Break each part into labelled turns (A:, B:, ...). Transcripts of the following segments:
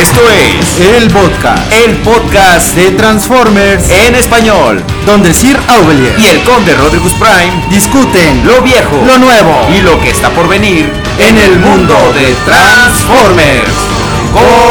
A: Esto es
B: El podcast
A: el podcast
B: de Transformers
A: en español
B: donde Sir Aubelier
A: y el conde Rodrigus Prime
B: discuten
A: lo viejo,
B: lo nuevo
A: y lo que está por venir
B: en el mundo de
A: Transformers. ¡Comenzamos!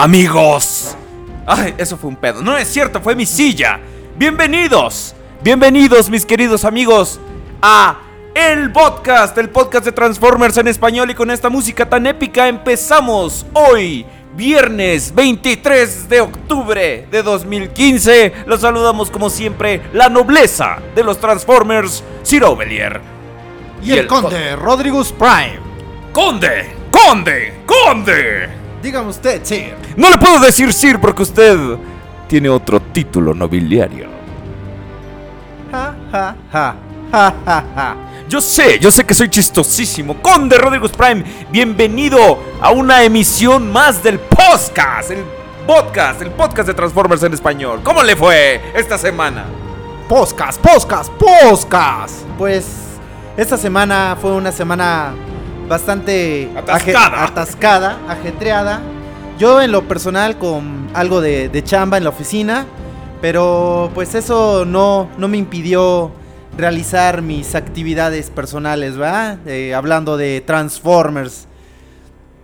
A: Amigos. Ay, eso fue un pedo. No es cierto, fue mi silla. Bienvenidos. Bienvenidos, mis queridos amigos, a El Podcast, el podcast de Transformers en español y con esta música tan épica empezamos hoy. Viernes 23 de octubre de 2015, los saludamos como siempre la nobleza de los Transformers, Sir Ovelier.
B: y el conde Rodrigus Prime
A: ¡Conde! ¡Conde! ¡Conde!
B: Dígame usted Sir
A: No le puedo decir Sir porque usted tiene otro título nobiliario.
B: ja ja ja ja ja ja
A: Yo sé, yo sé que soy chistosísimo. Conde Rodríguez Prime, bienvenido a una emisión más del podcast, el podcast, el podcast de Transformers en español. ¿Cómo le fue esta semana?
B: Podcast, podcast, podcast. Pues esta semana fue una semana bastante
A: Atascada.
B: atascada, ajetreada. Yo en lo personal con algo de, de chamba en la oficina, pero pues eso no, no me impidió realizar mis actividades personales, ¿verdad? Eh, hablando de Transformers.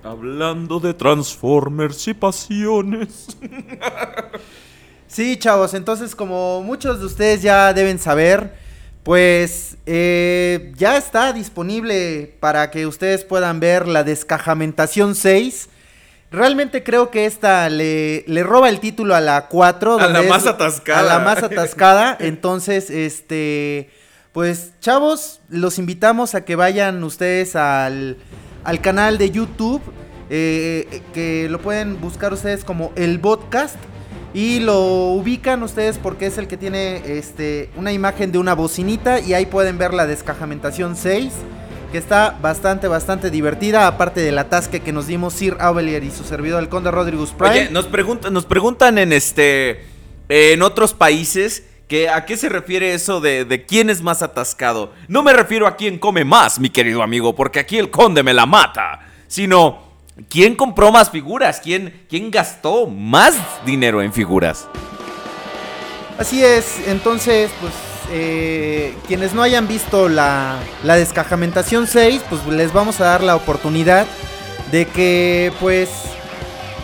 A: Hablando de Transformers y pasiones.
B: Sí, chavos, entonces como muchos de ustedes ya deben saber, pues eh, ya está disponible para que ustedes puedan ver la descajamentación 6. Realmente creo que esta le, le roba el título a la 4.
A: A la más atascada.
B: A la más atascada. Entonces, este, pues chavos, los invitamos a que vayan ustedes al, al canal de YouTube, eh, que lo pueden buscar ustedes como el podcast. Y lo ubican ustedes porque es el que tiene este, una imagen de una bocinita y ahí pueden ver la descajamentación 6, que está bastante, bastante divertida, aparte del atasque que nos dimos Sir Aubelier y su servidor el Conde Rodrigus Prime.
A: Oye, nos preguntan, nos preguntan en este. En otros países. Que, ¿A qué se refiere eso de, de quién es más atascado? No me refiero a quién come más, mi querido amigo, porque aquí el conde me la mata. Sino, ¿quién compró más figuras? ¿Quién, quién gastó más dinero en figuras?
B: Así es, entonces, pues, eh, quienes no hayan visto la, la descajamentación 6, pues les vamos a dar la oportunidad de que, pues,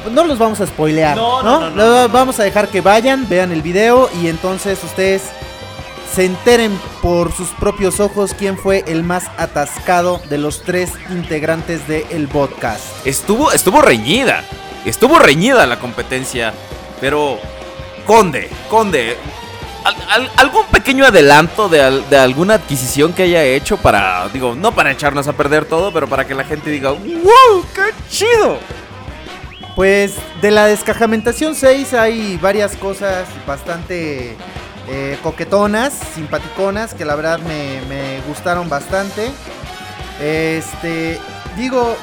B: pues, no los vamos a spoilear,
A: No,
B: ¿no?
A: no, no, no,
B: Lo-
A: no, no.
B: Vamos a dejar que vayan, vean el video y entonces ustedes se enteren por sus propios ojos quién fue el más atascado de los tres integrantes del podcast.
A: Estuvo, estuvo reñida. Estuvo reñida la competencia. Pero, Conde, Conde, al- al- ¿algún pequeño adelanto de, al- de alguna adquisición que haya hecho para, digo, no para echarnos a perder todo, pero para que la gente diga, ¡wow! ¡Qué chido!
B: Pues de la descajamentación 6 hay varias cosas bastante eh, coquetonas, simpaticonas, que la verdad me, gustaron bastante. Este, digo,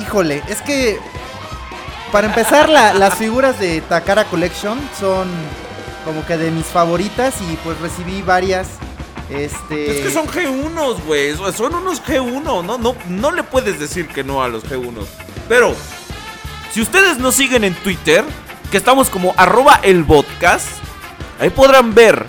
B: híjole, es que para empezar la- las figuras de Takara Collection son como que de mis favoritas y pues recibí varias. Este.
A: Es que son G1, güey. so- Son unos G1. No, no, no le puedes decir que no a los G1. Pero, si ustedes nos siguen en Twitter, que estamos como arroba el podcast, ahí podrán ver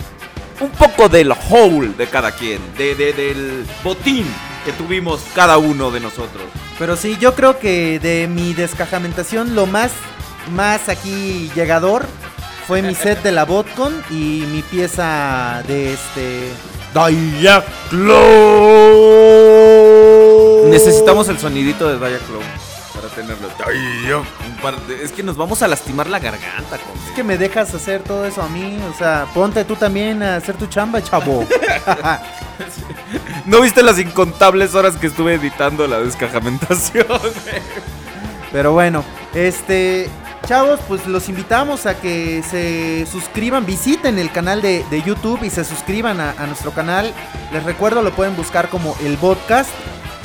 A: un poco del haul de cada quien, de, de- del botín que tuvimos cada uno de nosotros.
B: Pero sí, yo creo que de mi descajamentación lo más, más aquí llegador fue mi set de la Botcon y mi pieza de este.
A: Diaclo. Necesitamos el sonidito de Diaclo para tenerlo. Un par de- Es que nos vamos a lastimar la garganta con
B: Es que me dejas hacer todo eso a mí, o sea, ponte tú también a hacer tu chamba, chavo.
A: ¿No viste las incontables horas que estuve editando la descajamentación?
B: Pero bueno, este, chavos, pues los invitamos a que se suscriban, visiten el canal de, de YouTube y se suscriban a, a nuestro canal. Les recuerdo, lo pueden buscar como el podcast.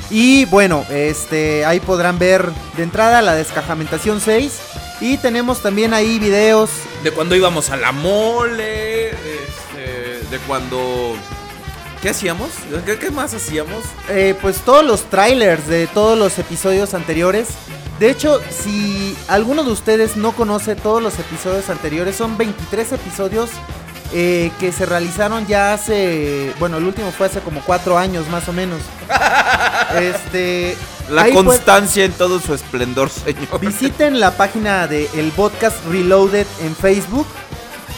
B: Y bueno, este, ahí podrán ver de entrada la descajamentación 6. Y tenemos también ahí videos.
A: De cuando íbamos a la mole, este, de cuando... ¿Qué hacíamos? ¿Qué, qué más hacíamos?
B: eh, pues todos los trailers de todos los episodios anteriores. De hecho, si alguno de ustedes no conoce todos los episodios anteriores, son 23 episodios eh, que se realizaron ya hace, bueno, el último fue hace como 4 años más o menos. Este,
A: La constancia en todo su esplendor, señor.
B: Visiten la página de el podcast Reloaded en Facebook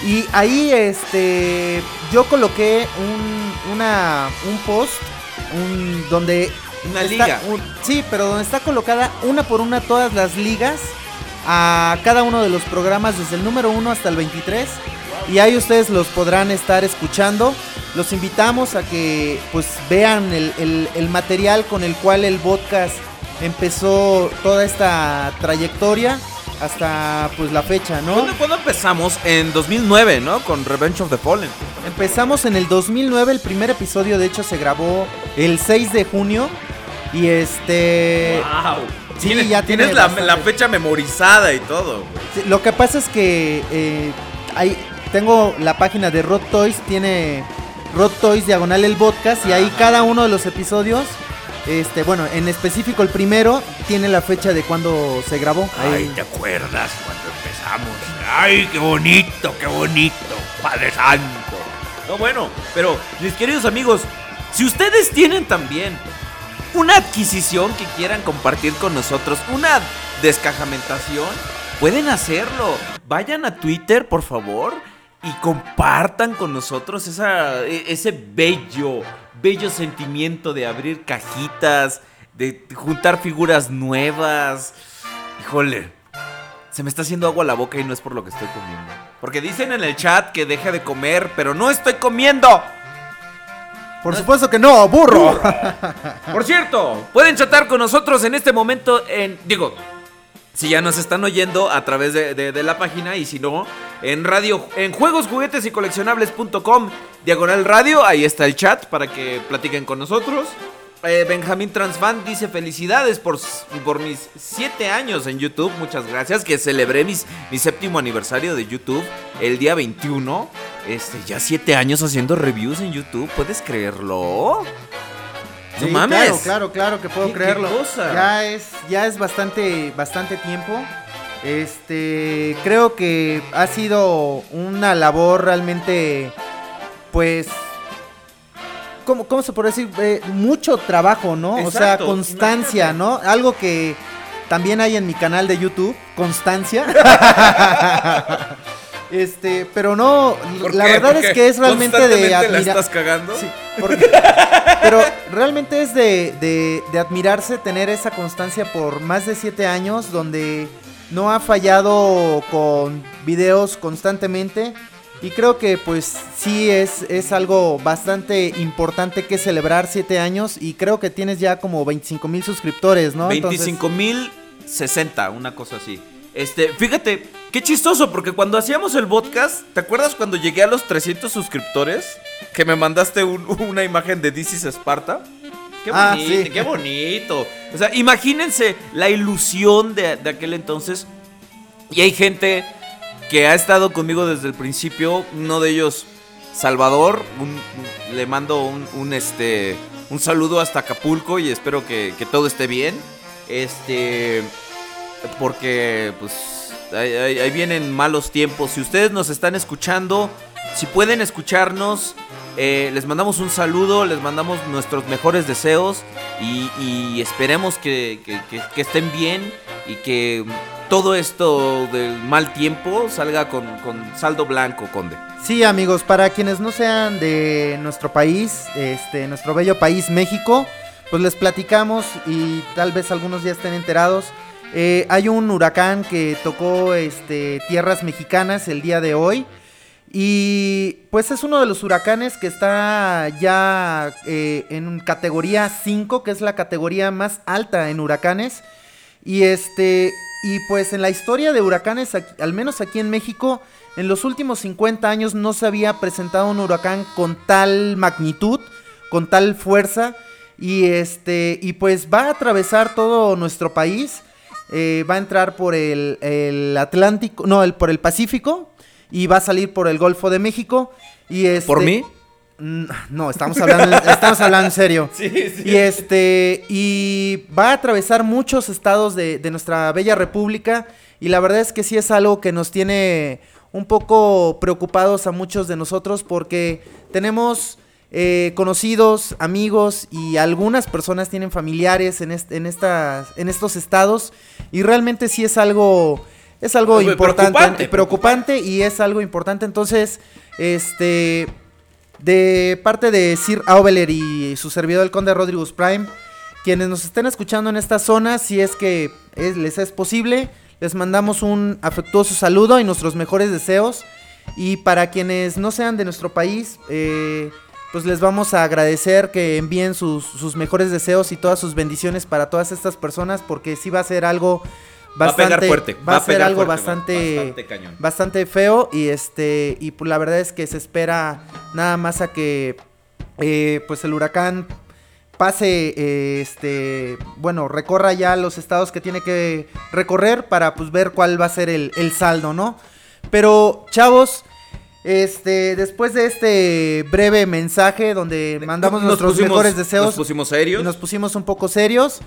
B: y ahí este yo coloqué un una un post un donde
A: Una
B: está
A: liga.
B: un- sí, pero donde está colocada una por una todas las ligas a cada uno de los programas desde el número 1 hasta el 23 y ahí ustedes los podrán estar escuchando. Los invitamos a que pues vean el, el- el material con el cual el podcast empezó toda esta trayectoria hasta pues la fecha, ¿no?
A: ¿Cuándo, cuándo empezamos? En 2009, ¿no? Con Revenge of the Fallen.
B: Empezamos en el 2009, el primer episodio de hecho se grabó el 6 de junio y este...
A: ¡Wow!
B: Sí,
A: tienes,
B: ya
A: tienes
B: tiene
A: la, la fecha memorizada y todo.
B: Sí, Lo que pasa es que eh, ahí tengo la página de Rod Toys, tiene Rod Toys diagonal el podcast y ahí cada uno de los episodios, este, bueno, en específico el primero tiene la fecha de cuando se grabó.
A: Ay. ¿te acuerdas cuando empezamos? Ay, qué bonito, qué bonito, Padre Santo. No, bueno, pero mis queridos amigos, si ustedes tienen también una adquisición que quieran compartir con nosotros, una descajamentación, pueden hacerlo. Vayan a Twitter, por favor, y compartan con nosotros esa, e- ese bello, bello sentimiento de abrir cajitas, de juntar figuras nuevas. Híjole, se me está haciendo agua la boca y no es por lo que estoy comiendo. Porque dicen en el chat que deje de comer, pero no estoy comiendo.
B: Por supuesto que no, burro.
A: Por cierto, pueden chatar con nosotros en este momento en. Digo, si ya nos están oyendo a través de, de- de la página y si no, en radio, en juegos, juguetes y coleccionables.com, diagonal radio, ahí está el chat para que platiquen con nosotros. Eh, Benjamín Transfan dice felicidades por, por mis 7 años en YouTube, muchas gracias, que celebré mis, mi séptimo aniversario de YouTube el día 21. Este, ya 7 años haciendo reviews en YouTube, ¿puedes creerlo? No mames.
B: Claro, claro, claro que puedo
A: ¿Qué- qué
B: creerlo. Ya es, ya es bastante, bastante tiempo. Este, creo que ha sido una labor realmente, pues, ¿cómo, cómo se puede decir? Eh, mucho trabajo, ¿no? o sea, constancia, ¿no? Algo que también hay en mi canal de YouTube, constancia. este, pero no,
A: ¿Por
B: la
A: qué?
B: verdad es que es realmente de admirar.
A: estás cagando?
B: Sí, porque- pero realmente es de, de- de admirarse tener esa constancia por más de siete años donde no ha fallado con videos constantemente y creo que pues sí es, es algo bastante importante que celebrar siete años y creo que tienes ya como 25 mil suscriptores, ¿no? Entonces-
A: 25 mil 60, una cosa así. Este, fíjate, qué chistoso, porque cuando hacíamos el podcast, ¿te acuerdas cuando llegué a los 300 suscriptores? Que me mandaste un- una imagen de is Sparta. Qué
B: Ah,
A: bonito,
B: sí.
A: qué bonito. O sea, imagínense la ilusión de, de aquel entonces. Y hay gente que ha estado conmigo desde el principio. Uno de ellos, Salvador. un- le mando un, un, este, un saludo hasta Acapulco y espero que, que todo esté bien. Este, porque pues ahí, ahí- ahí vienen malos tiempos. Si ustedes nos están escuchando, si pueden escucharnos, eh, les mandamos un saludo, les mandamos nuestros mejores deseos y, y esperemos que, que- que- que estén bien y que todo esto del mal tiempo salga con, con saldo blanco, Conde.
B: Sí, amigos, para quienes no sean de nuestro país, este, nuestro bello país México, pues les platicamos y tal vez algunos ya estén enterados. Eh, hay un huracán que tocó este, tierras mexicanas el día de hoy. Y pues es uno de los huracanes que está ya eh, en categoría 5, que es la categoría más alta en huracanes. Y este, y pues en la historia de huracanes, al menos aquí en México, en los últimos 50 años no se había presentado un huracán con tal magnitud, con tal fuerza. Y este, y pues va a atravesar todo nuestro país. eh, va a entrar por el, el Atlántico, no, el, por el Pacífico. Y va a salir por el Golfo de México. Y este,
A: ¿Por mí?
B: Mm, No, estamos hablando, estamos hablando en serio. Y este, y va a atravesar muchos estados de, de nuestra bella república. Y la verdad es que sí es algo que nos tiene un poco preocupados a muchos de nosotros porque tenemos eh, conocidos, amigos y algunas personas tienen familiares en, est- en, estas, en estos estados. Y realmente sí es algo, es algo importante,
A: preocupante,
B: preocupante y es algo importante. Entonces, este, de parte de Sir Aubeler y su servidor el Conde Rodrigus Prime, quienes nos estén escuchando en esta zona, si es que es- les es posible, les mandamos un afectuoso saludo y nuestros mejores deseos. Y para quienes no sean de nuestro país, eh, pues les vamos a agradecer que envíen sus, sus mejores deseos y todas sus bendiciones para todas estas personas, porque sí va a ser algo
A: Va a pegar fuerte.
B: va a ser algo
A: fuerte,
B: bastante,
A: bastante cañón.
B: bastante feo y este y pues la verdad es que se espera nada más a que eh, pues el huracán pase eh, este bueno recorra ya los estados que tiene que recorrer para pues ver cuál va a ser el, el saldo no pero chavos este después de este breve mensaje donde mandamos
A: Nos
B: nuestros
A: pusimos-
B: mejores deseos
A: Nos pusimos serios.
B: y nos pusimos un poco serios.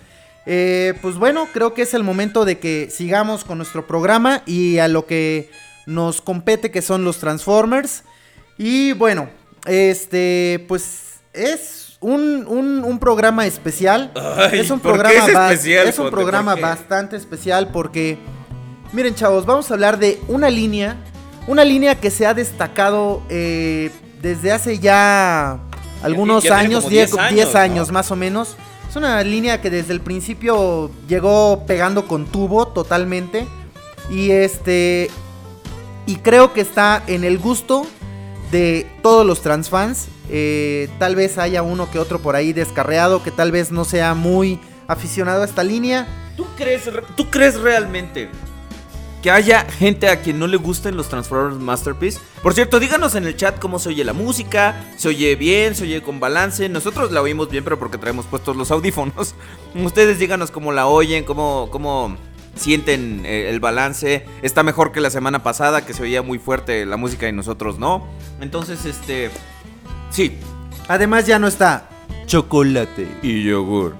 B: Eh, pues bueno, creo que es el momento de que sigamos con nuestro programa y a lo que nos compete que son los Transformers. Y bueno, este, pues es un, un- un programa especial.
A: Ay,
B: es un
A: ¿por qué
B: programa,
A: es especial,
B: es un programa bastante especial porque, miren chavos, vamos a hablar de una línea, una línea que se ha destacado eh, desde hace ya algunos
A: ya
B: años,
A: como
B: 10
A: 10 años,
B: 10 años
A: ¿no?
B: más o menos. Es una línea que desde el principio llegó pegando con tubo totalmente. Y este. Y creo que está en el gusto de todos los transfans. Eh, tal vez haya uno que otro por ahí descarreado que tal vez no sea muy aficionado a esta línea.
A: ¿Tú crees, re- ¿Tú crees realmente que haya gente a quien no le gusten los Transformers Masterpiece? Por cierto, díganos en el chat cómo se oye la música, se oye bien, se oye con balance. Nosotros la oímos bien, pero porque traemos puestos los audífonos. Ustedes díganos cómo la oyen, cómo, cómo sienten eh, el balance. Está mejor que la semana pasada, que se oía muy fuerte la música y nosotros no. Entonces, este... Sí.
B: Además ya no está. Chocolate.
A: Y yogur.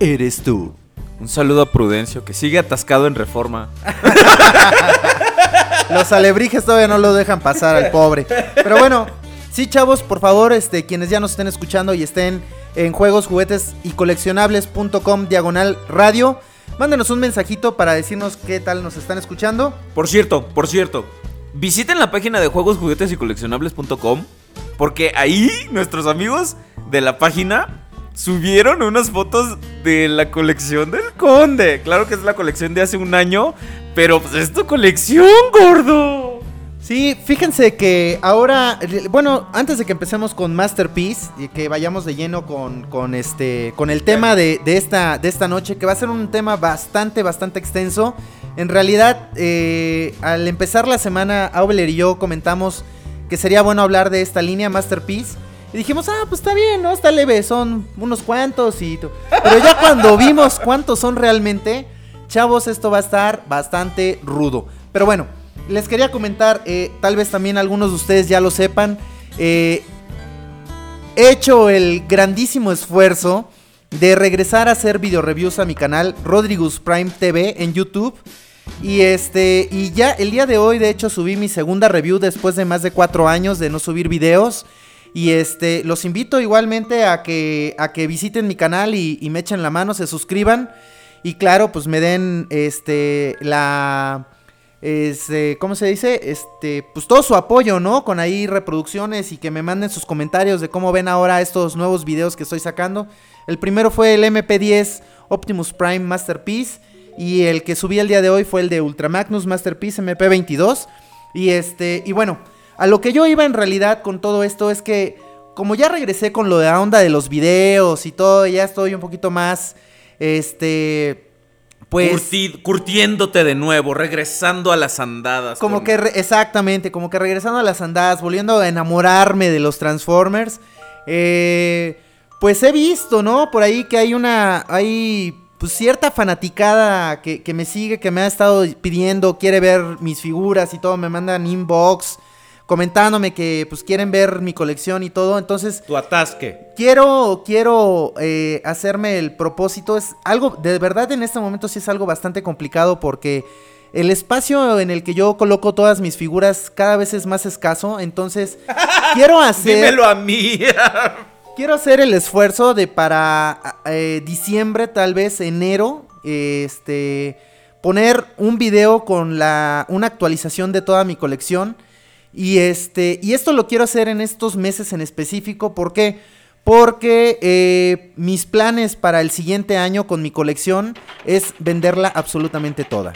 B: Eres tú.
A: Un saludo a Prudencio, que sigue atascado en reforma.
B: Los alebrijes todavía no lo dejan pasar al pobre. Pero bueno, sí, chavos, por favor, este, quienes ya nos estén escuchando y estén en juegos, juguetes y coleccionables.com diagonal radio, mándenos un mensajito para decirnos qué tal nos están escuchando.
A: Por cierto, por cierto, visiten la página de juegos, juguetes y coleccionables.com porque ahí nuestros amigos de la página subieron unas fotos de la colección del conde. Claro que es la colección de hace un año, pero pues es tu colección, gordo.
B: Sí, fíjense que ahora, bueno, antes de que empecemos con Masterpiece y que vayamos de lleno con, con este, con el tema de, de esta, de esta noche, que va a ser un tema bastante, bastante extenso. En realidad, eh, al empezar la semana, Aubeler y yo comentamos que sería bueno hablar de esta línea Masterpiece. Dijimos, ah, pues está bien, ¿no? Está leve, son unos cuantos y... Pero ya cuando vimos cuántos son realmente, chavos, esto va a estar bastante rudo. Pero bueno, les quería comentar, eh, tal vez también algunos de ustedes ya lo sepan, eh, he hecho el grandísimo esfuerzo de regresar a hacer video reviews a mi canal Rodrigus Prime TV en YouTube. Y este, y ya el día de hoy, de hecho, subí mi segunda review después de más de cuatro años de no subir videos. Y este, los invito igualmente a que, a que visiten mi canal y, me echen la mano, se suscriban. Y claro, pues me den este, la, este, ¿cómo se dice? Este, pues todo su apoyo, ¿no? Con ahí reproducciones y que me manden sus comentarios de cómo ven ahora estos nuevos videos que estoy sacando. El primero fue el MP10 Optimus Prime Masterpiece y el que subí el día de hoy fue el de Ultra Magnus Masterpiece MP22 y este, y bueno, a lo que yo iba en realidad con todo esto es que como ya regresé con lo de la onda de los videos y todo, ya estoy un poquito más este pues
A: Curti- curtiéndote de nuevo, regresando a las andadas.
B: como que re- exactamente, como que regresando a las andadas, volviendo a enamorarme de los Transformers. eh, pues he visto, ¿no? Por ahí que hay una. Hay pues cierta fanaticada que, que me sigue, que me ha estado pidiendo, quiere ver mis figuras y todo, me mandan inbox comentándome que pues quieren ver mi colección y todo. Entonces,
A: Tu atasque.
B: quiero, quiero eh, hacerme el propósito. Es algo, de verdad en este momento sí es algo bastante complicado porque el espacio en el que yo coloco todas mis figuras cada vez es más escaso. Entonces, quiero hacer,
A: Dímelo a mí.
B: quiero hacer el esfuerzo de para eh, diciembre, tal vez enero, este, poner un video con la, una actualización de toda mi colección. Y este, y esto lo quiero hacer en estos meses en específico. ¿Por qué? Porque eh, mis planes para el siguiente año con mi colección es venderla absolutamente toda.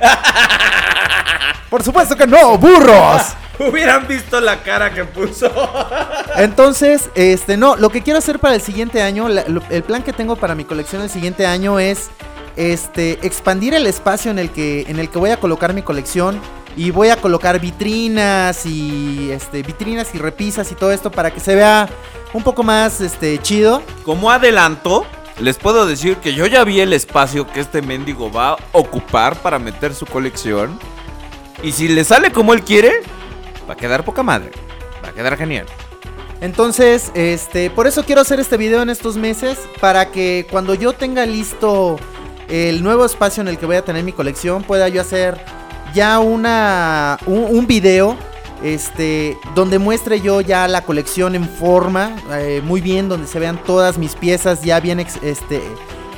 B: Por supuesto que no, burros.
A: Hubieran visto la cara que puso.
B: Entonces, este, no, lo que quiero hacer para el siguiente año, la- lo- el plan que tengo para mi colección el siguiente año es, este, expandir el espacio en el que, en el que voy a colocar mi colección y voy a colocar vitrinas y, este, vitrinas y repisas y todo esto para que se vea un poco más, este, chido.
A: Como adelanto, les puedo decir que yo ya vi el espacio que este mendigo va a ocupar para meter su colección. Y si le sale como él quiere, va a quedar poca madre. Va a quedar genial.
B: Entonces, este, por eso quiero hacer este video en estos meses para que cuando yo tenga listo el nuevo espacio en el que voy a tener mi colección, pueda yo hacer ya una un, un video este donde muestre yo ya la colección en forma eh, muy bien donde se vean todas mis piezas ya bien ex- este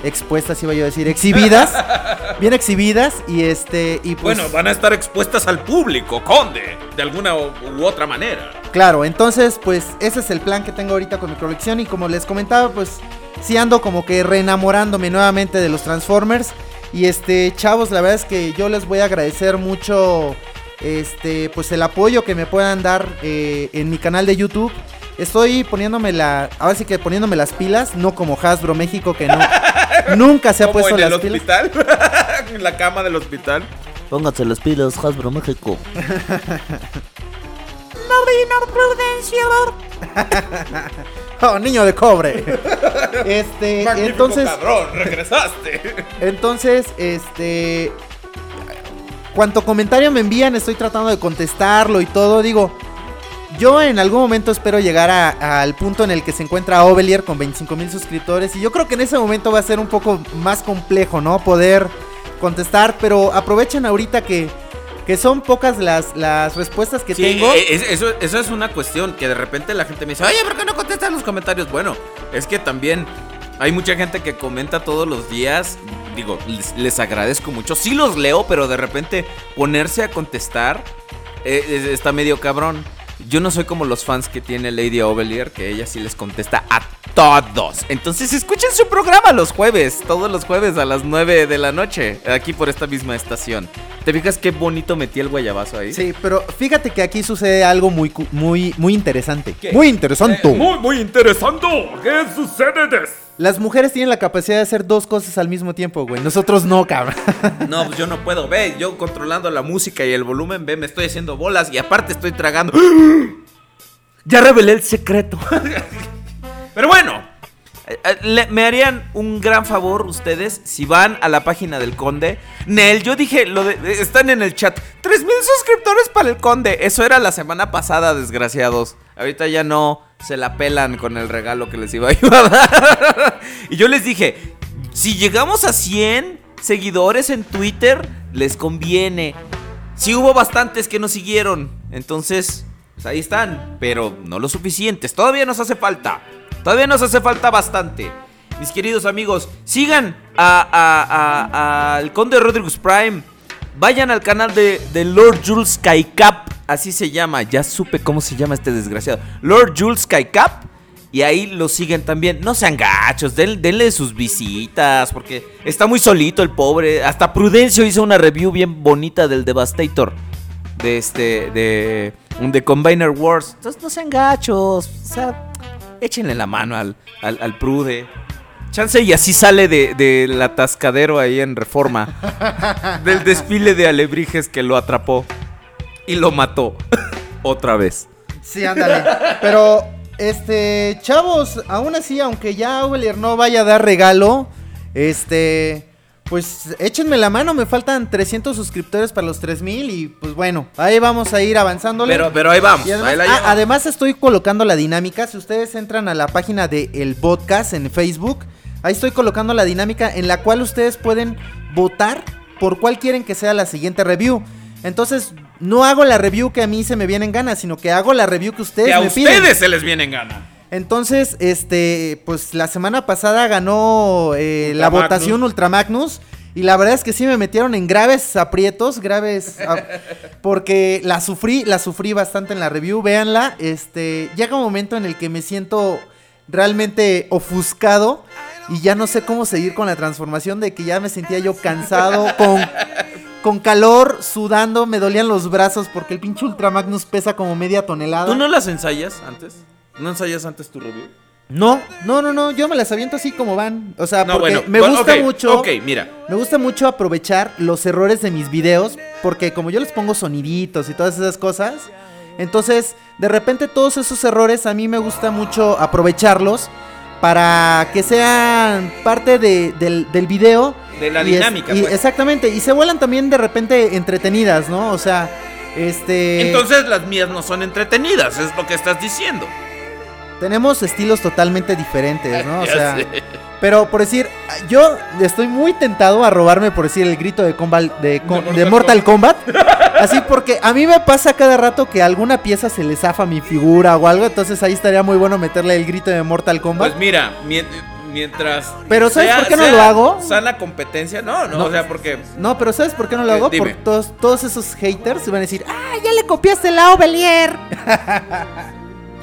B: expuestas iba yo a decir exhibidas bien exhibidas y este y pues
A: Bueno, van a estar expuestas al público, conde, de alguna u otra manera.
B: Claro, entonces pues ese es el plan que tengo ahorita con mi colección y como les comentaba pues sí ando como que reenamorándome nuevamente de los Transformers y este chavos la verdad es que yo les voy a agradecer mucho este pues el apoyo que me puedan dar eh, en mi canal de YouTube. Estoy poniéndome la, ahora sí que poniéndome las pilas, no como Hasbro México que no, nunca se ha puesto
A: en el
B: las pilas.
A: hospital, en la cama del hospital.
C: Pónganse las pilas, Hasbro México.
B: Oh, niño de cobre. Este, entonces
A: cabrón, regresaste.
B: Entonces, este. Cuanto comentario me envían, estoy tratando de contestarlo y todo. Digo, yo en algún momento espero llegar al punto en el que se encuentra Ovelier con 25 mil suscriptores. Y yo creo que en ese momento va a ser un poco más complejo, ¿no? Poder contestar. Pero aprovechen ahorita que, que son pocas las, las respuestas que
A: Sí,
B: tengo.
A: eh, es- eso, eso es una cuestión que de repente la gente me dice, oye, ¿por qué no contestas los comentarios? Bueno, es que también hay mucha gente que comenta todos los días. Digo, les, les agradezco mucho. Sí los leo, pero de repente ponerse a contestar eh, es- está medio cabrón. Yo no soy como los fans que tiene Lady Ovelier, que ella sí les contesta a todos. Entonces escuchen su programa los jueves, todos los jueves a las 9 de la noche, aquí por esta misma estación. ¿Te fijas qué bonito metí el guayabazo ahí?
B: Sí, pero fíjate que aquí sucede algo muy, muy, muy interesante.
A: ¿Qué?
B: Muy interesante.
A: muy interesante. ¿Qué sucede?
B: Las mujeres tienen la capacidad de hacer dos cosas al mismo tiempo, güey. Nosotros no, cabrón.
A: No, pues yo no puedo. Ve, yo controlando la música y el volumen, ve, me estoy haciendo bolas y aparte estoy tragando. Ya revelé el secreto. Pero bueno, Eh, eh, me harían un gran favor ustedes si van a la página del Conde. Nel, yo dije, lo de, eh, están en el chat. 3000 suscriptores para el Conde. Eso era la semana pasada, desgraciados. Ahorita ya no se la pelan con el regalo que les iba a ayudar. y yo les dije, si llegamos a 100 seguidores en Twitter, les conviene. Sí hubo bastantes que nos siguieron. Entonces, pues ahí están. Pero no lo suficientes. Todavía nos hace falta. Todavía nos hace falta bastante. Mis queridos amigos, sigan al Conde Rodriguez Prime. Vayan al canal de, de Lord Jules Skycap. Así se llama. Ya supe cómo se llama este desgraciado. Lord Jules Skycap. Y ahí lo siguen también. No sean gachos, den- denle sus visitas. Porque está muy solito el pobre. Hasta Prudencio hizo una review bien bonita del Devastator. De este. De. Un de Combiner Wars. Entonces no sean gachos. O sea, échenle la mano al, al, al Prude. Chance y así sale de, del atascadero ahí en Reforma. del desfile de alebrijes que lo atrapó. Y lo mató. Otra vez.
B: Sí, ándale. Pero, este, chavos, aún así, aunque ya Ovelier no vaya a dar regalo, este, pues échenme la mano, me faltan 300 suscriptores para los 3000 y pues bueno, ahí vamos a ir avanzándole.
A: Pero, pero ahí vamos.
B: Además,
A: ahí la
B: ah, además estoy colocando la dinámica. Si ustedes entran a la página de El Podcast en Facebook, ahí estoy colocando la dinámica en la cual ustedes pueden votar por cuál quieren que sea la siguiente review. Entonces, no hago la review que a mí se me viene en ganas, sino que hago la review que ustedes
A: que a
B: me
A: ustedes
B: piden.
A: se les viene en gana.
B: Entonces, este, pues la semana pasada ganó eh, la votación Ultramagnus. Y la verdad es que sí me metieron en graves aprietos, graves. a- porque la sufrí, la sufrí bastante en la review. Véanla. Este. Llega un momento en el que me siento realmente ofuscado. Y ya no sé cómo seguir con la transformación. De que ya me sentía yo cansado. Con. Con calor, sudando, me dolían los brazos porque el pinche Ultramagnus pesa como media tonelada.
A: ¿Tú no las ensayas antes? ¿No ensayas antes tu review?
B: No, no, no, no, yo me las aviento así como van. O sea,
A: No,
B: porque
A: bueno.
B: me
A: bueno,
B: gusta mucho.
A: Ok, mira.
B: Me gusta mucho aprovechar los errores de mis videos. Porque como yo les pongo soniditos y todas esas cosas. Entonces, de repente todos esos errores a mí me gusta mucho aprovecharlos. Para que sean parte de- del, del video.
A: De la
B: Y es-
A: dinámica,
B: y
A: pues.
B: Exactamente. Y se vuelan también de repente entretenidas, ¿no? O sea, este.
A: Entonces las mías no son entretenidas, es lo que estás diciendo.
B: Tenemos estilos totalmente diferentes, ¿no? O sea,
A: sé.
B: pero por decir, yo estoy muy tentado a robarme, por decir, el grito de, combat, de, com-
A: De
B: de
A: Mortal
B: Kombat. Así porque a mí me pasa cada rato que alguna pieza se le zafa a mi figura o algo, entonces ahí estaría muy bueno meterle el grito de Mortal Kombat.
A: Pues mira, mien- mientras.
B: Pero ¿sabes
A: sea-
B: por qué no lo hago?
A: Sana competencia, no, no,
B: No.
A: o sea, porque.
B: no, pero ¿sabes por qué no lo
A: Eh,
B: hago?
A: dime.
B: Por todos, todos esos haters se van a decir, ¡ah, ya le copiaste la Ovelier!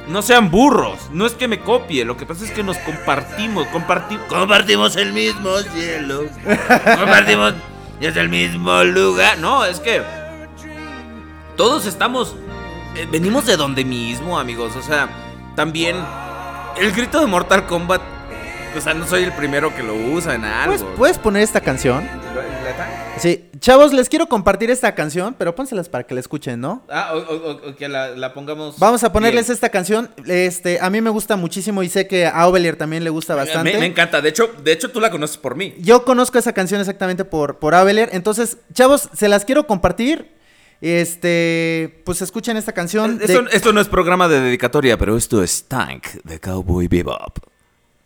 A: No sean burros, no es que me copie, lo que pasa es que nos compartimos, compartimos, compartimos el mismo cielo, compartimos desde el mismo lugar. No, es que todos estamos, eh, venimos de donde mismo, amigos. O sea, también el grito de Mortal Kombat, o sea, no soy el primero que lo usa en algo.
B: ¿Puedes, puedes poner esta canción? Sí, chavos, les quiero compartir esta canción, pero pónselas para que la escuchen, ¿no?
A: Ah, o, o- o- o que la, la pongamos.
B: Vamos a ponerles
A: bien.
B: esta canción. Este, a mí me gusta muchísimo y sé que a Ovelier también le gusta bastante.
A: Me, me encanta, de hecho, de hecho tú la conoces por mí.
B: Yo conozco esa canción exactamente por, por Ovelier. Entonces, chavos, se las quiero compartir. Este, pues escuchen esta canción. de-
A: Esto, esto no es programa de dedicatoria, pero esto es Tank de Cowboy Bebop.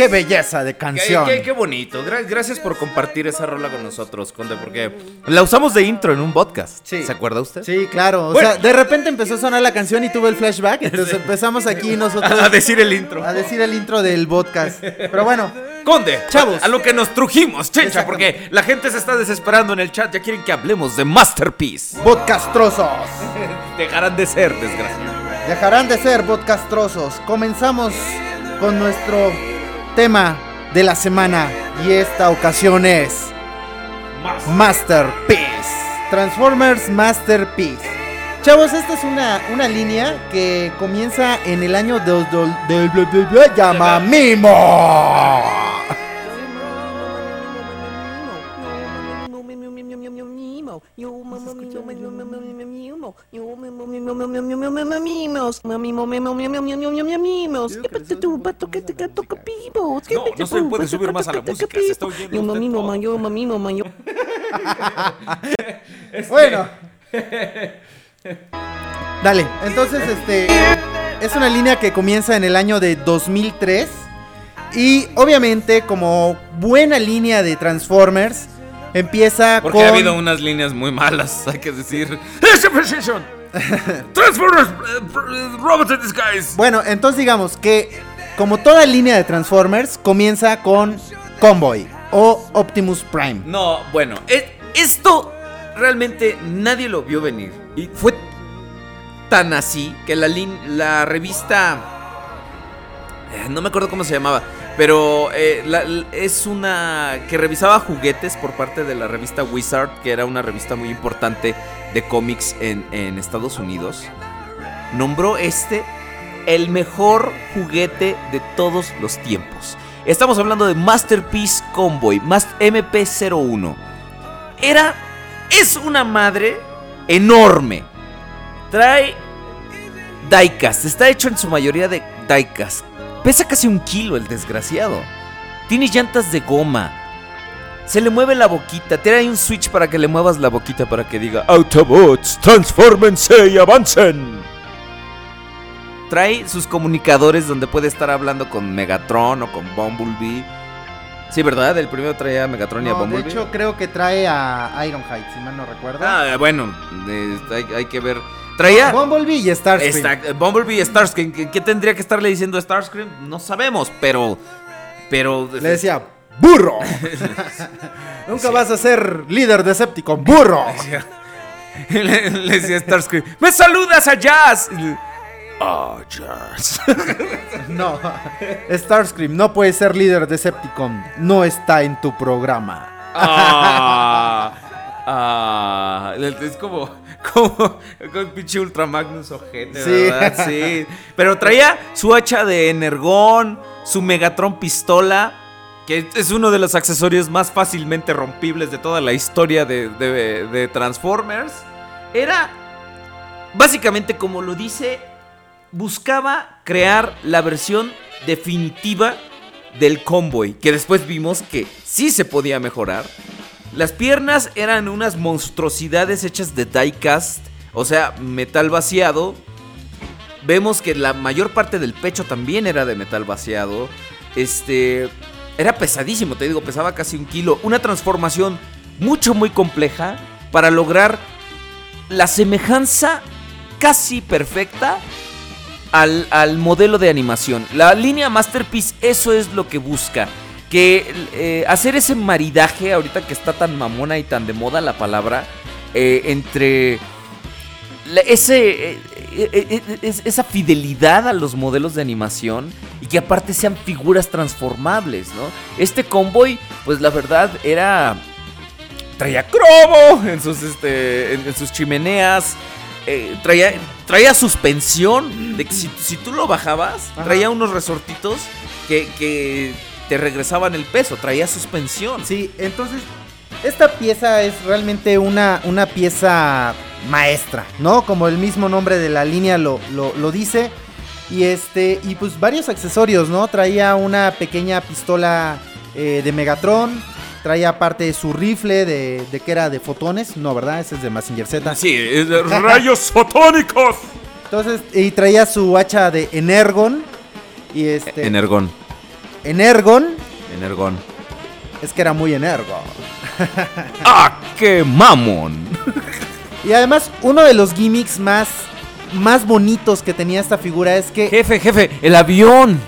B: Qué belleza de canción.
A: qué- qué bonito. Gra- gracias por compartir esa rola con nosotros, Conde, porque la usamos de intro en un podcast.
B: Sí.
A: ¿Se acuerda usted?
B: Sí, claro. O
A: Bueno.
B: sea, de repente empezó a sonar la canción y tuve el flashback. Entonces empezamos aquí nosotros
A: A decir el intro.
B: a decir el intro del podcast. Pero bueno,
A: Conde,
B: Chavos.
A: a, lo que nos trujimos, chencha, porque la gente se está desesperando en el chat. Ya quieren que hablemos de Masterpiece.
B: podcastrosos.
A: Dejarán de ser, desgraciado.
B: Dejarán de ser podcastrosos. Comenzamos con nuestro tema de la semana. Y esta ocasión es Masterpiece. Transformers Masterpiece. Chavos, esta es una, una línea que comienza en el año del del- del- del- llama Mimo.
A: No, no se puede subir más a la música, se está oyendo.
B: Bueno. Dale, entonces este es una línea que comienza en el año de 2003 y obviamente como buena línea de Transformers empieza
A: Porque
B: con
A: ha habido unas líneas muy malas, hay que decir. ¡Ese Precision! Transformers, eh, Robots in Disguise.
B: Bueno, entonces digamos que como toda línea de Transformers comienza con Convoy o Optimus Prime.
A: No, bueno, e- esto realmente nadie lo vio venir. Y fue tan así que la, la revista... eh, No me acuerdo cómo se llamaba, pero eh, es una que revisaba juguetes por parte de la revista Wizard, que era una revista muy importante de cómics en, en Estados Unidos. Nombró este el mejor juguete de todos los tiempos. Estamos hablando de Masterpiece Convoy, más MP01. Era, es una madre enorme. Trae diecast, está hecho en su mayoría de diecast. Pesa casi un kilo el desgraciado. Tiene llantas de goma. Se le mueve la boquita. Tiene ahí un switch para que le muevas la boquita para que diga Autobots, transfórmense y avancen. Trae sus comunicadores donde puede estar hablando con Megatron o con Bumblebee. Sí, ¿verdad? El primero traía a Megatron y a
B: No, de
A: Bumblebee.
B: hecho creo que trae a Ironhide, si mal no recuerdo.
A: Ah, bueno, eh, hay, hay que ver. Traía.
B: Bumblebee y Starscream.
A: Exacto, Bumblebee y Starscream. ¿Qué, qué tendría que estarle diciendo a Starscream? No sabemos, pero. Pero.
B: Le decía, burro. Nunca vas a ser líder de Decepticon, burro.
A: le, le decía a Starscream: ¡Me saludas a Jazz! Ah, Jazz.
B: No, Starscream no puede ser líder de Decepticon. No está en tu programa.
A: ah, ah, es como. Como con pinche Ultra Magnus ojete,
B: Sí.
A: ¿verdad? Sí. Pero traía su hacha de Energón, su Megatron pistola, que es uno de los accesorios más fácilmente rompibles de toda la historia de, de- de Transformers. Era, básicamente como lo dice, buscaba crear la versión definitiva del convoy, que después vimos que sí se podía mejorar. Las piernas eran unas monstruosidades hechas de diecast, o sea, metal vaciado. Vemos que la mayor parte del pecho también era de metal vaciado. Este. Era pesadísimo, te digo, pesaba casi un kilo. Una transformación mucho, muy compleja para lograr la semejanza casi perfecta al, al modelo de animación. La línea Masterpiece, eso es lo que busca. Que eh, hacer ese maridaje, ahorita que está tan mamona y tan de moda la palabra, eh, entre ese, eh, es- esa fidelidad a los modelos de animación y que aparte sean figuras transformables, ¿no? Este convoy, pues la verdad era... Traía cromo en sus, este, en, en sus chimeneas. eh, traía, traía suspensión. De que si, si tú lo bajabas,
B: Ajá.
A: traía unos resortitos que, que te regresaban el peso. Traía suspensión.
B: Sí, entonces esta pieza es realmente una, una pieza maestra, ¿no? Como el mismo nombre de la línea lo, lo, lo dice. Y este, y pues varios accesorios, ¿no? Traía una pequeña pistola eh, de Megatron. Traía aparte su rifle de, de que era de fotones. No, ¿verdad? Ese es de Massinger Z.
A: Sí, es de rayos fotónicos.
B: Entonces, y traía su hacha de Energon. Y este.
A: Energón.
B: Energon.
A: Energón.
B: Es que era muy energo.
A: ¡Ah, qué mamón!
B: Y además, uno de los gimmicks más, más bonitos que tenía esta figura es que.
A: Jefe, jefe, el avión.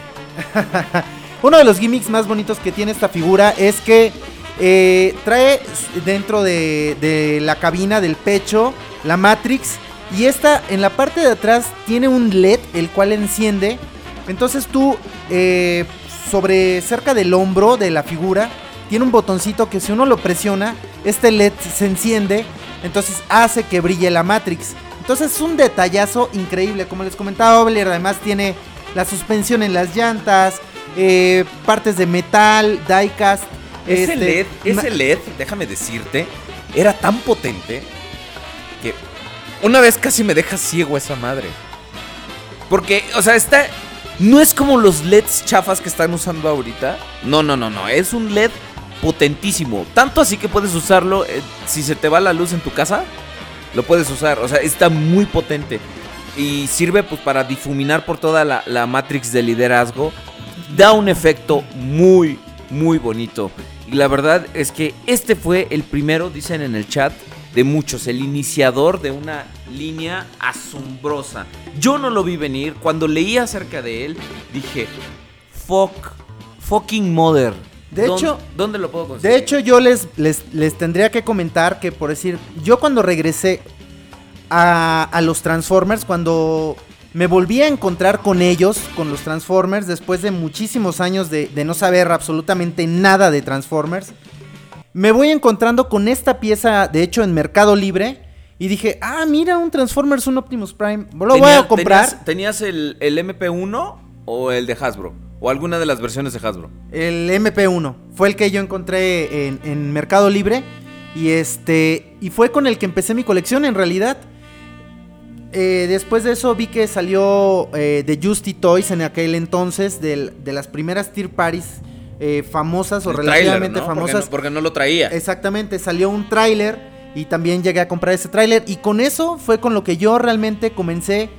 B: Uno de los gimmicks más bonitos que tiene esta figura es que eh, trae dentro de, de la cabina del pecho la Matrix. Y esta en la parte de atrás tiene un LED el cual enciende. Entonces tú eh, sobre cerca del hombro de la figura tiene un botoncito que si uno lo presiona, este LED se enciende. Entonces hace que brille la Matrix. Entonces es un detallazo increíble. Como les comentaba Obler, además tiene la suspensión en las llantas, eh, partes de metal, diecast.
A: Ese
B: este,
A: LED, ese LED, déjame decirte, era tan potente que una vez casi me deja ciego esa madre. Porque, o sea, está. No es como los LEDs chafas que están usando ahorita. No, no, no, no. Es un LED potentísimo. Tanto así que puedes usarlo. eh, si se te va la luz en tu casa, lo puedes usar. O sea, está muy potente. Y sirve pues para difuminar por toda la, la Matrix de liderazgo. Da un efecto muy, muy bonito. Y la verdad es que este fue el primero, dicen en el chat, de muchos. El iniciador de una línea asombrosa. Yo no lo vi venir. Cuando leí acerca de él, dije, fuck, fucking mother.
B: De
A: ¿Dó-
B: hecho-
A: ¿dónde lo puedo conseguir?
B: De hecho, yo les, les, les tendría que comentar que, por decir, yo cuando regresé a, a los Transformers, cuando me volví a encontrar con ellos, con los Transformers, después de muchísimos años de, de no saber absolutamente nada de Transformers, me voy encontrando con esta pieza, de hecho, en Mercado Libre. Y dije, ah, mira, un Transformers, un Optimus Prime. Lo voy a comprar.
A: ¿Tenías, tenías el, el MP1 o el de Hasbro? O alguna de las versiones de Hasbro.
B: El MP1 fue el que yo encontré en, en Mercado Libre y este y fue con el que empecé mi colección en realidad. Eh, después de eso vi que salió eh, de Justy Toys en aquel entonces del- de las primeras tier parties eh, famosas o
A: El
B: relativamente
A: tráiler, ¿no? Porque
B: famosas.
A: no- Porque no, lo traía.
B: Exactamente, salió un tráiler y también llegué a comprar ese tráiler y con eso fue con lo que yo realmente comencé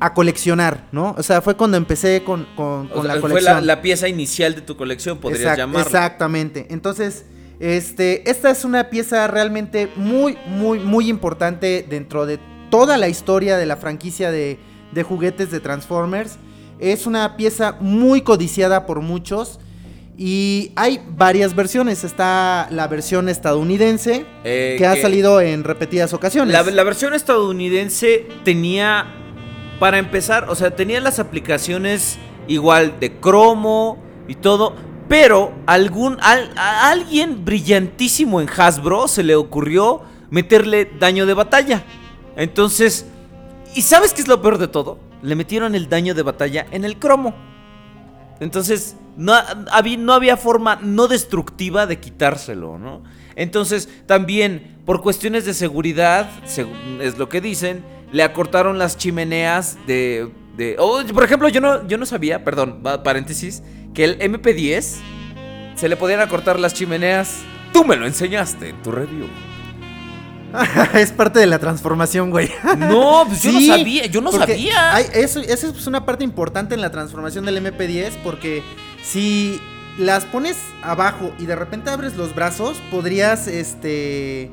B: a coleccionar, ¿no? O sea, fue cuando empecé con, con-
A: O sea,
B: la
A: fue
B: colección.
A: la, la pieza inicial de tu colección, podrías
B: Exact-
A: llamarlo.
B: Exactamente. Entonces, este, esta es una pieza realmente muy, muy, muy importante dentro de toda la historia de la franquicia de, de juguetes de Transformers. Es una pieza muy codiciada por muchos. Y hay varias versiones. Está la versión estadounidense,
A: Eh,
B: que ha salido en repetidas ocasiones.
A: La, la versión estadounidense tenía, para empezar, o sea, tenía las aplicaciones igual de cromo y todo, pero algún, al- a alguien brillantísimo en Hasbro se le ocurrió meterle daño de batalla. Entonces, ¿y sabes qué es lo peor de todo? Le metieron el daño de batalla en el cromo. Entonces, no, había, no había forma no destructiva de quitárselo, ¿no? Entonces, también, por cuestiones de seguridad, es lo que dicen, le acortaron las chimeneas de... de oh, por ejemplo, yo no, yo no sabía, perdón, paréntesis, que el MP10 se le podían acortar las chimeneas. Tú me lo enseñaste en tu review.
B: es parte de la transformación, güey.
A: No, pues yo no sabía, yo no sabía.
B: hay- eso, esa es pues, una parte importante en la transformación del MP10 porque si las pones abajo y de repente abres los brazos, podrías este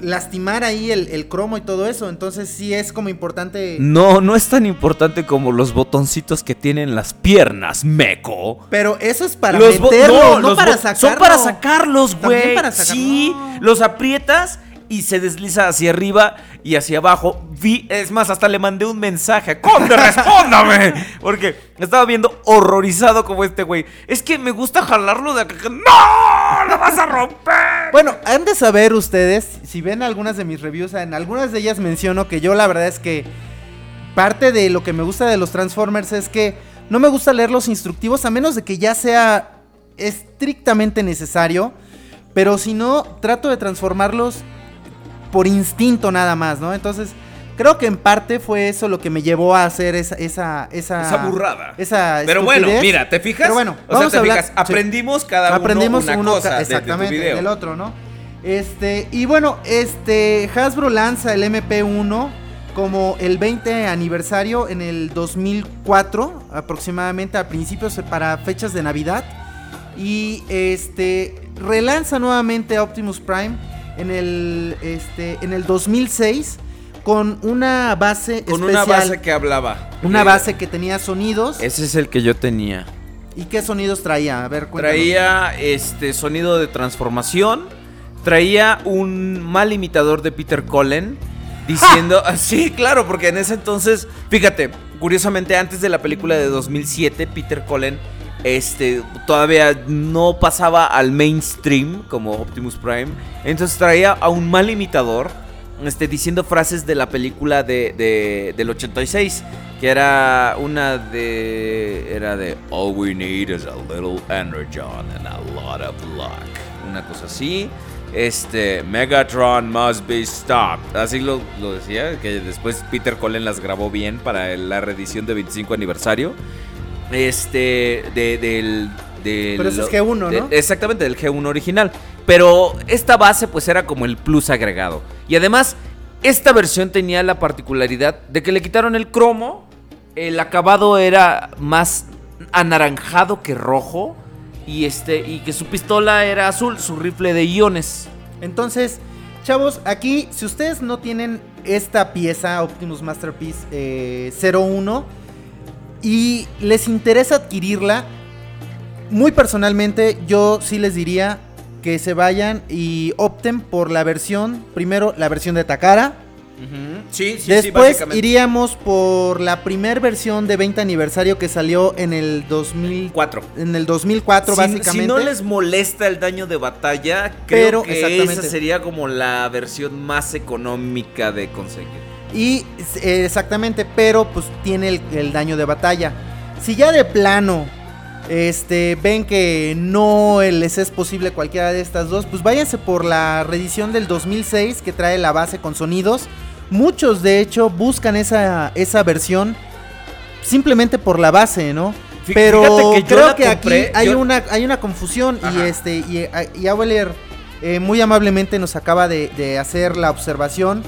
B: lastimar ahí el, el cromo y todo eso. Entonces sí es como importante.
A: No, no es tan importante como los botoncitos que tienen las piernas, meco.
B: Pero eso es para
A: Los
B: meterlo, no,
A: los
B: para
A: bo-
B: sacarlo.
A: Son para sacarlos, güey. Sí, los aprietas y se desliza hacia arriba y hacia abajo. Vi, es más, hasta le mandé un mensaje. ¡Conde, respóndame! Porque estaba viendo horrorizado como este güey. Es que me gusta jalarlo de acá. ¡No! ¡Lo vas a romper!
B: Bueno, han de saber ustedes, si ven algunas de mis reviews, en algunas de ellas menciono que yo la verdad es que parte de lo que me gusta de los Transformers es que no me gusta leer los instructivos a menos de que ya sea estrictamente necesario, pero si no, trato de transformarlos por instinto nada más, ¿no? Entonces, creo que en parte fue eso lo que me llevó a hacer esa... Esa, esa,
A: Esa burrada.
B: Esa
A: Pero bueno, mira, ¿te fijas?
B: Pero bueno,
A: o sea,
B: vamos
A: te
B: a hablar-
A: fijas,
B: sí.
A: aprendimos cada
B: Aprendimos
A: uno una
B: uno
A: cosa
B: ca-
A: de- de tu
B: exactamente
A: video.
B: del otro, ¿no? Este, y bueno, este Hasbro lanza el MP1 como el 20 aniversario en el 2004, aproximadamente a principios para fechas de Navidad. Y este relanza nuevamente a Optimus Prime en el, este, en el 2006 con una base
A: Con
B: especial.
A: una base que hablaba.
B: Una base que tenía sonidos.
A: Ese es el que yo tenía.
B: ¿Y qué sonidos traía? A ver, cuéntanos.
A: Traía este sonido de transformación. Traía un mal imitador de Peter Cullen. Diciendo. Sí, claro, porque en ese entonces. Fíjate, curiosamente, antes de la película de 2007, Peter Cullen. Este, todavía no pasaba al mainstream como Optimus Prime. Entonces traía a un mal imitador. Este, diciendo frases de la película de, de- del 86. Que era una de. Era de. All we need is a little energon and a lot of luck. Una cosa así. Este. Megatron must be stopped. Así lo, lo decía. Que después Peter Cullen las grabó bien para la reedición de 25 aniversario. Este. De, del. del-
B: Pero ese es G1, ¿no?
A: exactamente, del G1 original. Pero esta base, pues era como el plus agregado. Y además, esta versión tenía la particularidad de que le quitaron el cromo. El acabado era más anaranjado que rojo. Y este. Y que su pistola era azul, su rifle de iones.
B: Entonces, chavos, aquí, si ustedes no tienen esta pieza, Optimus Masterpiece eh, 01, y les interesa adquirirla, muy personalmente, yo sí les diría que se vayan y opten por la versión, primero la versión de Takara,
A: Sí, sí,
B: después iríamos por la primer versión de 20 aniversario que salió en el 2000,
A: 4.
B: en el 2004
A: Si,
B: básicamente.
A: si no les molesta el daño de batalla, creo
B: Pero,
A: que esa sería como la versión más económica de conseguir.
B: Y eh, exactamente, pero pues tiene el, el daño de batalla. Si ya de plano este, ven que no les es posible cualquiera de estas dos, pues váyanse por la reedición del 2006 que trae la base con sonidos. Muchos de hecho buscan esa, esa versión simplemente por la base, ¿no? Pero
A: que
B: creo que
A: compré,
B: aquí hay
A: yo-
B: una, hay una confusión y este y, y eh, muy amablemente nos acaba de, de hacer la observación.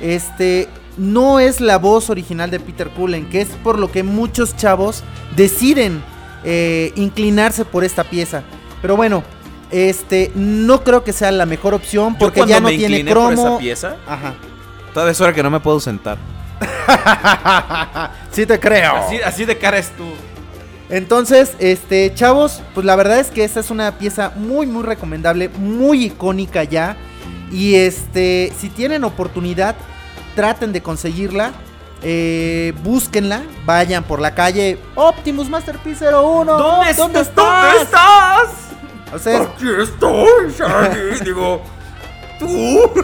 B: Este no es la voz original de Peter Cullen, que es por lo que muchos chavos deciden eh, inclinarse por esta pieza. Pero bueno, este no creo que sea la mejor opción porque ya no
A: me
B: tiene
A: incliné por esa
B: cromo.
A: pieza,
B: Ajá.
A: todavía es hora que no me puedo sentar.
B: sí te creo.
A: Así, así de cara es tú.
B: Entonces, este, chavos, pues la verdad es que esta es una pieza muy, muy recomendable, muy icónica ya. Y este, si tienen oportunidad, traten de conseguirla. eh, búsquenla, vayan por la calle Optimus Masterpiece 01.
A: ¿Dónde,
B: ¿Dónde
A: estás? ¿Dónde estás?
B: O sea,
A: Aquí estoy, Shaggy. Digo, tú.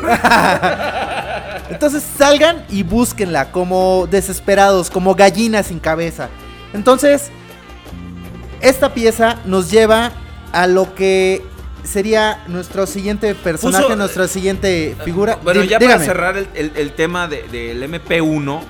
B: Entonces salgan y búsquenla como desesperados, como gallinas sin cabeza. Entonces, esta pieza nos lleva a lo que sería nuestro siguiente personaje,
A: Puso-
B: nuestra siguiente figura.
A: Bueno, ya
B: dígame.
A: para cerrar el, el- el tema de- del MP1,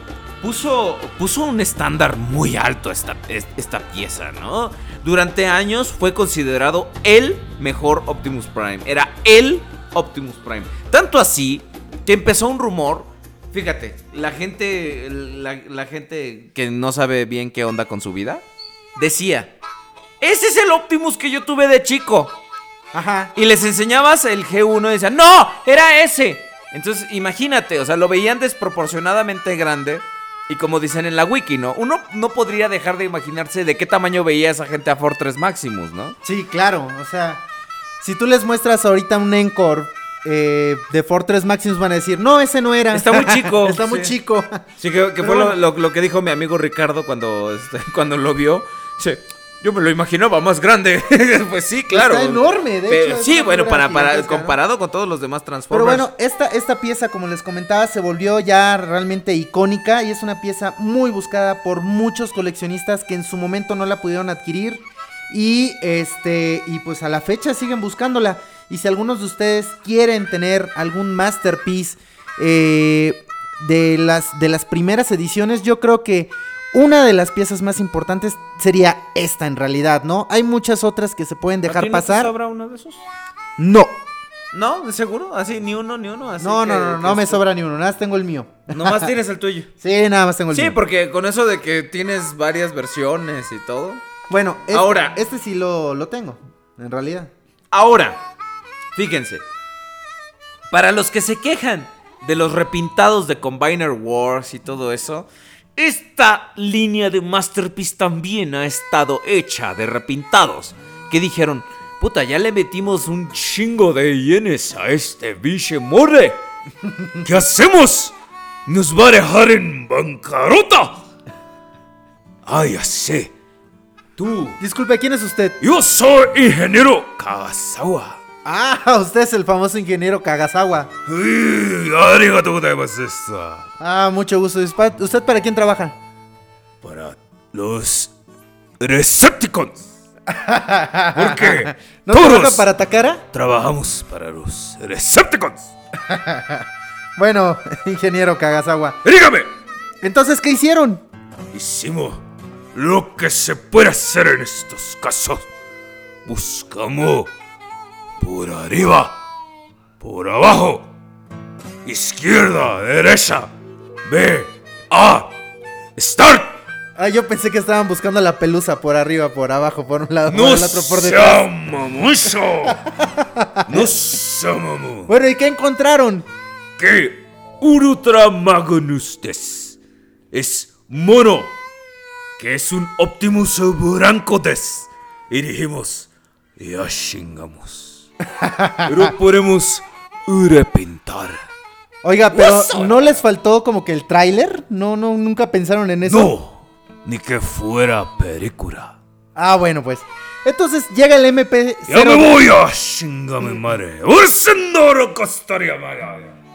A: puso, puso un estándar muy alto esta, es- esta pieza, ¿no? Durante años fue considerado el mejor Optimus Prime. Era el Optimus Prime. Tanto así que empezó un rumor. Fíjate, la gente, la, la gente que no sabe bien qué onda con su vida, decía, ese es el Optimus que yo tuve de chico.
B: Ajá.
A: Y les enseñabas el G1 y decían, ¡No! ¡Era ese! Entonces, imagínate, o sea, lo veían desproporcionadamente grande. Y como dicen en la wiki, ¿no? Uno no podría dejar de imaginarse de qué tamaño veía esa gente a Fortress Maximus, ¿no?
B: Sí, claro. O sea, si tú les muestras ahorita un Encore eh, de Fortress Maximus, van a decir, no, ese no era.
A: Está muy chico.
B: Está muy chico.
A: Sí, que, fue lo,
B: bueno.
A: lo- lo que dijo mi amigo Ricardo cuando, este, cuando lo vio. Sí, yo me lo imaginaba más grande. pues sí, claro.
B: Está enorme, de
A: Pero
B: hecho,
A: sí, bueno, para, para, comparado con todos los demás
B: Pero
A: Transformers.
B: bueno, esta, esta pieza, como les comentaba, se volvió ya realmente icónica y es una pieza muy buscada por muchos coleccionistas que en su momento no la pudieron adquirir. Y este, y pues a la fecha siguen buscándola. Y si algunos de ustedes quieren tener algún masterpiece eh, de, las, de las primeras ediciones, yo creo que una de las piezas más importantes sería esta en realidad, ¿no? Hay muchas otras que se pueden
A: ¿A
B: dejar
A: ti no te
B: pasar.
A: sobra uno de esos?
B: No.
A: ¿No? ¿De seguro? Así, ni uno, ni uno. Así
B: No,
A: que-
B: no, no, no me sobra ni uno, nada más tengo el mío.
A: Nomás tienes el tuyo.
B: Sí, nada más tengo el
A: Sí,
B: mío.
A: porque con eso de que tienes varias versiones y todo.
B: Bueno, este,
A: Ahora.
B: Este sí lo, lo tengo, en realidad.
A: Ahora, fíjense. Para los que se quejan de los repintados de Combiner Wars y todo eso, esta línea de Masterpiece también ha estado hecha de repintados. Que dijeron, puta, ya le metimos un chingo de yenes a este biche morre. ¿Qué hacemos? ¿Nos va a dejar en bancarrota? Ah, ya sé. Tú.
B: Disculpe, ¿quién es usted?
A: Yo soy ingeniero Kagasawa.
B: Ah, usted es el famoso ingeniero Kagasawa. Ah, mucho gusto. ¿Usted para quién trabaja?
A: Para los Recepticons. Porque
B: ¿No
A: todos
B: trabaja para Takara?
A: trabajamos para los Recepticons.
B: Bueno, ingeniero Kagasawa.
A: Dígame,
B: Entonces, ¿qué hicieron?
A: hicimos lo que se puede hacer en estos casos. Buscamos por arriba, por abajo, izquierda, derecha, B, A, start.
B: Ah, yo pensé que estaban buscando la pelusa por arriba, por abajo, por un lado, por
A: No
B: el otro, por detrás.
A: sea mamucho. No sea mamu.
B: Bueno, ¿y qué encontraron?
A: Que Ultra Magnus des es mono. Que es un Optimus Blanco des. Y dijimos, ya chingamos. Pero podemos repintar.
B: Oiga, pero ¿no les faltó como que el tráiler? No, no, nunca pensaron en eso.
A: No, ni que fuera película.
B: Ah, bueno, pues. Entonces llega el MP0.
A: Ya me voy a chingar mi madre.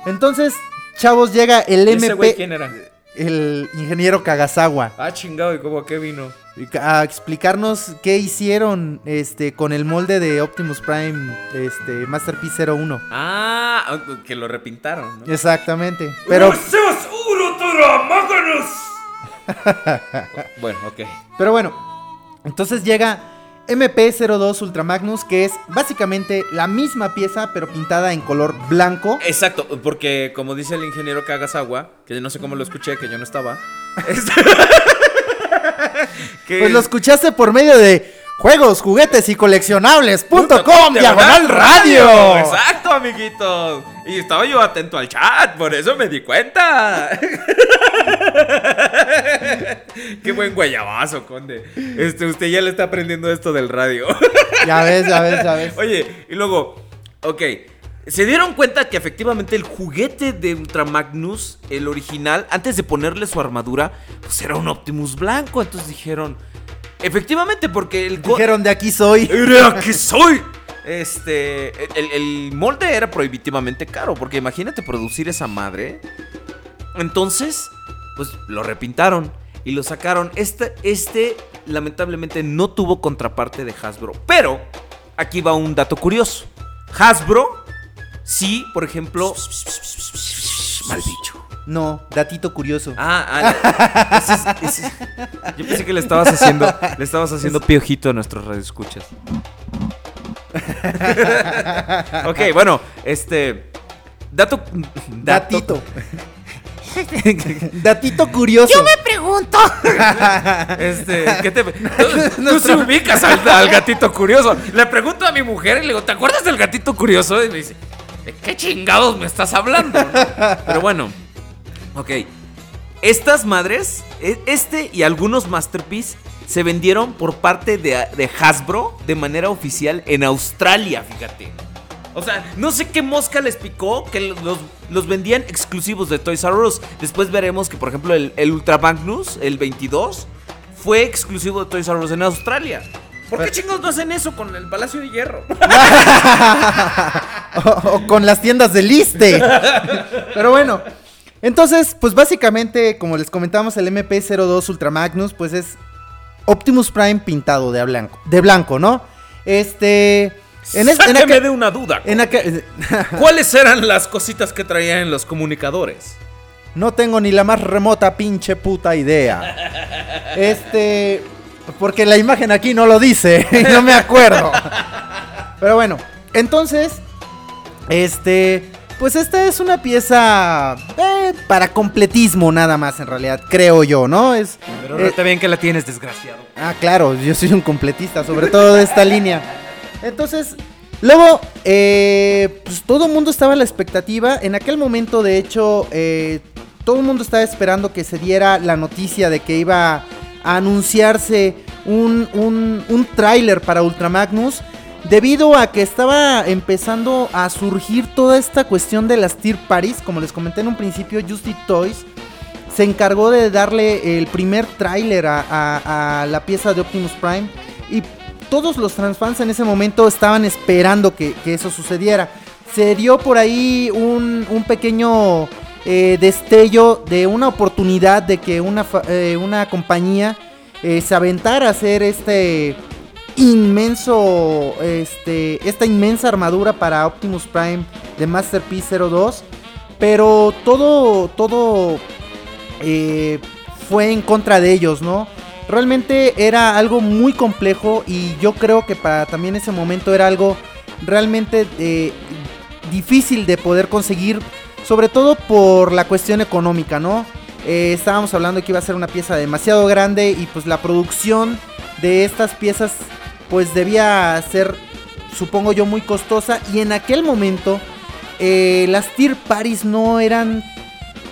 B: Entonces, chavos, llega el MP.
A: era?
B: El ingeniero Kagasawa.
A: Ah, chingado, ¿y cómo a qué vino?
B: A explicarnos qué hicieron este con el molde de Optimus Prime este Masterpiece 01.
A: Ah, que lo repintaron, ¿no?
B: Exactamente. Pero,
A: Bueno, ok.
B: pero bueno. Entonces llega MP02 Ultra Magnus, que es básicamente la misma pieza, pero pintada en color blanco.
A: Exacto, porque como dice el ingeniero Kagasawa, que no sé cómo lo escuché, que yo no estaba.
B: Pues lo escuchaste por medio de juegos, juguetes y coleccionables.com diagonal radio.
A: Exacto, amiguitos. Y estaba yo atento al chat, por eso me di cuenta. Qué buen guayabazo, conde. Este, usted ya le está aprendiendo esto del radio.
B: Ya ves, ya ves, ya ves.
A: Oye, y luego, ok. Se dieron cuenta que efectivamente el juguete de Ultra Magnus, el original, antes de ponerle su armadura, pues era un Optimus blanco. Entonces dijeron, efectivamente, porque el
B: Dijeron de aquí soy.
A: ¡Era que soy! Este, el, el molde era prohibitivamente caro, porque imagínate producir esa madre. Entonces, pues lo repintaron y lo sacaron. Este, este, lamentablemente, no tuvo contraparte de Hasbro. Pero, aquí va un dato curioso. Hasbro, sí, por ejemplo... Mal bicho.
B: No, datito curioso.
A: Ah, ah, ese es- ese- yo pensé que le estabas haciendo, le estabas haciendo piojito a nuestros radioescuchas. ok, bueno, este dato,
B: Datito. Datito curioso. Yo me
D: pregunto.
A: Este, ¿qué te Tú, tú sí ubicas al, al gatito curioso. Le pregunto a mi mujer y le digo, ¿te acuerdas del gatito curioso? Y me dice, ¿de qué chingados me estás hablando? Pero bueno, ok. Estas madres, e- este y algunos Masterpiece se vendieron por parte de, de Hasbro de manera oficial en Australia, fíjate. O sea, no sé qué mosca les picó que los, vendían exclusivos de Toys R Us. Después veremos que, por ejemplo, el, el Ultra Magnus, el 22, fue exclusivo de Toys R Us en Australia. ¿Por qué chingos no hacen eso con el Palacio de Hierro?
B: o, o con las tiendas de liste. Pero bueno. Entonces, pues básicamente, como les comentamos, el MP02 Ultra Magnus, pues es Optimus Prime pintado de a blanco. De blanco, ¿no? Este. En, es- en
A: de una duda.
B: en
A: ¿Cuáles eran las cositas que traían en los comunicadores?
B: No tengo ni la más remota pinche puta idea. Este. Porque la imagen aquí no lo dice. y no me acuerdo. Pero bueno, entonces. Este, pues esta es una pieza eh, para completismo nada más en realidad, creo yo, ¿no? Es
A: Pero
B: eh,
A: nota bien que la tienes, desgraciado.
B: Ah, claro, yo soy un completista, sobre todo de esta línea. Entonces, luego, eh, pues todo el mundo estaba a la expectativa. En aquel momento, de hecho, eh, todo el mundo estaba esperando que se diera la noticia de que iba anunciarse un, un, un tráiler para Ultramagnus. Debido a que estaba empezando a surgir toda esta cuestión de las Tier Paris, como les comenté en un principio, Justy Toys se encargó de darle el primer tráiler a la pieza de Optimus Prime y todos los transfans en ese momento estaban esperando que, que eso sucediera. Se dio por ahí un, un pequeño eh, destello de una oportunidad de que una, eh, una compañía eh, se aventara a hacer este inmenso, este, esta inmensa armadura para Optimus Prime de Masterpiece 02. Pero todo, todo fue en contra de ellos, ¿no? Realmente era algo muy complejo y yo creo que para también ese momento era algo realmente difícil de poder conseguir, sobre todo por la cuestión económica, ¿no? Eh, estábamos hablando de que iba a ser una pieza demasiado grande y pues la producción de estas piezas pues debía ser, supongo yo, muy costosa y en aquel momento eh, las Tier Paris no eran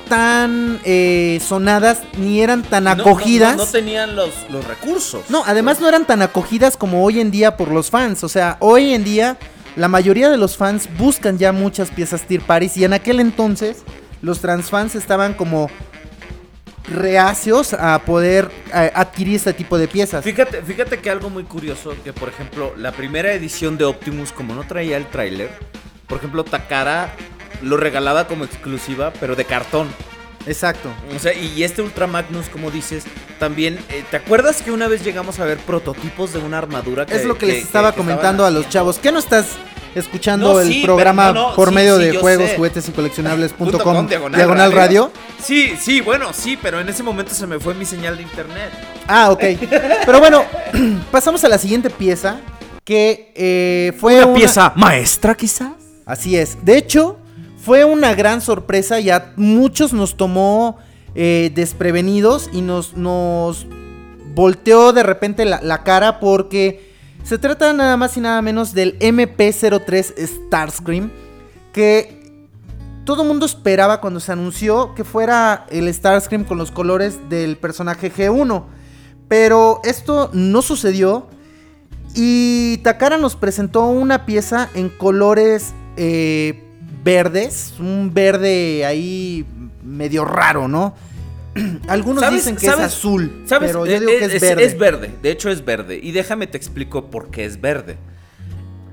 B: tan eh, sonadas ni eran tan
A: No, no,
B: acogidas.
A: No, no tenían los, los recursos.
B: No, además no eran tan acogidas como hoy en día por los fans. O sea, hoy en día la mayoría de los fans buscan ya muchas piezas Tier Paris y en aquel entonces los transfans estaban como reacios a poder eh, adquirir este tipo de piezas.
A: Fíjate, fíjate que algo muy curioso, que por ejemplo, la primera edición de Optimus, como no traía el tráiler, por ejemplo, Takara lo regalaba como exclusiva, pero de cartón.
B: Exacto.
A: O sea, y este Ultra Magnus, como dices, también, eh, ¿te acuerdas que una vez llegamos a ver prototipos de una armadura que
B: Es lo que, les estaba
A: que
B: comentando a los
A: haciendo?
B: chavos. ¿Qué no estás escuchando
A: No,
B: el
A: sí,
B: programa
A: pero no, no,
B: por
A: sí,
B: medio
A: sí,
B: de juegos,
A: sé.
B: juguetes y coleccionables.com
A: com,
B: diagonal, radio?
A: Sí, sí, bueno, sí, pero en ese momento se me fue mi señal de internet.
B: Ah, ok. Pero bueno, pasamos a la siguiente pieza. Que eh, fue
A: Una pieza maestra, quizás.
B: Así es. De hecho, fue una gran sorpresa y a muchos nos tomó eh, desprevenidos y nos, nos volteó de repente la, cara porque se trata nada más y nada menos del MP03 Starscream que todo mundo esperaba cuando se anunció que fuera el Starscream con los colores del personaje G1. Pero esto no sucedió. Y Takara nos presentó una pieza en colores eh, verdes. Un verde ahí medio raro, ¿no? Algunos
A: ¿Sabes-
B: dicen que
A: sabes-
B: es azul.
A: ¿Sabes?
B: Pero yo
A: Eh,
B: digo que
A: eh,
B: es, verde.
A: Es verde, de hecho es verde. Y déjame te explico por qué es verde.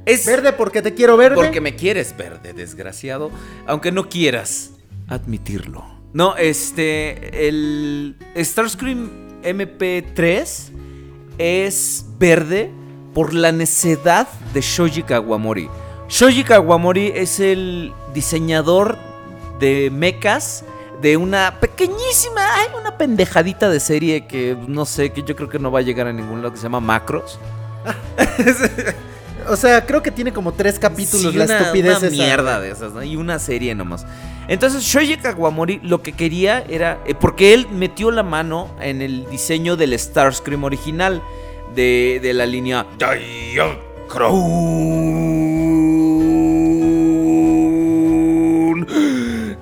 A: Es
B: Verde porque te quiero verde.
A: porque me quieres verde, desgraciado. Aunque no quieras admitirlo. No, este. El Starscream MP3 es verde por la necedad de Shoji Kawamori. Shoji Kawamori es el diseñador de mechas de una pequeñísima, ay, una pendejadita de serie que no sé, que yo creo que no va a llegar a ningún lado que se llama Macros.
B: O sea, creo que tiene como tres capítulos
A: Sí,
B: la
A: una,
B: estupidez
A: una
B: esa.
A: mierda de esas, ¿no? Y una serie nomás. Entonces, Shoji Kawamori lo que quería era. eh, porque él metió la mano en el diseño del Starscream original. De, de la línea. Diacrone.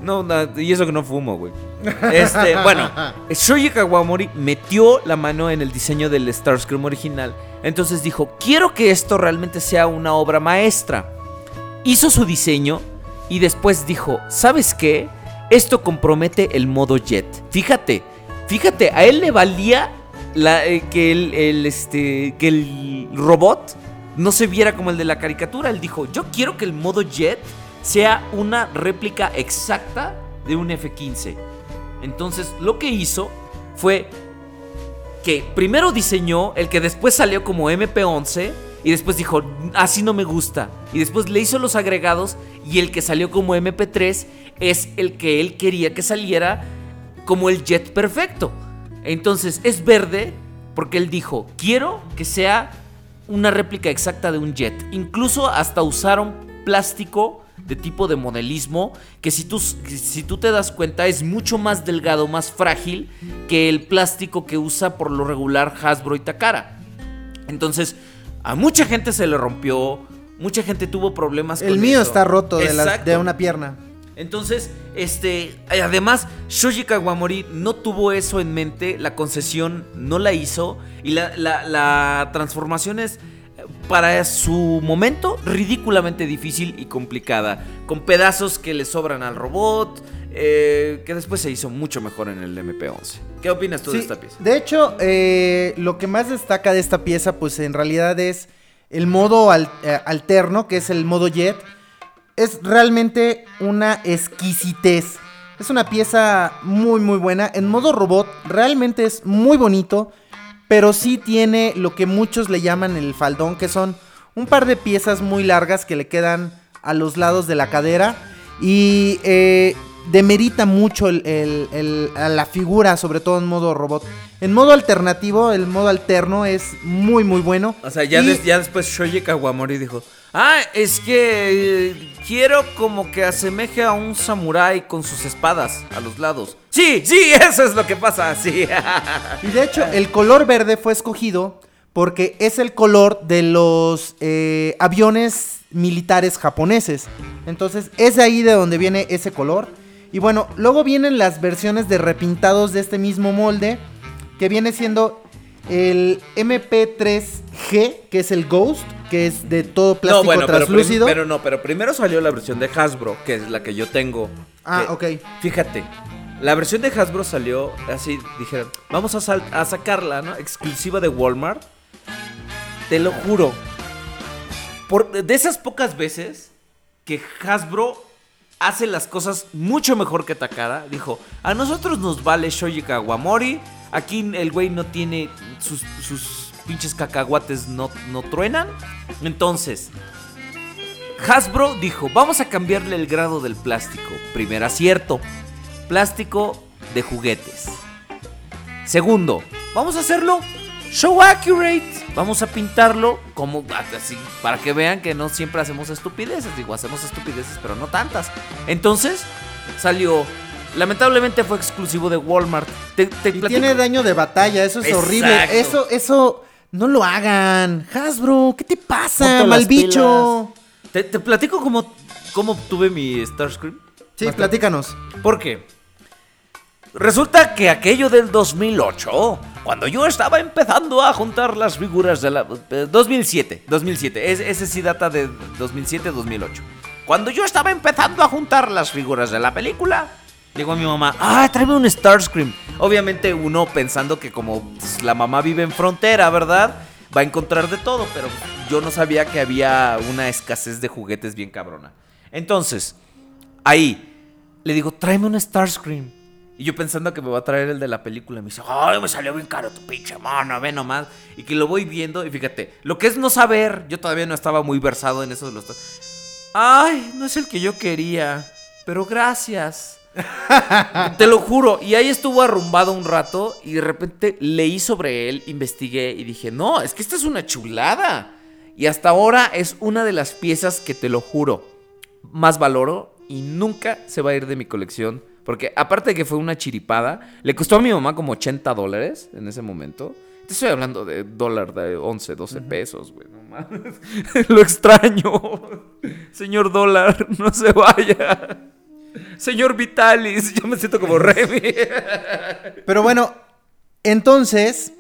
A: No, na- y eso que no fumo, güey. Este, bueno, Shoji Kawamori metió la mano en el diseño del Starscream original. Entonces dijo: Quiero que esto realmente sea una obra maestra hizo su diseño y después dijo, ¿sabes qué? Esto compromete el modo jet. Fíjate, fíjate, a él le valía la, eh, que, el, el, este, que el robot no se viera como el de la caricatura. Él dijo, yo quiero que el modo jet sea una réplica exacta de un F-15. Entonces lo que hizo fue que primero diseñó el que después salió como MP11 y después dijo, así no me gusta. Y después le hizo los agregados y el que salió como MP3 es el que él quería que saliera como el jet perfecto. Entonces es verde porque él dijo, quiero que sea una réplica exacta de un jet. Incluso hasta usaron plástico de tipo de modelismo que si tú, si tú te das cuenta es mucho más delgado, más frágil que el plástico que usa por lo regular Hasbro y Takara. Entonces, a mucha gente se le rompió, mucha gente tuvo problemas
B: El
A: con
B: mío
A: eso.
B: está roto de, la-
A: Exacto.
B: de una pierna.
A: Entonces, este, además, Shoji Kawamori no tuvo eso en mente, la concesión no la hizo y la, la- la transformación es, eh, para su momento, ridículamente difícil y complicada, con pedazos que le sobran al robot, eh, que después se hizo mucho mejor en el MP11. ¿Qué opinas tú de esta pieza?
B: De hecho, eh, lo que más destaca de esta pieza, pues en realidad es el modo al- eh, alterno, que es el modo jet. Es realmente una exquisitez. Es una pieza muy, muy buena. En modo robot, realmente es muy bonito, pero sí tiene lo que muchos le llaman el faldón, que son un par de piezas muy largas que le quedan a los lados de la cadera. Y eh, demerita mucho el- el- el- a la figura, sobre todo en modo robot. En modo alternativo, el modo alterno es muy, muy bueno.
A: O sea, ya,
B: Y-
A: des- ya después Shoji Kawamori dijo, ah, es que eh, quiero como que asemeje a un samurái con sus espadas a los lados. Sí, sí, eso es lo que pasa, sí.
B: Y de hecho, el color verde fue escogido porque es el color de los eh, aviones militares japoneses. Entonces, es ahí de donde viene ese color. Y bueno, luego vienen las versiones de repintados de este mismo molde, que viene siendo el MP3G, que es el Ghost, que es de todo plástico
A: no, bueno,
B: translúcido.
A: pero no, pero primero salió la versión de Hasbro, que es la que yo tengo.
B: Ah,
A: que-
B: ok.
A: Fíjate, la versión de Hasbro salió así, dijeron, vamos a, sal- a sacarla, ¿no? Exclusiva de Walmart. Te lo juro. Por, de esas pocas veces que Hasbro hace las cosas mucho mejor que Takara, dijo, a nosotros nos vale Shoji Kawamori, aquí el güey no tiene sus, sus pinches cacahuates no, no truenan. Entonces, Hasbro dijo, vamos a cambiarle el grado del plástico. Primer acierto, plástico de juguetes. Segundo, vamos a hacerlo show accurate. Vamos a pintarlo como así, para que vean que no siempre hacemos estupideces. Digo, hacemos estupideces, pero no tantas. Entonces, salió... Lamentablemente fue exclusivo de Walmart. Te, te
B: Y tiene daño de batalla, eso es
A: Exacto.
B: horrible. Eso, eso, no lo hagan. Hasbro, ¿qué te pasa, mal bicho?
A: te, te platico cómo, cómo obtuve mi Starscream.
B: Sí, platícanos.
A: ¿Por qué? Resulta que aquello del 2008, cuando yo estaba empezando a juntar las figuras de la... eh, 2007, 2007, es- ese sí data de 2007-2008. Cuando yo estaba empezando a juntar las figuras de la película, llegó mi mamá, ah, tráeme un Starscream. Obviamente uno pensando que como pues, la mamá vive en frontera, ¿verdad? Va a encontrar de todo, pero yo no sabía que había una escasez de juguetes bien cabrona. Entonces, ahí, le digo, tráeme un Starscream. Y yo pensando que me va a traer el de la película. Me dice, ay, me salió bien caro tu pinche mano, ve nomás. Y que lo voy viendo. Y fíjate, lo que es no saber, yo todavía no estaba muy versado en eso de los. Ay, no es el que yo quería. Pero gracias. Te lo juro. Y ahí estuvo arrumbado un rato. Y de repente leí sobre él, investigué. Y dije, no, es que esta es una chulada. Y hasta ahora es una de las piezas que te lo juro más valoro y nunca se va a ir de mi colección. Porque aparte de que fue una chiripada, le costó a mi mamá como 80 dólares en ese momento. Te estoy hablando de dólar de 11, 12 pesos, güey. No mames. Lo extraño. Señor dólar, no se vaya. Señor Vitalis, yo me siento como Remy.
B: Pero bueno, entonces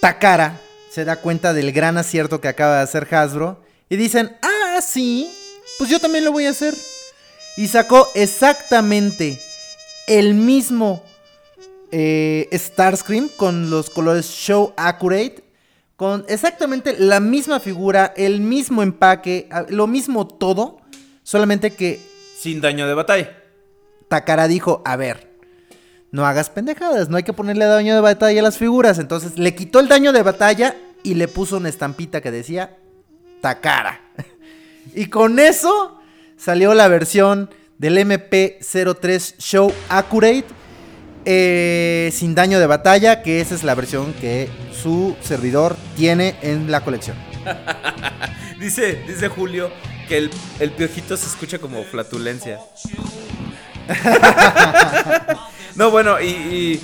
B: Takara se da cuenta del gran acierto que acaba de hacer Hasbro y dicen, ah, sí, pues yo también lo voy a hacer. Y sacó exactamente el mismo eh, Starscream con los colores Show Accurate, con exactamente la misma figura, el mismo empaque, lo mismo todo, solamente que
A: Sin daño de batalla.
B: Takara dijo, a ver, no hagas pendejadas, no hay que ponerle daño de batalla a las figuras. Entonces le quitó el daño de batalla y le puso una estampita que decía Takara. y con eso salió la versión del MP03 Show Accurate eh, sin daño de batalla, que esa es la versión que su servidor tiene en la colección.
A: Dice, dice Julio que el, el piojito se escucha como flatulencia. no, bueno, y,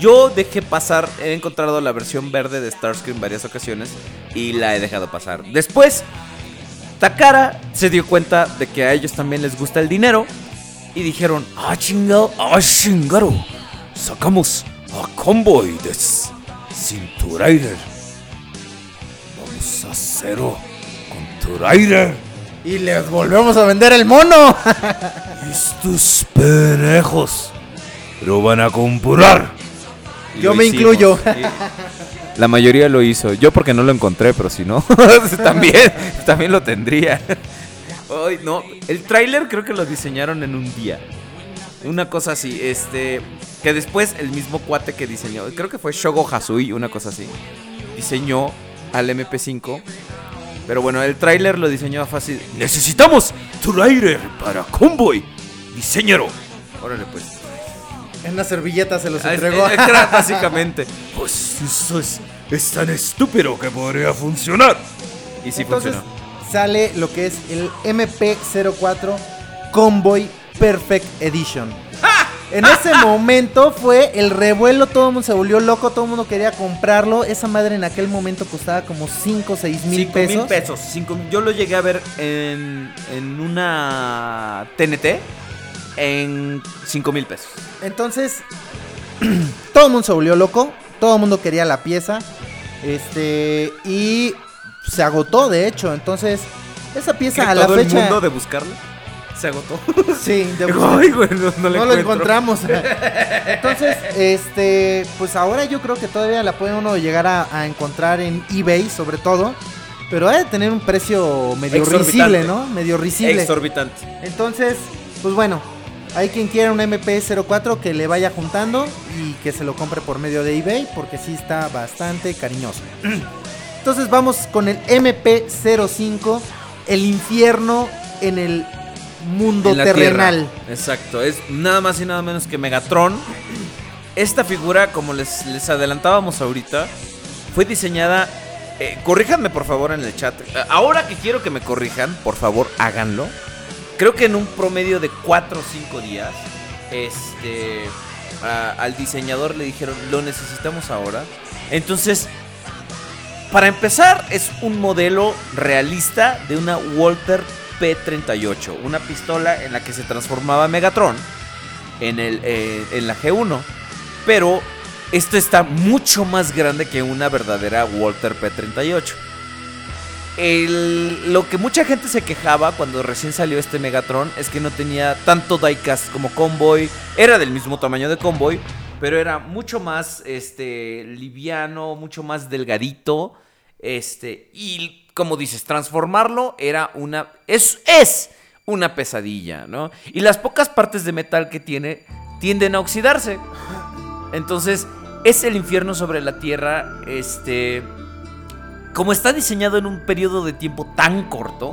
A: yo dejé pasar, he encontrado la versión verde de Starscream varias ocasiones y la he dejado pasar. Después, Takara se dio cuenta de que a ellos también les gusta el dinero y dijeron, ah chingado, ah chingaro, sacamos a Convoy de Cinturaider. Vamos a cero con Turaider.
B: Y les volvemos a vender el mono.
A: Estos pendejos lo van a comprar.
B: Yo me incluyo.
A: La mayoría lo hizo. Yo porque no lo encontré, pero si no, también, también lo tendría. Ay, no, el tráiler creo que lo diseñaron en un día. Una cosa así, este, que después el mismo cuate que diseñó, creo que fue Shogo Hasui, una cosa así, diseñó al MP5. Pero bueno, el tráiler lo diseñó fácil. Necesitamos Trailer para Convoy. Diseñero. Órale pues.
B: En una servilleta se los
A: Ah, es-
B: entregó.
A: eh, era básicamente. Pues eso es, es tan estúpido que podría funcionar. Y sí
B: Entonces
A: funcionó.
B: sale lo que es el MP04 Convoy Perfect Edition. En ese momento fue el revuelo, todo el mundo se volvió loco, todo el mundo quería comprarlo. Esa madre en aquel momento costaba como 5 o 6 mil pesos.
A: mil pesos. cinco yo lo llegué a ver en, en una TNT en 5 mil pesos.
B: Entonces, todo el mundo se volvió loco, todo el mundo quería la pieza. Este, y se agotó, de hecho. Entonces, esa pieza a la
A: todo el
B: fecha.
A: mundo de buscarlo se agotó.
B: Sí, de
A: Ay, güey, no, no, le
B: no lo encontramos. Entonces, este, pues ahora yo creo que todavía la puede uno llegar a, a encontrar en eBay, sobre todo. Pero ha de tener un precio medio risible, ¿no? Medio risible.
A: Exorbitante.
B: Entonces, pues bueno, hay quien quiera un MP04 que le vaya juntando y que se lo compre por medio de eBay porque sí está bastante cariñoso. Entonces vamos con el MP05, el infierno en el mundo
A: En la
B: terrenal.
A: Tierra. Exacto, es nada más y nada menos que Megatron. Esta figura, como les, les adelantábamos ahorita, fue diseñada. eh, corríjanme por favor en el chat. Eh, Ahora que quiero que me corrijan, por favor háganlo. Creo que en un promedio de 4 o 5 días, este, a- al diseñador le dijeron, lo necesitamos ahora. Entonces, para empezar, es un modelo realista de una Walter P38, una pistola en la que se transformaba Megatron en, el, eh, en la G1. Pero esto está mucho más grande que una verdadera Walter P38. El- lo que mucha gente se quejaba cuando recién salió este Megatron es que no tenía tanto diecast como Convoy. Era del mismo tamaño de Convoy, pero era mucho más este, liviano, mucho más delgadito. Este, y como dices, transformarlo era una. Es, es una pesadilla, ¿no? Y las pocas partes de metal que tiene tienden a oxidarse. Entonces, es el infierno sobre la tierra. Este. Como está diseñado en un periodo de tiempo tan corto,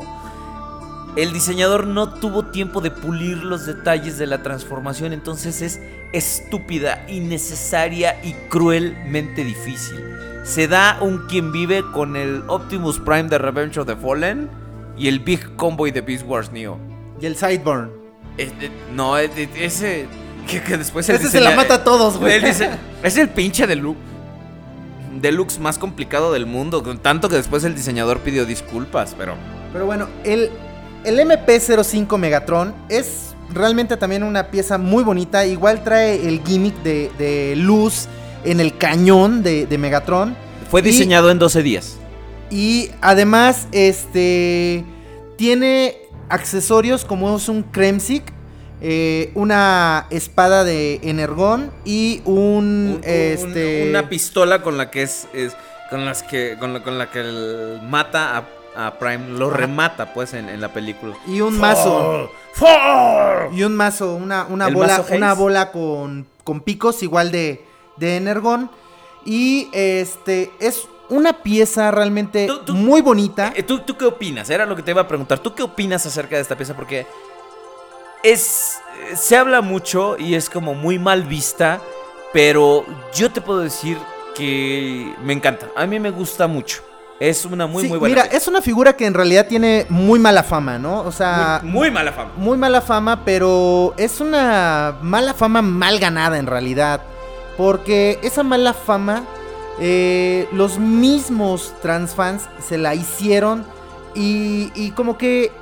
A: el diseñador no tuvo tiempo de pulir los detalles de la transformación, entonces es estúpida, innecesaria y cruelmente difícil. Se da un quien vive con el Optimus Prime de Revenge of the Fallen y el Big Convoy de Beast Wars Neo.
B: Y el Sideburn.
A: Es- eh, no, eh, eh, ese que, que después el
B: Ese se la mata a todos, güey.
A: él es el pinche deluxe. Deluxe más complicado del mundo. Tanto que después el diseñador pidió disculpas, pero.
B: Pero bueno, el, el MP05 Megatron es realmente también una pieza muy bonita. Igual trae el gimmick de, de luz en el cañón de, de Megatron.
A: Fue
B: Y-
A: diseñado en 12 días.
B: Y además, este. Tiene accesorios como es un Kremsik. eh, una espada de Energon y un, este
A: una pistola con la que es. es- con las que. Con la, con la que mata a, a Prime. Lo remata, pues, en, en la película.
B: y un mazo
A: ¡Far!
B: y un mazo una, una
A: ¿El
B: bola una bola con, con picos igual de de Energon y este es una pieza realmente
A: Tú- tú-
B: muy bonita
A: Eh, ¿Tú, ¿Tú qué opinas? Era lo que te iba a preguntar. ¿Tú qué opinas acerca de esta pieza? Porque es. Se habla mucho y es como muy mal vista. Pero yo te puedo decir que me encanta. A mí me gusta mucho. Es una muy,
B: Sí,
A: muy buena.
B: Mira, es una figura que en realidad tiene muy mala fama, ¿no? O sea,
A: muy, muy mala fama.
B: muy mala fama, pero es una mala fama mal ganada en realidad. Porque esa mala fama, eh, los mismos transfans se la hicieron y, y como que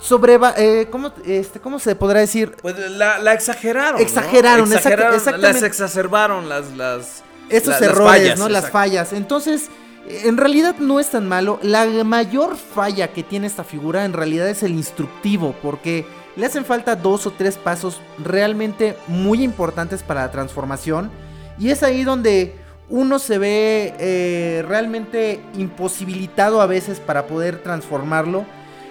B: sobreva... Eh, ¿cómo, este, ¿Cómo se podrá decir?
A: Pues la, la exageraron. ¿no?
B: Exageraron, exacta-
A: Exageraron,
B: exactamente.
A: Las exacerbaron, las. las
B: Esos
A: la- las
B: errores,
A: fallas,
B: ¿no? Las fallas. Entonces, en realidad no es tan malo. La mayor falla que tiene esta figura en realidad es el instructivo, porque le hacen falta dos o tres pasos realmente muy importantes para la transformación. Y es ahí donde uno se ve eh, realmente imposibilitado a veces para poder transformarlo.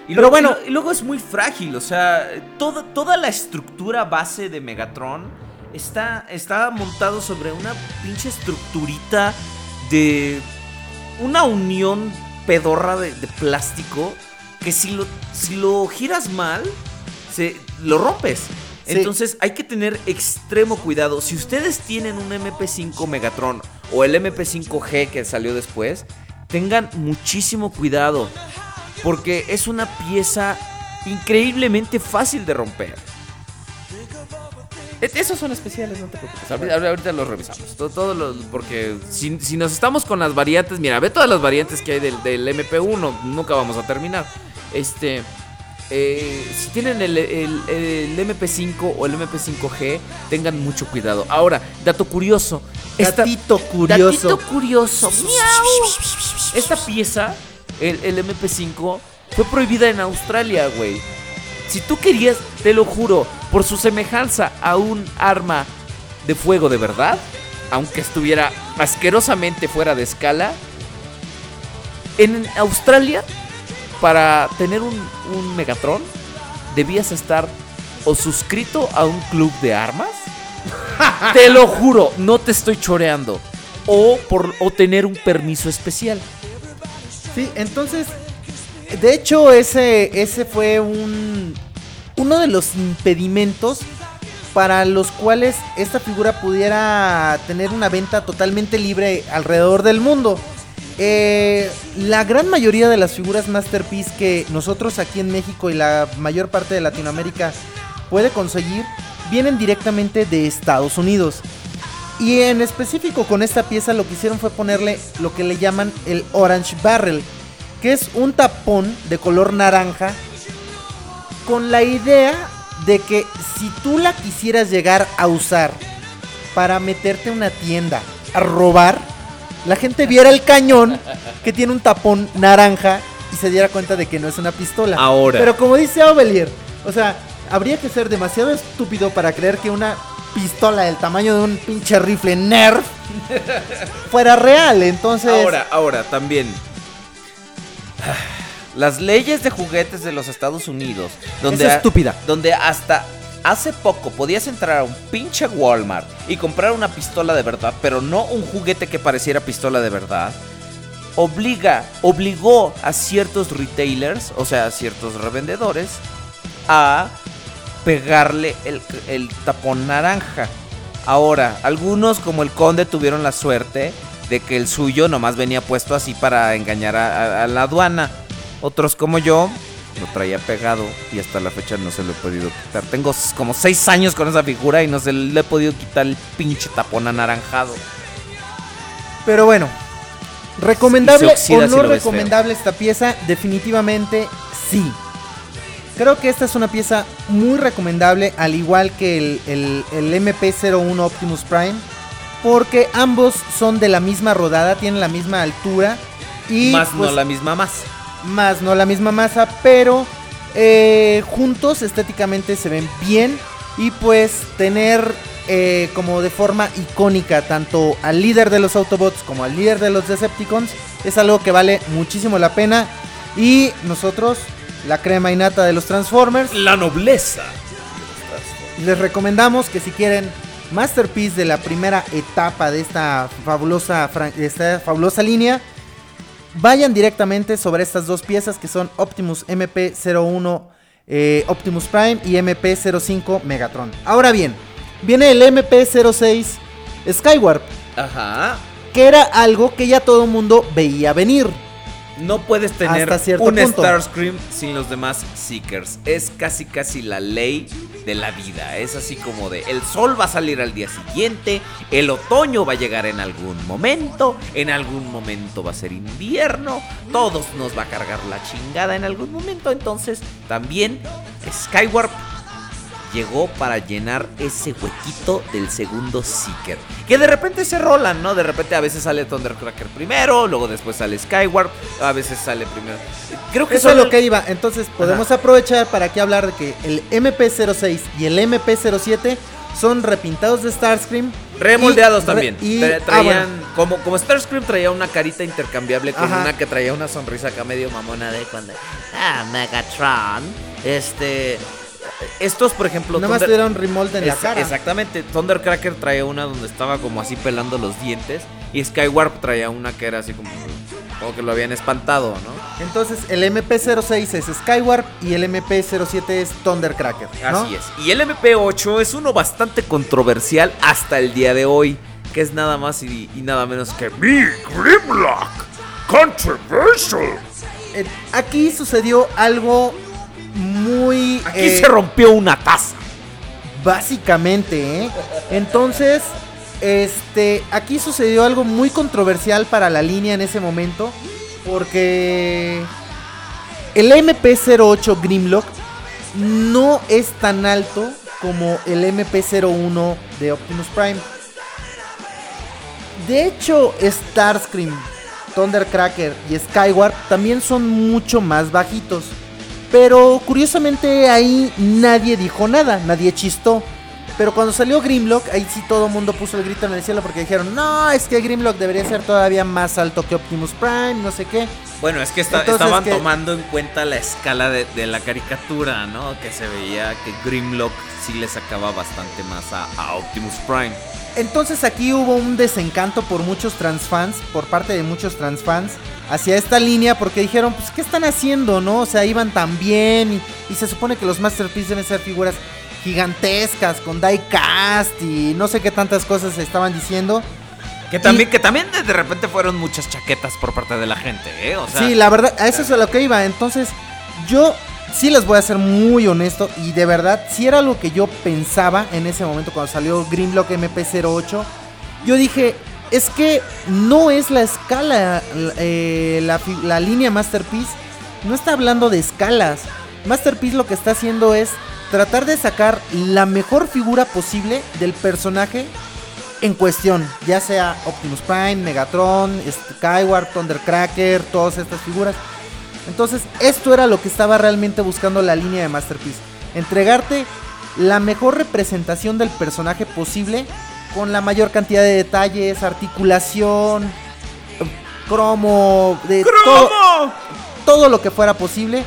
A: Y
B: Pero
A: luego,
B: bueno.
A: lo- y luego es muy frágil, o sea, toda, toda la estructura base de Megatron está, está montado sobre una pinche estructurita de una unión pedorra de, de plástico que si lo, si lo giras mal, se, lo rompes.
B: Sí.
A: Entonces hay que tener extremo cuidado. Si ustedes tienen un MP5 Megatron o el MP5G que salió después, tengan muchísimo cuidado. Porque es una pieza increíblemente fácil de romper. E- Esos son especiales, no te preocupes. Ahorita, ahorita los revisamos. Todo, todo lo- porque si, si nos estamos con las variantes, mira, ve todas las variantes que hay del, del MP1, nunca vamos a terminar. Este, eh, si tienen el, el- el MP5 o el MP5G, tengan mucho cuidado. Ahora, dato curioso. esta-
B: Datito curioso.
A: Datito curioso. Miau. Esta pieza, el, el MP5, fue prohibida en Australia, güey. Si tú querías, te lo juro, por su semejanza a un arma de fuego de verdad, aunque estuviera asquerosamente fuera de escala, en Australia, para tener un, un Megatron, debías estar o suscrito a un club de armas. te lo juro, no te estoy choreando. O, por, o tener un permiso especial.
B: Sí, entonces, de hecho, ese, ese fue un uno de los impedimentos para los cuales esta figura pudiera tener una venta totalmente libre alrededor del mundo. Eh, la gran mayoría de las figuras Masterpiece que nosotros aquí en México y la mayor parte de Latinoamérica puede conseguir vienen directamente de Estados Unidos. Y en específico con esta pieza lo que hicieron fue ponerle lo que le llaman el Orange Barrel, que es un tapón de color naranja con la idea de que si tú la quisieras llegar a usar para meterte a una tienda a robar, la gente viera el cañón que tiene un tapón naranja y se diera cuenta de que no es una pistola.
A: Ahora.
B: Pero como dice Ovelier, o sea, habría que ser demasiado estúpido para creer que una pistola del tamaño de un pinche rifle Nerf fuera real. Entonces,
A: Ahora, ahora, también. Las leyes de juguetes de los Estados Unidos, donde,
B: Es estúpida.
A: donde hasta hace poco podías entrar a un pinche Walmart y comprar una pistola de verdad, pero no un juguete que pareciera pistola de verdad, obliga, obligó a ciertos retailers, o sea, a ciertos revendedores, a pegarle el, el tapón naranja. Ahora, algunos como el conde tuvieron la suerte de que el suyo nomás venía puesto así para engañar a, a- a la aduana. Otros como yo lo traía pegado y hasta la fecha no se lo he podido quitar. Tengo como seis años con esa figura y no se le he podido quitar el pinche tapón anaranjado.
B: Pero bueno, recomendable o no recomendable esta pieza, definitivamente sí. Creo que esta es una pieza muy recomendable, al igual que el, el- el MP01 Optimus Prime, porque ambos son de la misma rodada, tienen la misma altura y
A: Más
B: pues,
A: no la misma más.
B: Más no la misma masa, pero eh, juntos estéticamente se ven bien y pues tener eh, como de forma icónica tanto al líder de los Autobots como al líder de los Decepticons es algo que vale muchísimo la pena. Y nosotros, la crema y nata de los Transformers,
A: La nobleza.
B: les recomendamos que si quieren Masterpiece de la primera etapa de esta fabulosa, de esta fabulosa línea, vayan directamente sobre estas dos piezas que son Optimus MP01 eh, Optimus Prime y MP05 Megatron. Ahora bien, viene el MP06 Skywarp,
A: Ajá.
B: que era algo que ya todo el mundo veía venir.
A: No puedes tener un
B: punto.
A: Starscream sin los demás Seekers. Es casi casi la ley de la vida. Es así como de el sol va a salir al día siguiente, el otoño va a llegar en algún momento, en algún momento va a ser invierno, todos nos va a cargar la chingada en algún momento. Entonces también Skywarp llegó para llenar ese huequito del segundo Seeker. Que de repente se rolan, ¿no? De repente a veces sale Thundercracker primero, luego después sale Skyward, a veces sale primero. Creo que
B: Eso es lo que iba. Entonces podemos aprovechar para que hablar de que el MP06 y el MP07 son repintados de Starscream.
A: Remoldeados
B: y-
A: también.
B: y- ah,
A: traían,
B: bueno.
A: como, como Starscream traía una carita intercambiable con
B: Ajá.
A: una que traía una sonrisa acá medio mamona de cuando.
C: Ah, Megatron.
A: Este. Estos, por ejemplo.
B: Nada más
A: Thunder-
B: le dieron remold en la cara.
A: Exactamente, Thundercracker traía una donde estaba como así pelando los dientes y Skywarp traía una que era así como, como que lo habían espantado, ¿no?
B: Entonces el MP06 es Skywarp y el MP07 es Thundercracker. ¿no?
A: Así es. Y el MP8 es uno bastante controversial hasta el día de hoy, que es nada más y, y nada menos que
D: Me, Grimlock. Controversial.
B: Eh, aquí sucedió algo muy...
A: Aquí
B: eh,
A: se rompió una taza.
B: Básicamente, ¿eh? Entonces, este, aquí sucedió algo muy controversial para la línea en ese momento, porque el MP08 Grimlock no es tan alto como el MP01 de Optimus Prime. De hecho, Starscream, Thundercracker y Skyward también son mucho más bajitos. Pero curiosamente ahí nadie dijo nada, nadie chistó. Pero cuando salió Grimlock, ahí sí todo el mundo puso el grito en el cielo porque dijeron, no, es que Grimlock debería ser todavía más alto que Optimus Prime, no sé qué.
A: Bueno, es que
B: Entonces,
A: estaban tomando en cuenta la escala de, de la caricatura, ¿no? Que se veía que Grimlock sí le sacaba bastante más a, a Optimus Prime.
B: Entonces aquí hubo un desencanto por muchos transfans, por parte de muchos transfans, hacia esta línea porque dijeron, pues, ¿qué están haciendo, no? O sea, iban tan bien y, y se supone que los Masterpiece deben ser figuras gigantescas, con diecast y no sé qué tantas cosas se estaban diciendo.
A: Que también, que también de, de repente fueron muchas chaquetas por parte de la gente, ¿eh? O sea,
B: sí, la verdad, a eso es a lo que iba. Entonces, yo sí les voy a ser muy honesto y de verdad, si era lo que yo pensaba en ese momento cuando salió Grimlock MP08, yo dije, es que no es la escala, eh, la, línea Masterpiece no está hablando de escalas. Masterpiece lo que está haciendo es tratar de sacar la mejor figura posible del personaje en cuestión, ya sea Optimus Prime, Megatron, Skyward, Thundercracker, todas estas figuras. Entonces, esto era lo que estaba realmente buscando la línea de Masterpiece. Entregarte la mejor representación del personaje posible con la mayor cantidad de detalles, articulación, cromo, de todo, todo lo que fuera posible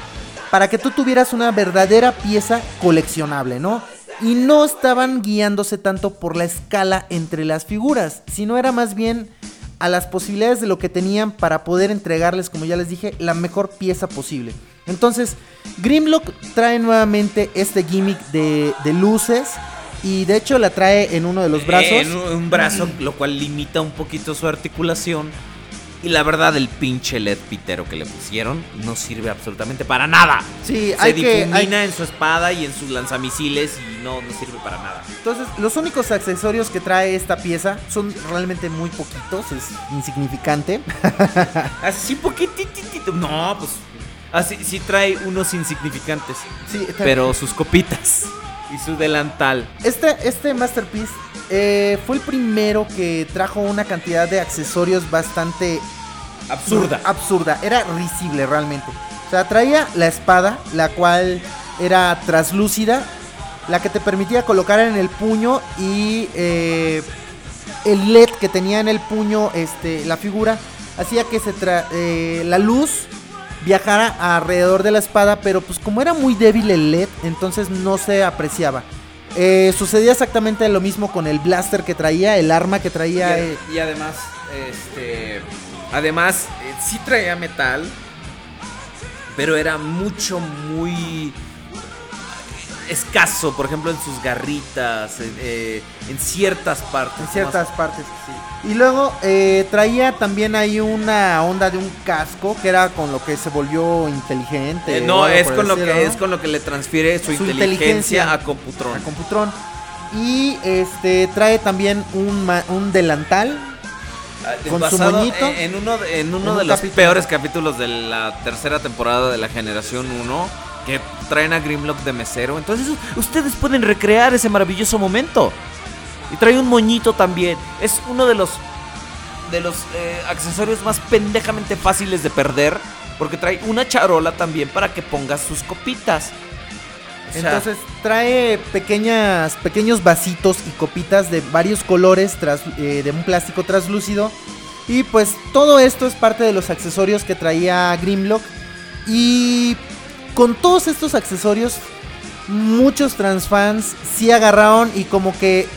B: para que tú tuvieras una verdadera pieza coleccionable, ¿no? Y no estaban guiándose tanto por la escala entre las figuras, sino era más bien a las posibilidades de lo que tenían para poder entregarles, como ya les dije, la mejor pieza posible. Entonces, Grimlock trae nuevamente este gimmick de, luces y de hecho la trae en uno de los brazos.
A: En un brazo, lo cual limita un poquito su articulación. Y la verdad, el pinche LED pitero que le pusieron no sirve absolutamente para nada.
B: Sí,
A: Se
B: hay que...
A: difumina
B: hay-
A: en su espada y en sus lanzamisiles y no, no sirve para nada.
B: Entonces, los únicos accesorios que trae esta pieza son realmente muy poquitos, es insignificante.
A: Así poquititito. No, pues. Así sí trae unos insignificantes.
B: Sí,
A: Pero sus copitas y su delantal.
B: Este, este Masterpiece eh, fue el primero que trajo una cantidad de accesorios bastante
A: Absurda.
B: absurda. Era risible realmente. O sea, traía la espada, la cual era traslúcida, la que te permitía colocar en el puño y eh, el LED que tenía en el puño, este, la figura, hacía que se tra- eh, la luz viajara alrededor de la espada, pero pues como era muy débil el LED, entonces no se apreciaba. Eh, sucedía exactamente lo mismo con el blaster que traía, el arma que
A: Y,
B: traía.
A: ad-
B: eh,
A: y además, este. Además, eh, sí traía metal. Pero era mucho, muy. Escaso, por ejemplo, en sus garritas, en, eh, en ciertas partes.
B: En ciertas partes. Y luego eh, traía también ahí una onda de un casco que era con lo que se volvió inteligente.
A: Eh, no, es con lo que es con lo que le transfiere su,
B: Su
A: inteligencia,
B: inteligencia.
A: a Computron.
B: a Computron. Y este trae también un, un delantal.
A: Ah,
B: con su moñito.
A: En, uno de, en uno
B: En
A: de
B: un
A: los
B: capítulo.
A: peores capítulos de la tercera temporada de la generación 1 traen a Grimlock de mesero. Entonces ustedes pueden recrear ese maravilloso momento. Y trae un moñito también. Es uno de los de los eh, accesorios más pendejamente fáciles de perder porque trae una charola también para que pongas sus copitas.
B: Entonces trae pequeñas, pequeños vasitos y copitas de varios colores tras- eh, de un plástico translúcido. Y pues todo esto es parte de los accesorios que traía Grimlock. Y con todos estos accesorios, muchos transfans sí agarraron y como que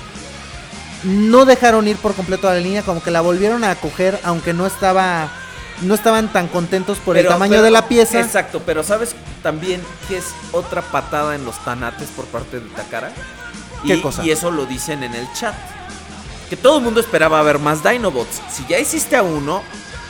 B: no dejaron ir por completo a la línea, como que la volvieron a coger, aunque no estaba, no estaban tan contentos por el tamaño
A: pero-
B: de la pieza.
A: Exacto, pero ¿sabes también que es otra patada en los tanates por parte de Takara?
B: ¿Qué
A: y,
B: cosa?
A: Y eso lo dicen en el chat. Que todo el mundo esperaba ver más Dinobots. Si ya hiciste a uno,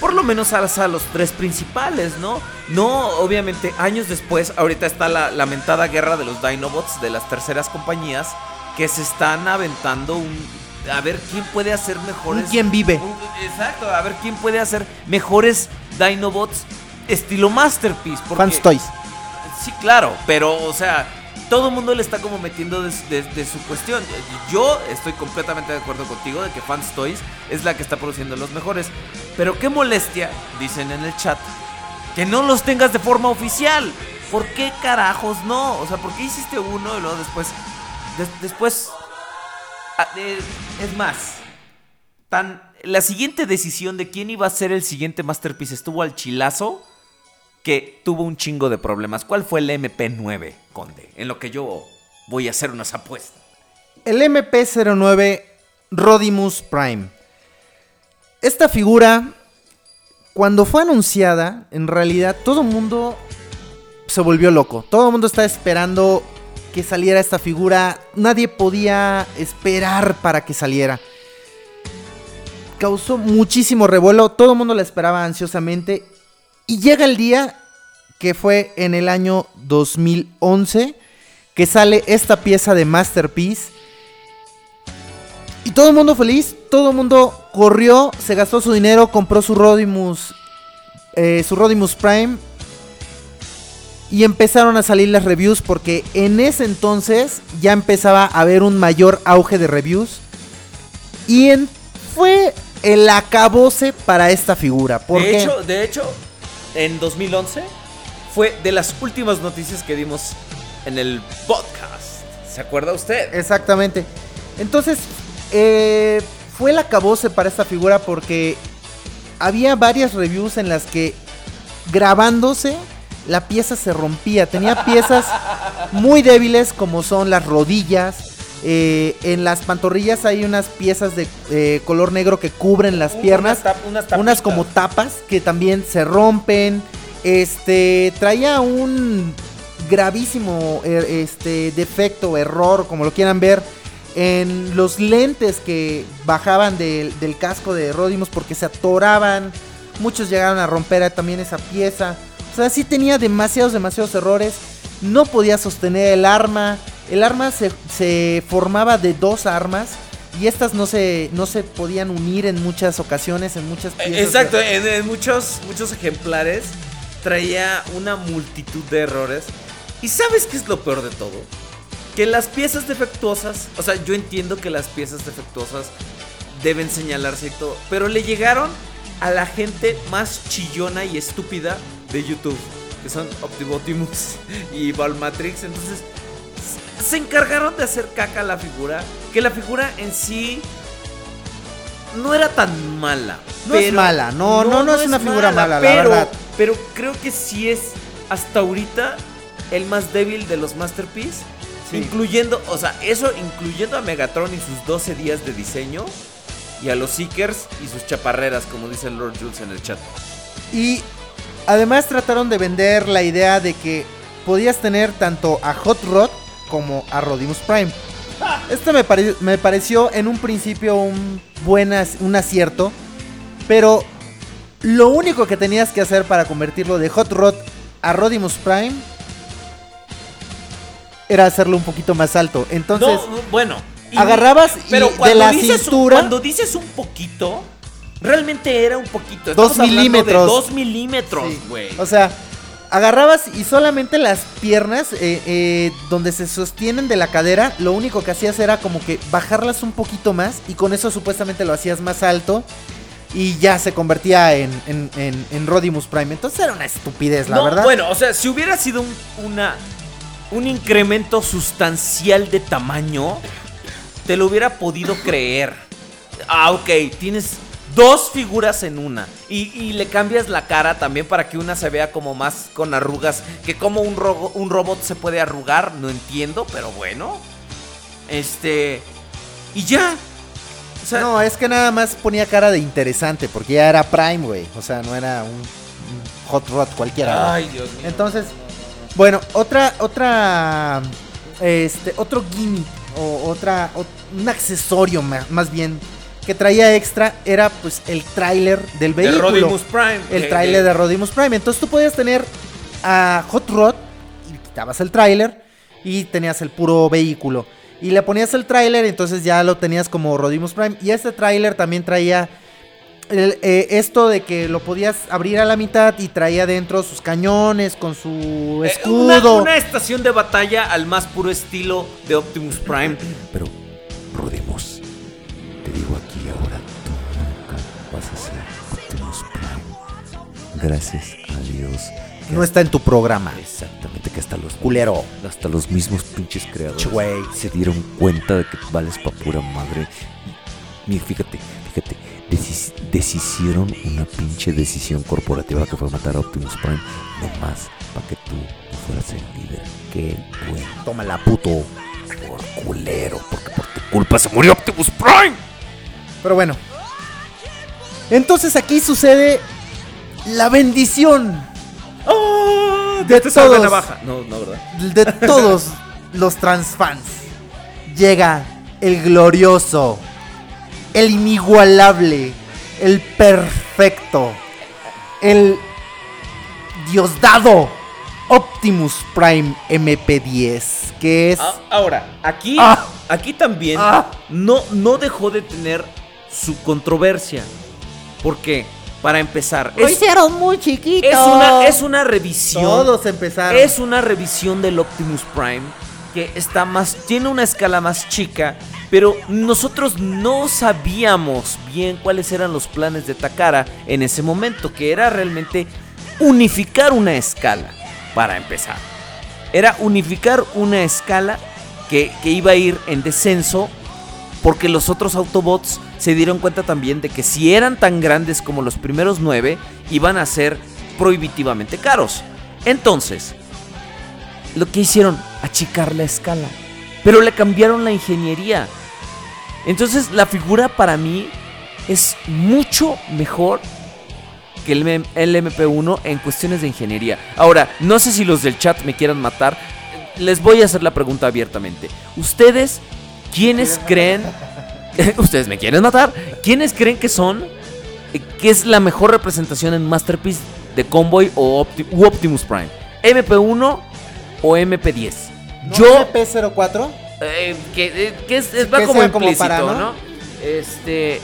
A: por lo menos haz a los tres principales, ¿no? No, obviamente, años después, ahorita está la lamentada guerra de los Dinobots de las terceras compañías que se están aventando un... A ver quién puede hacer mejores...
B: Quién vive.
A: Un- Exacto, a ver quién puede hacer mejores Dinobots estilo Masterpiece. Porque,
B: Fans Toys.
A: Sí, claro, pero, o sea, todo el mundo le está como metiendo de, su cuestión. Yo estoy completamente de acuerdo contigo de que Fans Toys es la que está produciendo los mejores. Pero qué molestia, dicen en el chat, que no los tengas de forma oficial. ¿Por qué carajos no? O sea, ¿por qué hiciste uno y luego después... des- después... ah, eh, es más, tan la siguiente decisión de quién iba a ser el siguiente Masterpiece estuvo al chilazo que tuvo un chingo de problemas. ¿Cuál fue el MP9, Conde? En lo que yo voy a hacer unas apuestas.
B: El MP09 Rodimus Prime. Esta figura, cuando fue anunciada, en realidad todo el mundo se volvió loco. Todo el mundo estaba esperando que saliera esta figura. Nadie podía esperar para que saliera. Causó muchísimo revuelo. Todo el mundo la esperaba ansiosamente. Y llega el día que fue en el año 2011 que sale esta pieza de Masterpiece. Y todo el mundo feliz, todo el mundo corrió, se gastó su dinero, compró su Rodimus, eh, su Rodimus Prime. Y empezaron a salir las reviews porque en ese entonces ya empezaba a haber un mayor auge de reviews. Y fue el acabose para esta figura. ¿Por
A: de, hecho, de hecho, en 2011 fue de las últimas noticias que dimos en el podcast. ¿Se acuerda usted?
B: Exactamente. Entonces, eh, fue el acabose para esta figura porque había varias reviews en las que grabándose la pieza se rompía. Tenía piezas muy débiles como son las rodillas. Eh, en las pantorrillas hay unas piezas de eh, color negro que cubren las piernas.
A: Unas, tap- unas
B: unas
A: tapitas.
B: como tapas que también se rompen. Este traía un gravísimo er- este defecto, error, como lo quieran ver, en los lentes que bajaban del, del casco de Rodimus porque se atoraban. Muchos llegaron a romper también esa pieza. O sea, sí tenía demasiados, demasiados errores. No podía sostener el arma. El arma se, se formaba de dos armas. Y estas no se, no se podían unir en muchas ocasiones, en muchas piezas.
A: Eh, Exacto, en, en muchos, muchos ejemplares traía una multitud de errores. ¿Y sabes qué es lo peor de todo? Que las piezas defectuosas, o sea, yo entiendo que las piezas defectuosas deben señalarse y todo, pero le llegaron a la gente más chillona y estúpida de YouTube, que son Optibotimus y Valmatrix. Entonces, se encargaron de hacer caca a la figura, que la figura en sí no era tan mala.
B: No es mala, no, no, no es una figura mala, la
A: pero,
B: verdad.
A: Pero creo que sí es hasta ahorita el más débil de los Masterpiece.
B: Sí.
A: Incluyendo, o sea, eso incluyendo a Megatron y sus 12 días de diseño. Y a los Seekers y sus chaparreras, como dice Lord Jules en el chat.
B: Y además trataron de vender la idea de que podías tener tanto a Hot Rod como a Rodimus Prime. Esto me, pare- me pareció en un principio un buen un acierto, pero lo único que tenías que hacer para convertirlo de Hot Rod a Rodimus Prime era hacerlo un poquito más alto. Entonces,
A: No, bueno. y-
B: agarrabas y
A: pero
B: de
A: cuando
B: la
A: dices un-
B: cintura-
A: cuando dices un poquito, realmente era un poquito.
B: Dos
A: Estamos
B: milímetros.
A: De dos milímetros,
B: Sí.
A: güey.
B: O sea, agarrabas y solamente las piernas eh, eh, donde se sostienen de la cadera, lo único que hacías era como que bajarlas un poquito más y con eso supuestamente lo hacías más alto y ya se convertía en, en, en- en Rodimus Prime. Entonces era una estupidez, la
A: No,
B: verdad.
A: Bueno, o sea, si hubiera sido un, una, un incremento sustancial de tamaño, te lo hubiera podido creer. Ah, ok, tienes dos figuras en una. Y, y le cambias la cara también para que una se vea como más con arrugas. Que como un, ro- un robot se puede arrugar, no entiendo, pero bueno. Este... Y ya. O sea,
B: No, es que nada más ponía cara de interesante porque ya era Prime, güey. O sea, no era un, un Hot Rod cualquiera.
A: Ay, Dios mío.
B: Entonces, bueno, otra, otra, este, otro gimmick o otra, o- un accesorio ma- más, bien que traía extra era pues el tráiler del
A: de
B: vehículo.
A: Rodimus Prime.
B: el
A: que-
B: tráiler
A: que-
B: de Rodimus Prime. Entonces tú podías tener a Hot Rod y quitabas el tráiler y tenías el puro vehículo. Y le ponías el tráiler, entonces ya lo tenías como Rodimus Prime. Y este tráiler también traía el, eh, esto de que lo podías abrir a la mitad y traía dentro sus cañones con su
A: Eh,
B: escudo.
A: Una, una estación de batalla al más puro estilo de Optimus Prime.
E: Pero, Gracias a Dios. que
B: No está en tu programa.
E: Exactamente, que hasta los
B: Culero.
E: hasta los mismos pinches creadores se dieron cuenta de que vales pa' pura madre. Mira, fíjate, fíjate, decis- deshicieron una pinche decisión corporativa que fue matar a Optimus Prime, nomás para que tú no fueras el líder. Qué bueno,
B: Tómala, puto.
E: por culero, porque por tu culpa se murió Optimus Prime.
B: Pero bueno. Entonces aquí sucede la bendición
A: ¡Oh!
B: De todos.
A: navaja. No, no, ¿verdad?
B: de todos los transfans. Llega el glorioso, el inigualable, el perfecto, el diosdado Optimus Prime MP10, que es...
A: Ah, ahora, aquí,
B: Ah.
A: aquí también
B: Ah.
A: no, no dejó de tener su controversia. Porque, para empezar,
C: Lo
A: es,
C: hicieron muy chiquito.
A: es una, es una revisión.
B: Todos empezaron.
A: Es una revisión del Optimus Prime que está más tiene una escala más chica, pero nosotros no sabíamos bien cuáles eran los planes de Takara en ese momento, que era realmente unificar una escala para empezar. Era unificar una escala que, que iba a ir en descenso porque los otros Autobots se dieron cuenta también de que si eran tan grandes como los primeros nueve, iban a ser prohibitivamente caros. Entonces, lo que hicieron, achicar la escala. Pero le cambiaron la ingeniería. Entonces, la figura para mí es mucho mejor que el, M- el MP1 en cuestiones de ingeniería. Ahora, no sé si los del chat me quieran matar. Les voy a hacer la pregunta abiertamente. ¿Ustedes quiénes creen ustedes me quieren matar. ¿Quiénes creen que son? eh, ¿Qué es la mejor representación en Masterpiece de Convoy o Opti- u Optimus Prime? ¿MP1 o MP10?
B: ¿No
A: Yo,
B: MP04?
A: eh, que, eh, que es, es- va
B: Que
A: como
B: como
A: implícito,
B: para, ¿no?
A: ¿no? Este,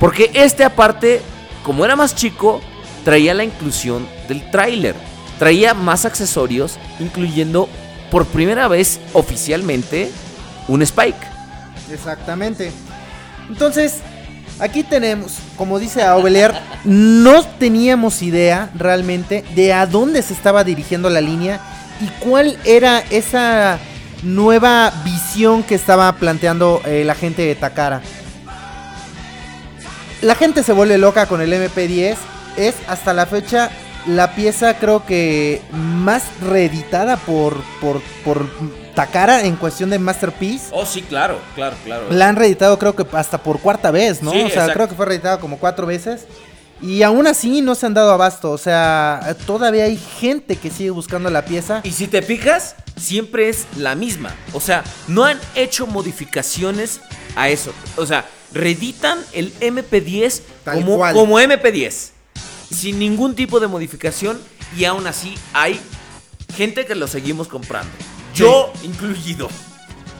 A: porque este aparte, como era más chico, traía la inclusión del tráiler. Traía más accesorios, incluyendo por primera vez oficialmente un Spike.
B: Exactamente. Entonces, aquí tenemos, como dice Aubelier, no teníamos idea realmente de a dónde se estaba dirigiendo la línea y cuál era esa nueva visión que estaba planteando eh, la gente de Takara. La gente se vuelve loca con el MP10. Es hasta la fecha la pieza creo que más reeditada por, por, por Takara en cuestión de Masterpiece.
A: Oh, sí, claro, claro, claro.
B: La han reeditado creo que hasta por cuarta vez, ¿no?
A: Sí,
B: o sea,
A: exacto.
B: creo que fue reeditado como cuatro veces. Y aún así no se han dado abasto. O sea, todavía hay gente que sigue buscando la pieza.
A: Y si te fijas, siempre es la misma. O sea, no han hecho modificaciones a eso. O sea, reeditan el MP10
B: Tal
A: como,
B: cual.
A: como MP10. Sin ningún tipo de modificación. Y aún así hay gente que lo seguimos comprando. Yo incluido.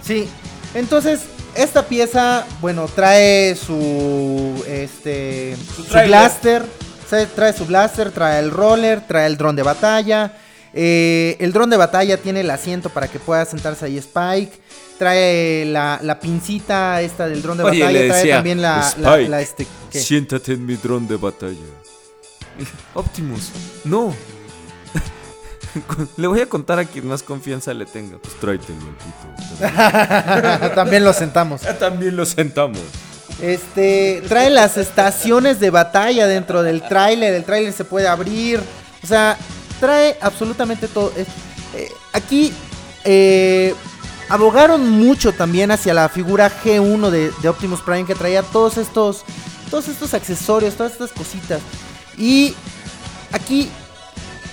B: Sí. Entonces, esta pieza, bueno, trae su este
A: Su
B: blaster, se- trae su blaster, trae el roller, trae el dron de batalla. eh, el dron de batalla tiene el asiento para que pueda sentarse ahí Spike. Trae la, la pincita esta del dron de
A: Oye,
B: batalla.
A: le
B: trae también la, la-
A: "Spike,
B: la este. ¿qué?
A: Siéntate en mi dron de batalla. Optimus, no. Le voy a contar a quien más confianza le tenga. Pues tráetelo, puto.
B: también lo sentamos.
A: También lo sentamos.
B: Este, trae las estaciones de batalla dentro del tráiler, el tráiler se puede abrir, o sea, trae absolutamente todo. Eh, aquí eh, abogaron mucho también hacia la figura G1 de, de Optimus Prime que traía todos estos, todos estos accesorios, todas estas cositas. Y aquí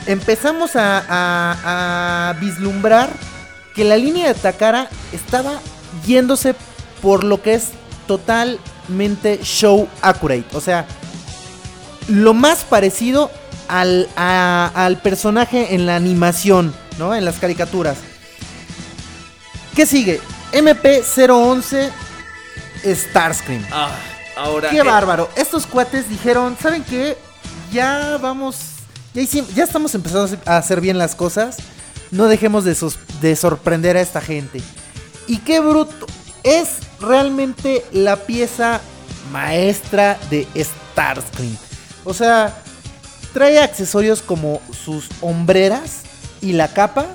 B: empezamos a, a- a vislumbrar que la línea de Takara estaba yéndose por lo que es totalmente show accurate. O sea, lo más parecido al, a- al personaje en la animación, ¿no? En las caricaturas. ¿Qué sigue? MP011 Starscream.
A: Ah, ahora.
B: Qué
A: eh,
B: bárbaro. Estos cuates dijeron, ¿saben qué? Ya vamos, ya, estamos empezando a hacer bien las cosas. No dejemos de, sos- de sorprender a esta gente. Y qué bruto. Es realmente la pieza maestra de Starscream. O sea, trae accesorios como sus hombreras y la capa.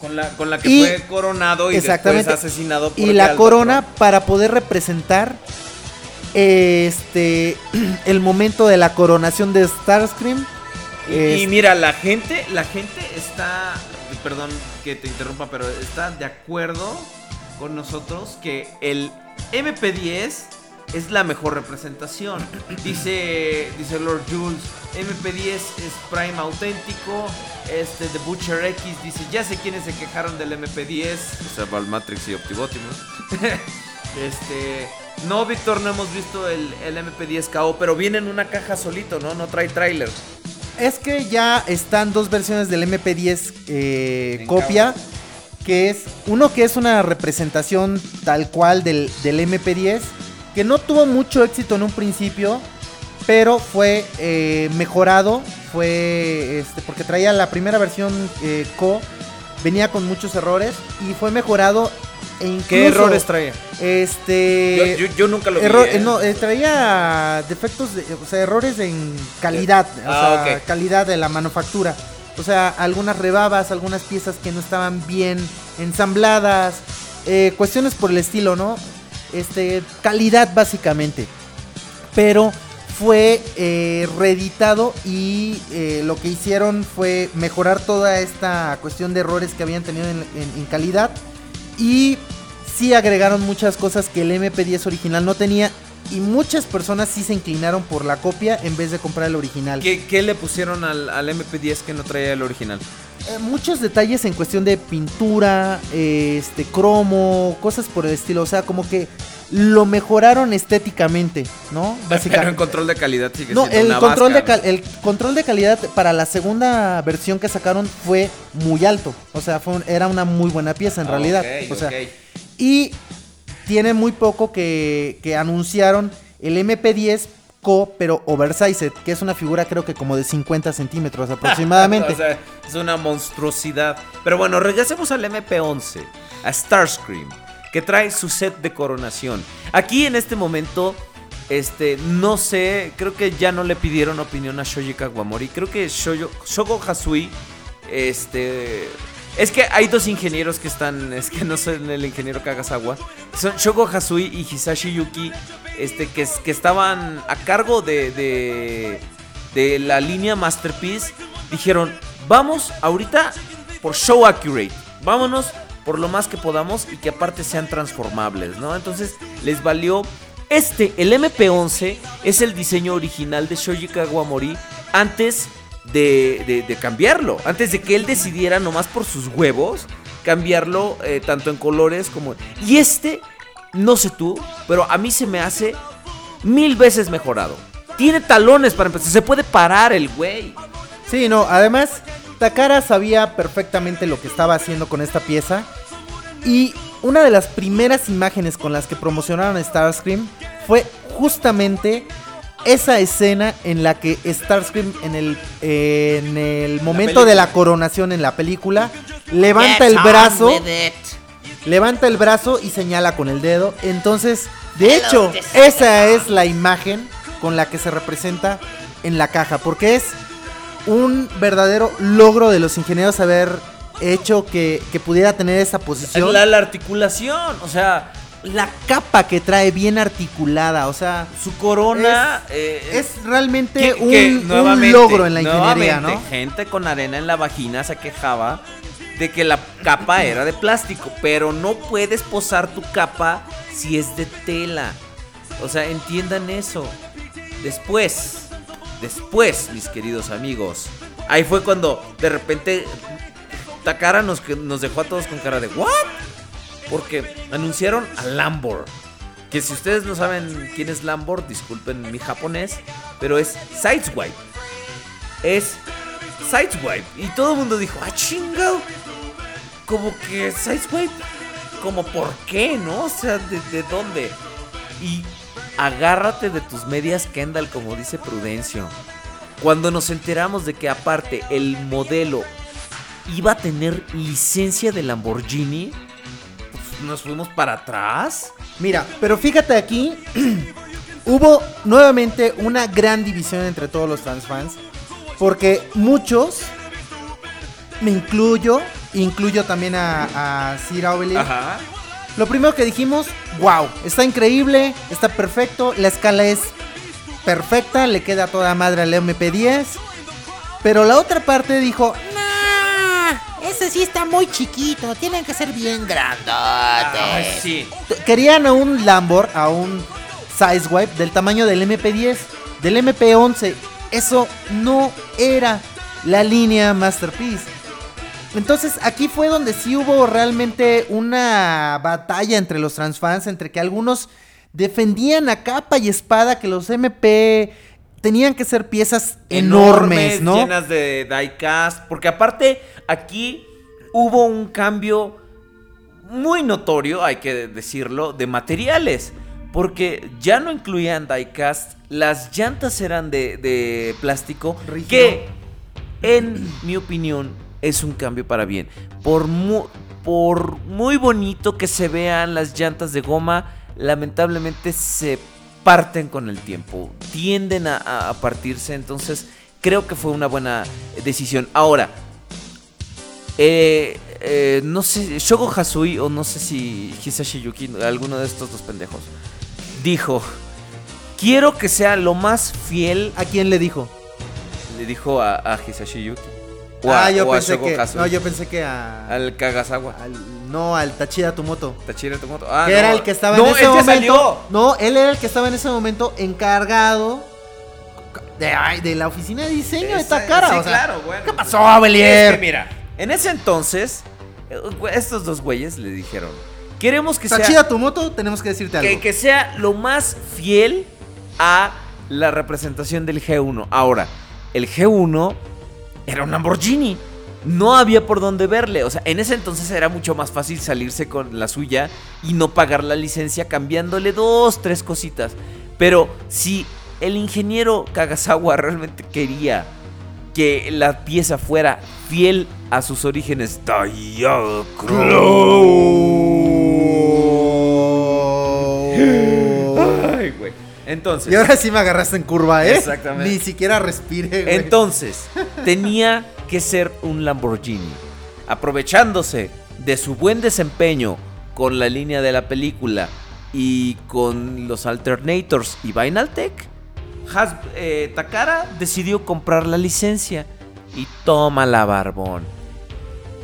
A: Con la, con la que
B: Y-
A: fue coronado y
B: exactamente,
A: después asesinado por
B: y la corona para poder representar este el momento de la coronación de Starscream.
A: Y, mira, la gente, la gente está, perdón que te interrumpa, pero está de acuerdo con nosotros que el MP10 es la mejor representación. Dice, dice Lord Jules, MP10 es Prime auténtico. Este de Butcher X dice, ya sé quiénes se quejaron del MP10. O sea, Valmatrix y Optibotimus. este, no, Víctor, no hemos visto el, el MP10 KO, pero viene en una caja solito, ¿no? No trae tráiler.
B: Es que ya están dos versiones del MP10 eh, copia. Que es uno que es una representación tal cual del, del MP10. Que no tuvo mucho éxito en un principio. Pero fue eh, mejorado. Fue este, porque traía la primera versión eh, Co. Venía con muchos errores. Y fue mejorado. E incluso,
A: ¿Qué errores traía?
B: Este.
A: Yo, yo- yo nunca lo vi.
B: Error-
A: ¿eh?
B: eh, no, eh, traía defectos, de- o sea, errores en calidad, o
A: Ah,
B: sea,
A: ok.
B: calidad de la manufactura. O sea, algunas rebabas, algunas piezas que no estaban bien ensambladas, eh, cuestiones por el estilo, ¿no? Este, calidad básicamente. Pero fue eh, reeditado y eh, lo que hicieron fue mejorar toda esta cuestión de errores que habían tenido en, en- en calidad. Y sí agregaron muchas cosas que el MP10 original no tenía. Y muchas personas sí se inclinaron por la copia en vez de comprar el original.
A: ¿Qué, qué le pusieron al, al MP10 que no traía el original?
B: Eh, muchos detalles en cuestión de pintura, eh, este cromo, cosas por el estilo. O sea, como que lo mejoraron estéticamente, ¿no?
A: Pero
B: Básicamente.
A: en control de calidad sigue
B: No,
A: siendo
B: el
A: una
B: control, de cal- el control de calidad para la segunda versión que sacaron fue muy alto. O sea, fue un- era una muy buena pieza en
A: Ah,
B: realidad. o sea. Y tiene muy poco que, anunciaron el MP10 Co, pero oversized, que es una figura creo que como de 50 centímetros aproximadamente.
A: es una monstruosidad. Pero bueno, regresemos al MP11, a Starscream, que trae su set de coronación. Aquí en este momento, este, no sé, creo que ya no le pidieron opinión a Shoji Kawamori. Creo que Shoyo- Shogo Hasui, este... Es que hay dos ingenieros que están, es que no son el ingeniero Kagasawa, son Shogo Hasui y Hisashi Yuki, este, que, que estaban a cargo de, de, de la línea Masterpiece, dijeron, vamos ahorita por show accurate, vámonos por lo más que podamos y que aparte sean transformables, ¿no? Entonces les valió. Este, el MP11, es el diseño original de Shoji Kawamori antes de, de- cambiarlo. Antes de que él decidiera, nomás por sus huevos, cambiarlo eh, tanto en colores como... Y este, no sé tú, pero a mí se me hace mil veces mejorado. Tiene talones para empezar, se puede parar el güey.
B: Sí, no, además Takara sabía perfectamente lo que estaba haciendo con esta pieza y una de las primeras imágenes con las que promocionaron Starscream fue justamente esa escena en la que Starscream en el, eh, en el momento de la coronación en la película levanta el brazo, levanta el brazo y señala con el dedo. Entonces, de hecho, esa es la imagen con la que se representa en la caja, porque es un verdadero logro de los ingenieros haber hecho que, que pudiera tener esa posición.
A: La, la articulación, o sea,
B: La capa que trae bien articulada, o sea,
A: su corona eh,
B: es realmente
A: que-
B: un,
A: que
B: un
A: nuevamente-
B: logro en la ingeniería, ¿no?
A: Gente con arena en la vagina se quejaba de que la capa era de plástico, pero no puedes posar tu capa si es de tela. O sea, entiendan eso. Después, después, mis queridos amigos, ahí fue cuando de repente Takara nos, nos dejó a todos con cara de ¿What? Porque anunciaron a Lambor. Que si ustedes no saben quién es Lambor, disculpen mi japonés, pero es Sideswipe. Es Sideswipe. Y todo el mundo dijo, ah, chingado. Como que Sideswipe. Como por qué, ¿no? O sea, ¿de, de dónde? Y agárrate de tus medias Kendall, como dice Prudencio. Cuando nos enteramos de que aparte el modelo iba a tener licencia de Lamborghini, nos fuimos para atrás.
B: Mira, pero fíjate aquí, hubo nuevamente una gran división entre todos los trans fans, porque muchos, me incluyo, incluyo también a, a Aubelier,
A: Ajá.
B: Lo primero que dijimos, wow, está increíble, está perfecto, la escala es perfecta, le queda toda madre al MP10. Pero la otra parte dijo,
C: Nah, ese sí está muy chiquito. Tienen que ser bien grandotes.
A: Ay, sí.
B: t- querían a un Lambor, a un Sizewipe del tamaño del MP10, del MP11. Eso no era la línea Masterpiece. Entonces aquí fue donde sí hubo realmente una batalla entre los transfans, entre que algunos defendían a capa y espada que los MP tenían que ser piezas enormes, ¿no?
A: Llenas de diecast. Porque aparte, aquí hubo un cambio muy notorio, hay que decirlo, de materiales. Porque ya no incluían diecast, las llantas eran de, de plástico,
B: Rígido.
A: que en mi opinión es un cambio para bien. Por, mu- por muy bonito que se vean las llantas de goma, lamentablemente se parten con el tiempo, tienden a, partirse, entonces creo que fue una buena decisión. Ahora, eh, eh, no sé, Shogo Hasui o no sé si Hisashi Yuki, alguno de estos dos pendejos, dijo, quiero que sea lo más fiel,
B: ¿A quién le dijo?
A: le dijo a, a Hisashi Yuki. O a,
B: ah, yo
A: o a
B: pensé
A: Shogo
B: que
A: Hasui.
B: no, yo pensé que a
A: Al Kagasawa.
B: al- no, al Tachida Tumoto.
A: Tachira Tomoto. Ah,
B: que
A: no.
B: era el que estaba
A: No,
B: en ese momento.
A: salió.
B: No, él era el que estaba en ese momento encargado de, ay, de la oficina de diseño de
A: Ese-
B: Takara.
A: sí,
B: o sea,
A: claro, bueno.
B: ¿Qué pasó, Abelier?
A: Es que mira, en ese entonces, eh, estos dos güeyes le dijeron: Queremos que sea.
B: Tachida Tumoto, tenemos que decirte algo.
A: que, que sea lo más fiel a la representación del G1. Ahora, el G1 era un Lamborghini. No había por dónde verle. O sea, en ese entonces era mucho más fácil salirse con la suya y no pagar la licencia cambiándole dos, tres cositas. Pero si el ingeniero Kagasawa realmente quería que la pieza fuera fiel a sus orígenes Ay, güey. Entonces.
B: Y ahora sí me agarraste en curva, ¿eh?
A: Exactamente.
B: Ni siquiera respire, güey.
A: Entonces, tenía que ser un Lamborghini. Aprovechándose de su buen desempeño con la línea de la película y con los alternators y Vinaltech, Has- eh, Takara decidió comprar la licencia y toma la barbón.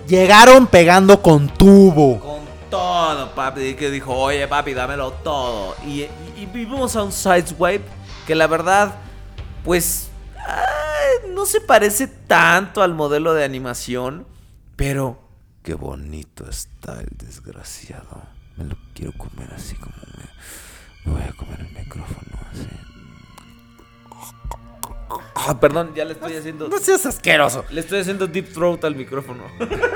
B: Llegaron pegando con tubo.
A: Con no, papi, que dijo, oye, papi, dámelo todo. Y, y- y vimos a un Sideswipe que la verdad, pues, no se parece tanto al modelo de animación, pero
E: Qué bonito está el desgraciado. Me lo quiero comer así como me, me voy a comer el micrófono así.
A: Ah, perdón, ya le estoy haciendo.
B: No seas asqueroso.
A: Le estoy haciendo deep throat al micrófono.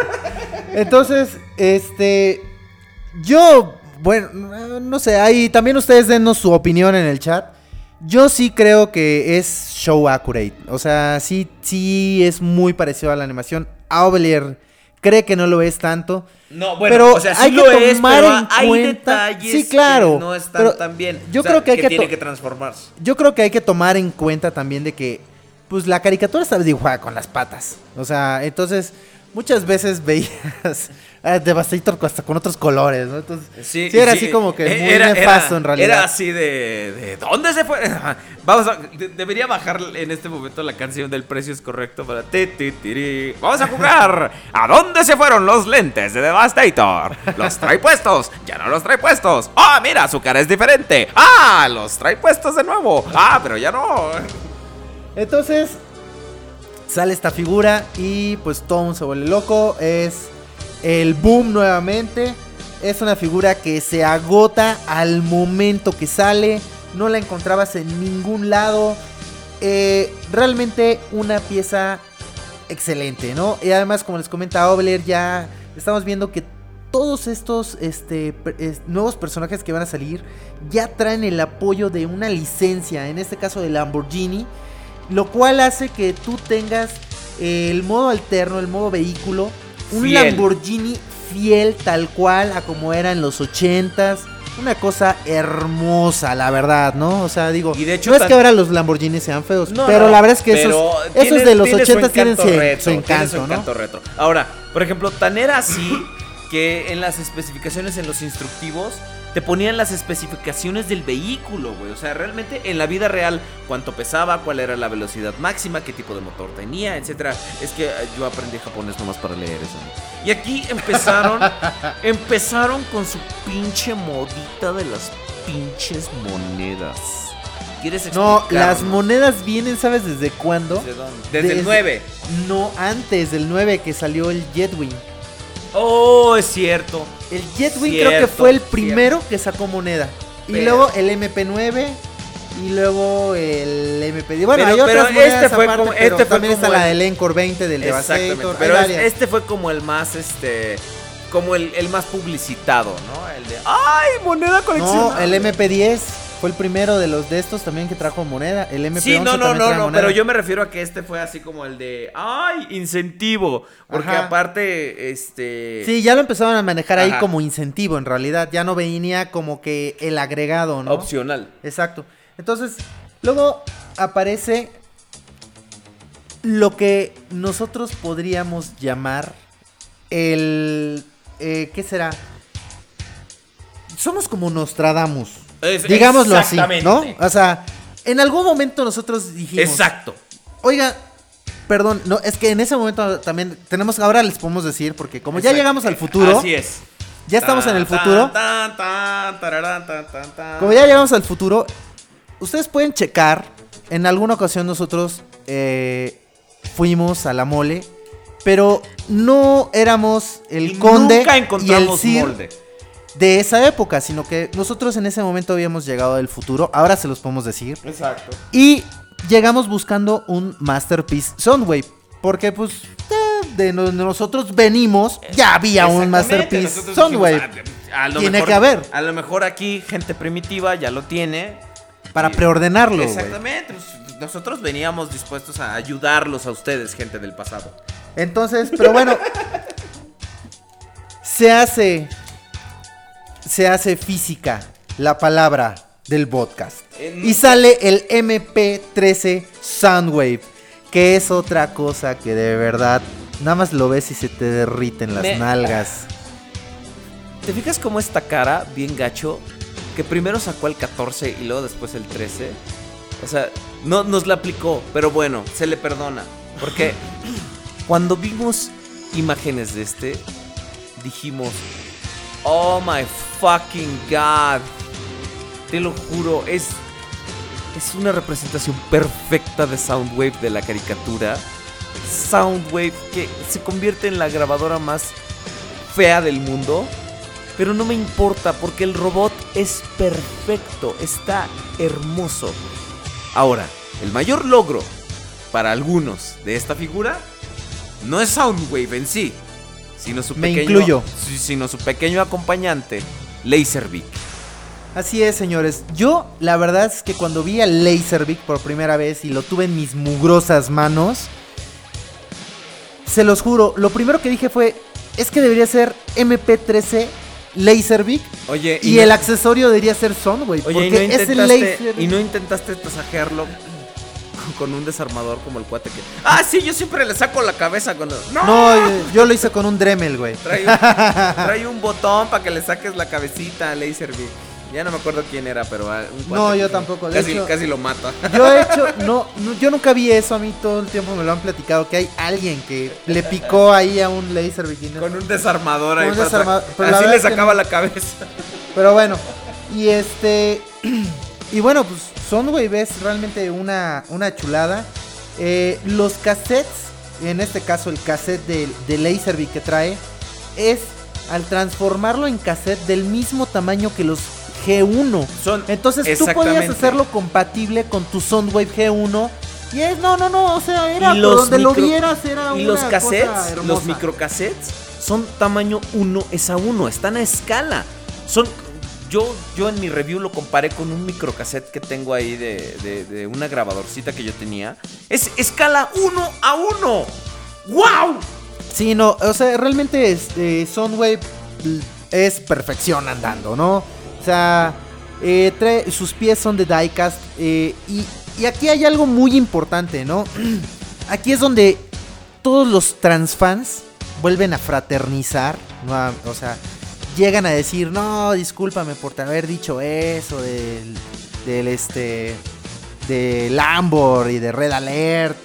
B: Entonces, este. Yo, bueno, no- no sé, ahí también ustedes denos su opinión en el chat. Yo sí creo que es show accurate. O sea, sí, sí es muy parecido a la animación. Aubelier cree que no lo es tanto.
A: No, bueno,
B: Pero
A: o sea, sí
B: hay que
A: lo es,
B: tomar
A: pero
B: en
A: hay
B: cuenta-
A: detalles
B: Sí, claro,
A: que no están
B: pero
A: tan bien.
B: yo
A: O sea,
B: creo que hay que
A: tiene que transformarse.
B: Yo creo que hay que tomar en cuenta también de que, pues la caricatura está dibujada con las patas. O sea, entonces muchas veces veías Devastator hasta con otros colores, ¿no? Entonces, sí, era así como que
A: Eh,
B: muy
A: era-
B: nefasto
A: era-
B: en realidad.
A: Era así de, de ¿Dónde se fue? Vamos a. de- debería bajar en este momento la canción del precio es correcto para. ti, ti, tiri. Vamos a jugar. ¿A dónde se fueron los lentes de Devastator? Los trae puestos. Ya no los trae puestos. Ah, mira, su cara es diferente. Ah, los trae puestos de nuevo. Ah, pero ya no.
B: Entonces, sale esta figura y pues mundo se vuelve loco. Es el boom nuevamente. Es una figura que se agota al momento que sale. No la encontrabas en ningún lado. Eh, realmente una pieza excelente, ¿no? Y además, como les comenta Obler, ya estamos viendo que todos estos este, nuevos personajes que van a salir ya traen el apoyo de una licencia, en este caso de Lamborghini, lo cual hace que tú tengas el modo alterno, el modo vehículo, un
A: Fiel.
B: Lamborghini fiel tal cual a como era en los 80s. Una cosa hermosa, la verdad, ¿no? O sea, digo,
A: Y de hecho
B: no es que ahora los Lamborghinis sean feos,
A: No,
B: pero
A: no,
B: la verdad es que esos,
A: tiene-
B: esos de los
A: tiene su
B: 80 tienen
A: encanto
B: su,
A: retro,
B: su encanto,
A: su
B: ¿no?
A: encanto retro. Ahora, por ejemplo, tan era así que en las especificaciones, en los instructivos, te ponían las especificaciones del vehículo, güey. O sea, realmente en la vida real, cuánto pesaba, cuál era la velocidad máxima, qué tipo de motor tenía, etcétera. Es que eh, yo aprendí japonés nomás para leer eso. ¿no? Y aquí empezaron, empezaron con su pinche modita de las pinches monedas. ¿Quieres
B: No, las monedas vienen, ¿sabes desde cuándo?
A: ¿Desde dónde? Desde el 9.
B: No, antes del 9 que salió el Jetwing.
A: Oh, es cierto.
B: El Jetwing creo que
A: Cierto,
B: fue el primero que sacó moneda. Y
A: Pero-
B: luego el MP9 y luego el MP10. Bueno,
A: Pero-
B: hay otras
A: pero este fue
B: aparte,
A: como-
B: pero
A: este fue
B: también está
A: como
B: la
A: el-
B: del Encore 20 del. Devastator.
A: Pero es- este fue como el más, este, como el, el más publicitado, ¿no? El de, ¡ay, moneda
B: No,
A: coleccionable!
B: el MP10 fue el primero de los de estos también que trajo moneda. El MP11
A: Sí, no, no, no, no, pero yo me refiero a que este fue así como el de, ¡ay, incentivo! Porque
B: Ajá.
A: aparte, este...
B: Sí, ya lo empezaron a manejar ahí como incentivo en realidad. Ya no venía como que el agregado, ¿no?
A: Opcional.
B: Exacto. Entonces, luego aparece lo que nosotros podríamos llamar el... eh, ¿Qué será? Somos como Nostradamus.
A: Es-
B: digámoslo así, ¿no? O sea, en algún momento nosotros dijimos...
A: Exacto.
B: Oiga, perdón, no, es que en ese momento también tenemos, ahora les podemos decir, porque como ya llegamos al futuro,
A: Así es.
B: ya estamos en el futuro,
A: tan, tan,
B: como ya llegamos al futuro, ustedes pueden checar, en alguna ocasión nosotros eh, fuimos a la mole, pero no éramos el
A: Y
B: conde
A: Nunca
B: y el
A: encontramos
B: Sir
A: molde.
B: De esa época, sino que nosotros en ese momento habíamos llegado del futuro, ahora se los podemos decir.
A: Exacto.
B: Y llegamos buscando un Masterpiece Soundwave. Porque pues eh, de no- nosotros venimos, ya había un Masterpiece Soundwave.
A: dijimos, "Ah, a lo
B: Tiene
A: mejor-
B: que haber.
A: A lo mejor aquí gente primitiva ya lo tiene.
B: Para
A: Y-
B: preordenarlo.
A: Exactamente. pues, nosotros veníamos dispuestos a ayudarlos a ustedes, gente del pasado.
B: Entonces, pero bueno. se hace. Se hace física la palabra del podcast.
A: En-
B: Y sale el MP13 Soundwave. Que es otra cosa que de verdad. Nada más lo ves y se te derriten las
A: Me-
B: nalgas.
A: ¿Te fijas cómo esta cara, bien gacho, que primero sacó el 14 y luego después el 13? O sea, no nos la aplicó, pero bueno, se le perdona. Porque cuando vimos imágenes de este, dijimos, Oh my fucking god. Te lo juro, es es una representación perfecta de Soundwave de la caricatura. Soundwave que se convierte en la grabadora más fea del mundo. Pero no me importa porque el robot es perfecto, está hermoso. Ahora, el mayor logro para algunos de esta figura no es Soundwave en sí, sino su
B: Me
A: pequeño,
B: incluyo.
A: sino su pequeño acompañante, Laserbeak.
B: Así es, señores. Yo, la verdad es que cuando vi al Laserbeak por primera vez y lo tuve en mis mugrosas manos, se los juro, lo primero que dije fue, es que debería ser MP13 Laserbeak
A: Oye,
B: y,
A: no-
B: el accesorio debería ser Soundwave,
A: Oye,
B: porque
A: ¿y no,
B: es el Laserbeak.
A: ¿y no intentaste tasajearlo con un desarmador como el cuate que... Ah, sí, yo siempre le saco la cabeza cuando... ¡No!
B: No, yo lo hice con un Dremel, güey.
A: Trae un, trae un botón para que le saques la cabecita a Laserbeak. Ya no me acuerdo quién era, pero ah, un cuate
B: No, yo tampoco,
A: Casi,
B: hecho-
A: casi lo mata.
B: Yo he hecho, no, no, yo nunca vi eso, a mí todo el tiempo me lo han platicado, que hay alguien que le picó ahí a un Laserbeak. y no-
A: Con un desarmador ahí.
B: Con un desarmador, pero la
A: Así le sacaba
B: no.
A: la cabeza.
B: Pero bueno, y este. Y bueno, pues Soundwave es realmente una, una chulada. Eh, los cassettes, en este caso el cassette de, de Laserbeak que trae, es al transformarlo en cassette del mismo tamaño que los G1.
A: Son
B: Entonces tú podías hacerlo compatible con tu Soundwave G1. Y es, no, no, no, o sea, era por donde lo vieras, era
A: Y
B: una
A: los
B: cosa
A: cassettes, los microcassettes, son tamaño 1 es a 1, están a escala. Son. Yo, yo en mi review lo comparé con un microcassette que tengo ahí de, de- una grabadorcita que yo tenía. Es escala 1 a 1. ¡Wow!
B: Sí, no, o sea, realmente este, Soundwave es perfección andando, ¿no? O sea, eh, sus pies son de diecast eh, y, y aquí hay algo muy importante, ¿no? Aquí es donde todos los transfans vuelven a fraternizar, o sea, llegan a decir, no, discúlpame por haber dicho eso del, del este, de Lambor y de Red Alert.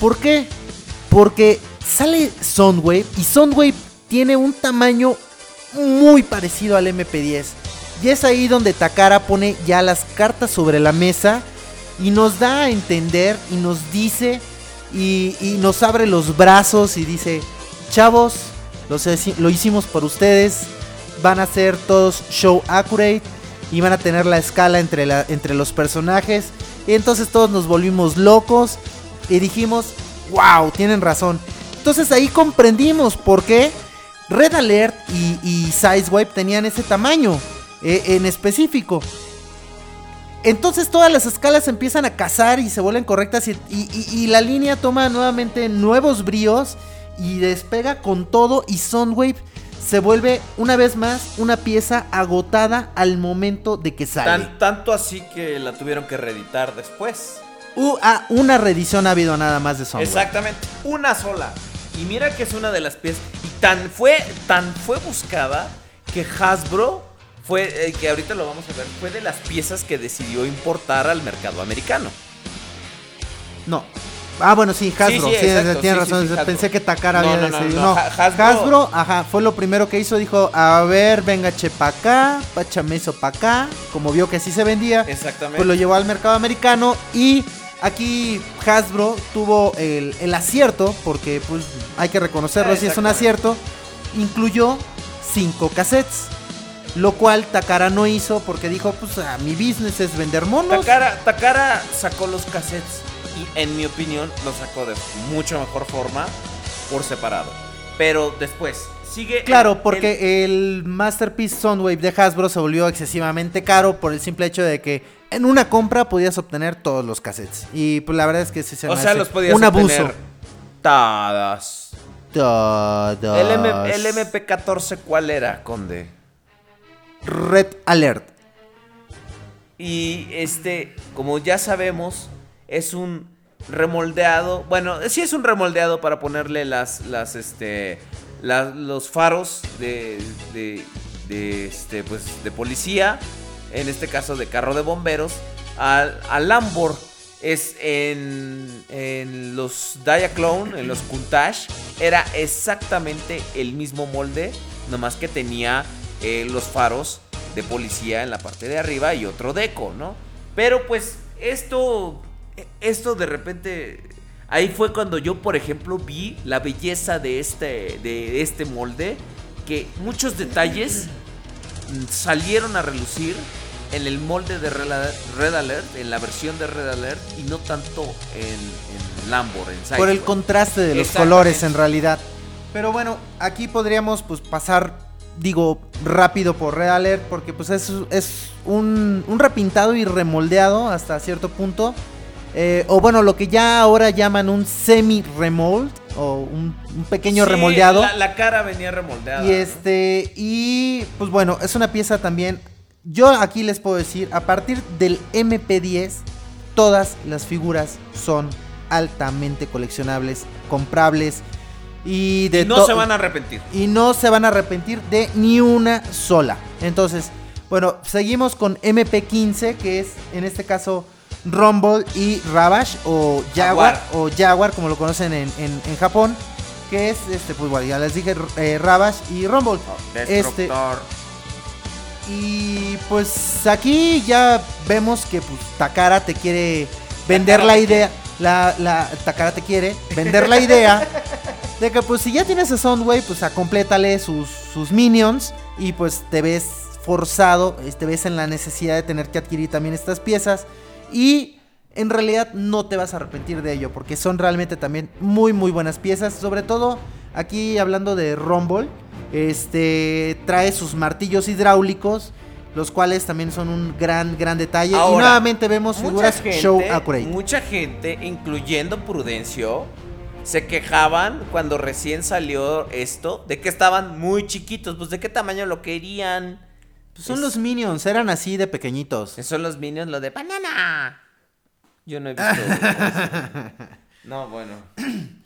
B: ¿Por qué? Porque sale Soundwave y Soundwave tiene un tamaño muy parecido al MP10. Y es ahí donde Takara pone ya las cartas sobre la mesa y nos da a entender y nos dice y nos abre los brazos y dice, chavos, lo, hicimos por ustedes, van a ser todos show accurate y van a tener la escala entre, entre los personajes. Y entonces todos nos volvimos locos y dijimos, wow, tienen razón. Entonces ahí comprendimos por qué Red Alert y, y Sideswipe tenían ese tamaño eh, en específico. Entonces todas las escalas empiezan a cazar y se vuelven correctas y la línea toma nuevamente nuevos bríos y despega con todo y Soundwave se vuelve una vez más una pieza agotada al momento de que sale.
A: Tan- tanto así que la tuvieron que reeditar después.
B: Uh, ah, una reedición ha habido nada más de Soundwave.
A: Exactamente, una sola. Y mira que es una de las piezas. Y tan fue, tan fue buscada que Hasbro fue, eh, que ahorita lo vamos a ver, fue de las piezas que decidió importar al mercado americano.
B: No. Ah, bueno, sí, Hasbro.
A: Sí,
B: Sí,
A: sí, exacto,
B: tiene
A: sí, sí,
B: razón. Pensé que Takara
A: No,
B: había
A: no,
B: decidido.
A: no,
B: No,
A: Ha- Hasbro-
B: Hasbro, ajá, fue lo primero que hizo. Dijo, a ver, venga, che pa' acá, páchame eso pa' acá. Como vio que así se vendía,
A: Exactamente.
B: pues lo llevó al mercado americano. Y aquí Hasbro tuvo el, el acierto, porque pues hay que reconocerlo, si es un acierto. Incluyó cinco cassettes. Lo cual Takara no hizo porque dijo, pues ah, mi business es vender monos.
A: Takara, Takara sacó los cassettes y en mi opinión los sacó de mucho mejor forma por separado. Pero después sigue.
B: Claro,
A: el-
B: porque el Masterpiece Soundwave de Hasbro se volvió excesivamente caro por el simple hecho de que en una compra podías obtener todos los cassettes. Y pues la verdad es que sí se
A: o
B: me
A: sea,
B: hace
A: los podías
B: un abuso.
A: obtener Todas.
B: Todos.
A: El, M- el MP14, ¿cuál era, Conde?
B: Red Alert.
A: Y este, como ya sabemos, es un remoldeado. Bueno, sí es un remoldeado para ponerle las, las, este, los faros de, de, de, este, pues, de policía. En este caso de carro de bomberos. Al, al Lambor es en, en los Diaclone, en los Countach. Era exactamente el mismo molde. nomás que tenía eh, los faros de policía en la parte de arriba y otro deco, ¿no? Pero pues esto, esto de repente, ahí fue cuando yo, por ejemplo, vi la belleza de este, de este molde, que muchos detalles salieron a relucir en el molde de Red Alert, en la versión de Red Alert y no tanto en, en Lambor, en
B: Por el contraste de los colores en realidad. Pero bueno, aquí podríamos pues pasar, digo, rápido por Red Alert porque pues es, es un, un repintado y remoldeado hasta cierto punto. Eh, o bueno, lo que ya ahora llaman un semi-remold o un, un pequeño
A: Sí,
B: remoldeado.
A: La, la cara venía remoldeada.
B: Y
A: ¿no?
B: este, y pues bueno, es una pieza también. Yo aquí les puedo decir, a partir del MP10, todas las figuras son altamente coleccionables, comprables y de
A: Y no se van a arrepentir.
B: y no se van a arrepentir de ni una sola. Entonces, bueno, seguimos con MP15, que es en este caso Rumble y Ravage o Jaguar,
A: Jaguar.
B: o Jaguar como lo conocen en, en- en Japón, que es este pues bueno, ya les dije eh, Ravage y Rumble. Este,
A: Destructor.
B: y pues aquí ya vemos que pues, Takara te quiere vender la idea. La, la Takara te quiere vender la idea de que pues si ya tienes a Soundwave, pues a complétale sus, sus minions y pues te ves forzado, eh, te ves en la necesidad de tener que adquirir también estas piezas y en realidad no te vas a arrepentir de ello porque son realmente también muy muy buenas piezas, sobre todo aquí hablando de Rumble, este trae sus martillos hidráulicos los cuales también son un gran gran detalle y nuevamente vemos figuras
A: gente,
B: show accurate.
A: mucha gente, incluyendo Prudencio, se quejaban cuando recién salió esto de que estaban muy chiquitos. Pues de qué tamaño lo querían.
B: Son
A: es-
B: los minions, eran así de pequeñitos.
A: Que son los minions, lo de banana. Yo no he visto. no, bueno.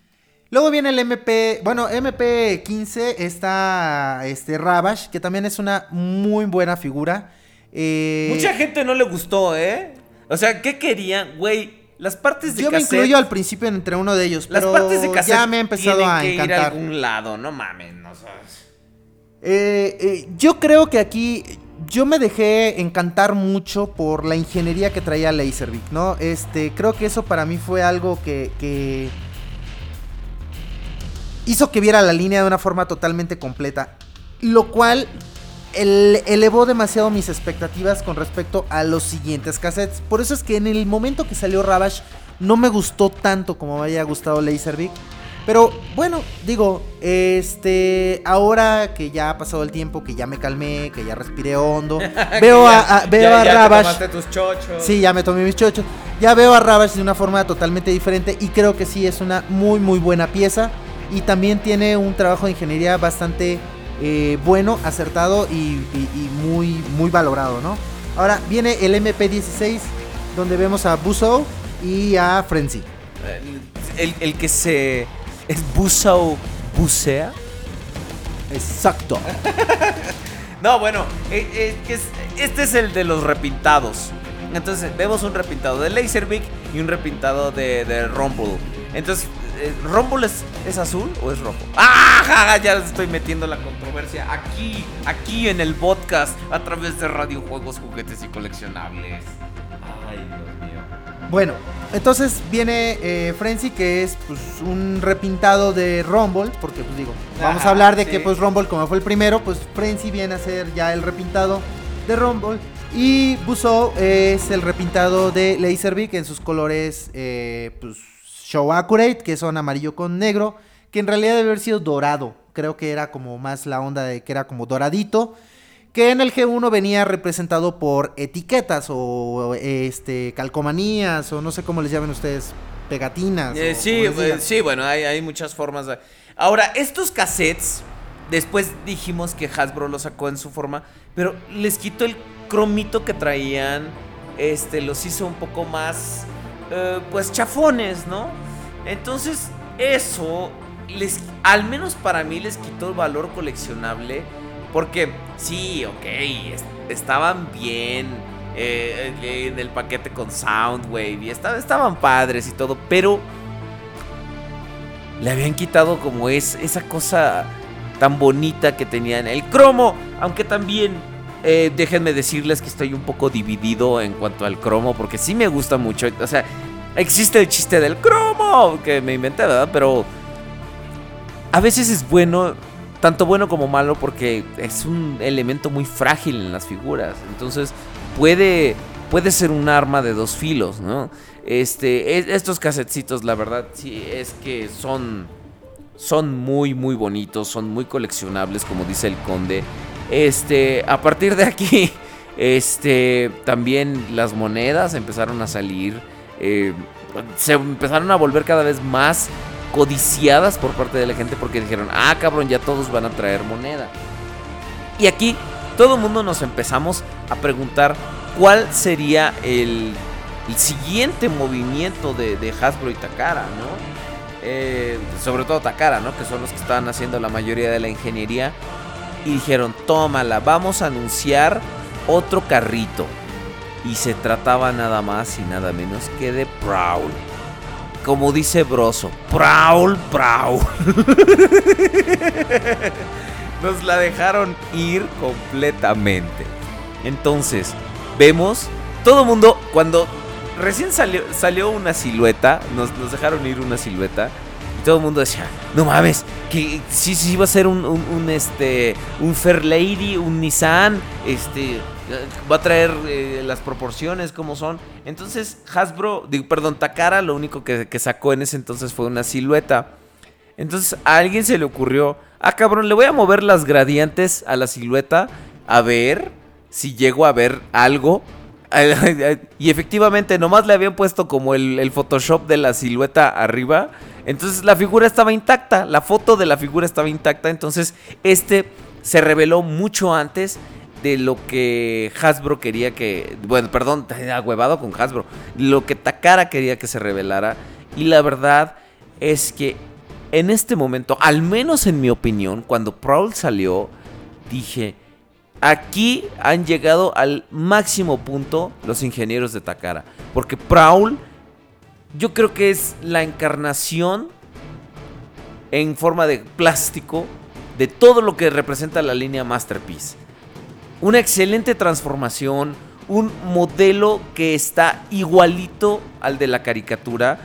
B: Luego viene el MP, bueno, MP15 está este Ravage, que también es una muy buena figura. Eh,
A: Mucha gente no le gustó, ¿eh? O sea, ¿qué querían? Güey, las partes de
B: yo me incluyo al principio entre uno de ellos,
A: Las
B: pero
A: partes de
B: ya me ha empezado a
A: que ir a
B: encantar.
A: algún lado, no mames, no sabes.
B: Eh, eh, yo creo que aquí yo me dejé encantar mucho por la ingeniería que traía Laserbeak, ¿no? Este, creo que eso para mí fue algo que, hizo que viera la línea de una forma totalmente completa, lo cual el- elevó demasiado mis expectativas con respecto a los siguientes cassettes. Por eso es que en el momento que salió Ravage no me gustó tanto como me había gustado Laserbeak. Pero bueno, digo, este, ahora que ya ha pasado el tiempo, que ya me calmé, que ya respiré hondo, veo a, a- veo
A: Ya-
B: a
A: ya te tus chochos.
B: Sí, ya me tomé mis chochos. Ya veo a Ravage de una forma totalmente diferente y creo que sí es una muy muy buena pieza y también tiene un trabajo de ingeniería bastante eh, bueno, acertado y, y- y muy muy valorado, ¿no? Ahora viene el MP16 donde vemos a Buzo y a Frenzy.
A: El, el que se. ¿Es Busao bucea?
B: Exacto.
A: No, bueno, eh, eh, este es el de los repintados. Entonces, vemos un repintado de Laserbeak y un repintado de, de Rumble. Entonces, eh, ¿Rumble es, es azul o es rojo? ¡Ah! Ya estoy metiendo la controversia aquí, aquí en el podcast, a través de Radio Juegos, Juguetes y Coleccionables. Ay, Dios.
B: Bueno, entonces viene eh, Frenzy, que es pues, un repintado de Rumble, porque pues digo, vamos
A: Ajá,
B: a hablar de
A: sí.
B: que pues Rumble como fue el primero, pues Frenzy viene a ser ya el repintado de Rumble. Y Buzo es el repintado de Laserbeak en sus colores eh, pues, Show Accurate, que son amarillo con negro, que en realidad debe haber sido dorado. Creo que era como más la onda de que era como doradito. Que en el G1 venía representado por etiquetas o este calcomanías o no sé cómo les llamen ustedes, pegatinas.
A: Eh,
B: o
A: sí, eh, sí, bueno, hay, hay muchas formas de... Ahora, estos cassettes, después dijimos que Hasbro lo sacó en su forma, pero les quitó el cromito que traían, este, los hizo un poco más, eh, pues, chafones, ¿no? Entonces, eso, les, al menos para mí, les quitó el valor coleccionable, porque, sí, ok, es- estaban bien, eh, eh, en el paquete con Soundwave y esta- estaban padres y todo, pero le habían quitado como es esa cosa tan bonita que tenían el cromo, aunque también eh, déjenme decirles que estoy un poco dividido en cuanto al cromo, porque sí me gusta mucho, o sea, existe el chiste del cromo que me inventé, ¿verdad? Pero a veces es bueno, tanto bueno como malo, porque es un elemento muy frágil en las figuras, entonces puede, puede ser un arma de dos filos, ¿no? Este, es- estos casetcitos, la verdad, sí, es que son son muy muy bonitos, son muy coleccionables como dice el conde. Este, a partir de aquí, este, también las monedas empezaron a salir, eh, se empezaron a volver cada vez más codiciadas por parte de la gente porque dijeron, ah cabrón, ya todos van a traer moneda. Y aquí todo el mundo nos empezamos a preguntar cuál sería el, siguiente movimiento de, de Hasbro y Takara, ¿no? Eh, sobre todo Takara, ¿no? Que son los que estaban haciendo la mayoría de la ingeniería. Y dijeron, tómala, vamos a anunciar otro carrito. Y se trataba nada más y nada menos que de Prowl. Como dice Broso, Prowl, Prowl. Nos la dejaron ir completamente. Entonces, vemos, todo el mundo, cuando recién salió, salió una silueta, nos, nos dejaron ir una silueta. Y todo el mundo decía, no mames, que sí, sí va a ser un, un, un, este, un Fair Lady, un Nissan, este, va a traer eh, las proporciones como son. Entonces Hasbro, digo, perdón, Takara lo único que, sacó en ese entonces fue una silueta. Entonces a alguien se le ocurrió, ah cabrón, le voy a mover las gradientes a la silueta a ver si llego a ver algo. Y efectivamente, nomás le habían puesto como el Photoshop de la silueta arriba. Entonces la figura estaba intacta, la foto de la figura estaba intacta. Entonces este se reveló mucho antes de lo que Hasbro quería que... Bueno, perdón, agüevado con Hasbro. Lo que Takara quería que se revelara. Y la verdad es que en este momento, al menos en mi opinión, cuando Prowl salió, dije, aquí han llegado al máximo punto los ingenieros de Takara. Porque Prowl, yo creo que es la encarnación en forma de plástico de todo lo que representa la línea Masterpiece. Una excelente transformación, un modelo que está igualito al de la caricatura,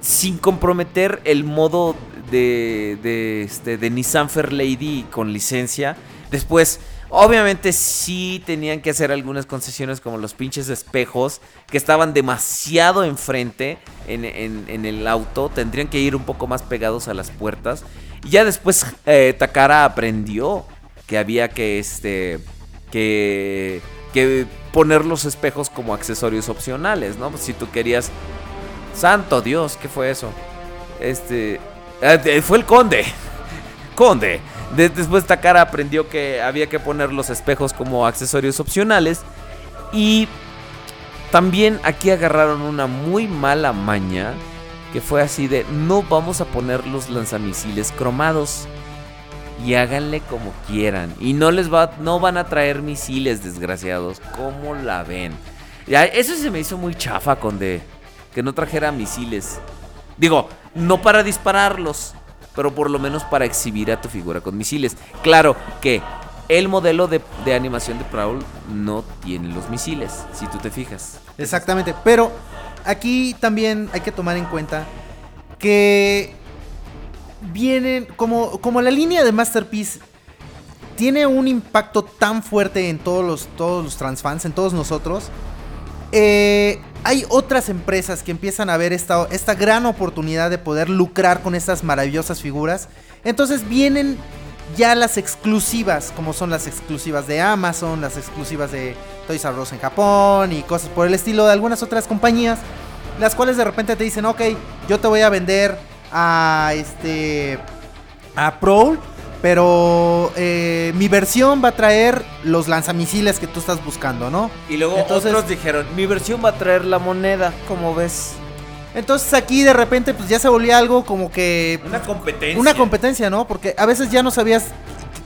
A: sin comprometer el modo de, de, este, de Nissan Fair Lady con licencia. Después, obviamente sí tenían que hacer algunas concesiones como los pinches espejos que estaban demasiado enfrente en, en- el auto. Tendrían que ir un poco más pegados a las puertas. Y ya después eh, Takara aprendió que había que, este, que, que poner los espejos como accesorios opcionales, ¿no? Si tú querías... Santo Dios, ¿qué fue eso? Este... eh, fue el conde. Conde. De- después Takara aprendió que había que poner los espejos como accesorios opcionales. Y también aquí agarraron una muy mala maña. Que fue así de no vamos a poner los lanzamisiles cromados. Y háganle como quieran. Y no les va, no van a traer misiles, desgraciados. ¿Cómo la ven? Ya, eso se me hizo muy chafa, Conde. Que no trajera misiles. Digo, no para dispararlos, pero por lo menos para exhibir a tu figura con misiles. Claro que el modelo de, de animación de Prowl no tiene los misiles, si tú te fijas.
B: Exactamente, pero aquí también hay que tomar en cuenta que vienen, como, como la línea de Masterpiece tiene un impacto tan fuerte en todos los, todos los transfans, en todos nosotros, eh, hay otras empresas que empiezan a ver esta, esta gran oportunidad de poder lucrar con estas maravillosas figuras. Entonces vienen ya las exclusivas, como son las exclusivas de Amazon, las exclusivas de Toys R Us en Japón y cosas por el estilo de algunas otras compañías, las cuales de repente te dicen, ok, yo te voy a vender a este a Prowl, pero eh, mi versión va a traer los lanzamisiles que tú estás buscando, ¿no?
A: Y luego
B: Entonces-
A: otros dijeron, mi versión va a traer la moneda, como ves?
B: Entonces aquí de repente pues ya se volvía algo como que
A: Una competencia.
B: una competencia, ¿no? Porque a veces ya no sabías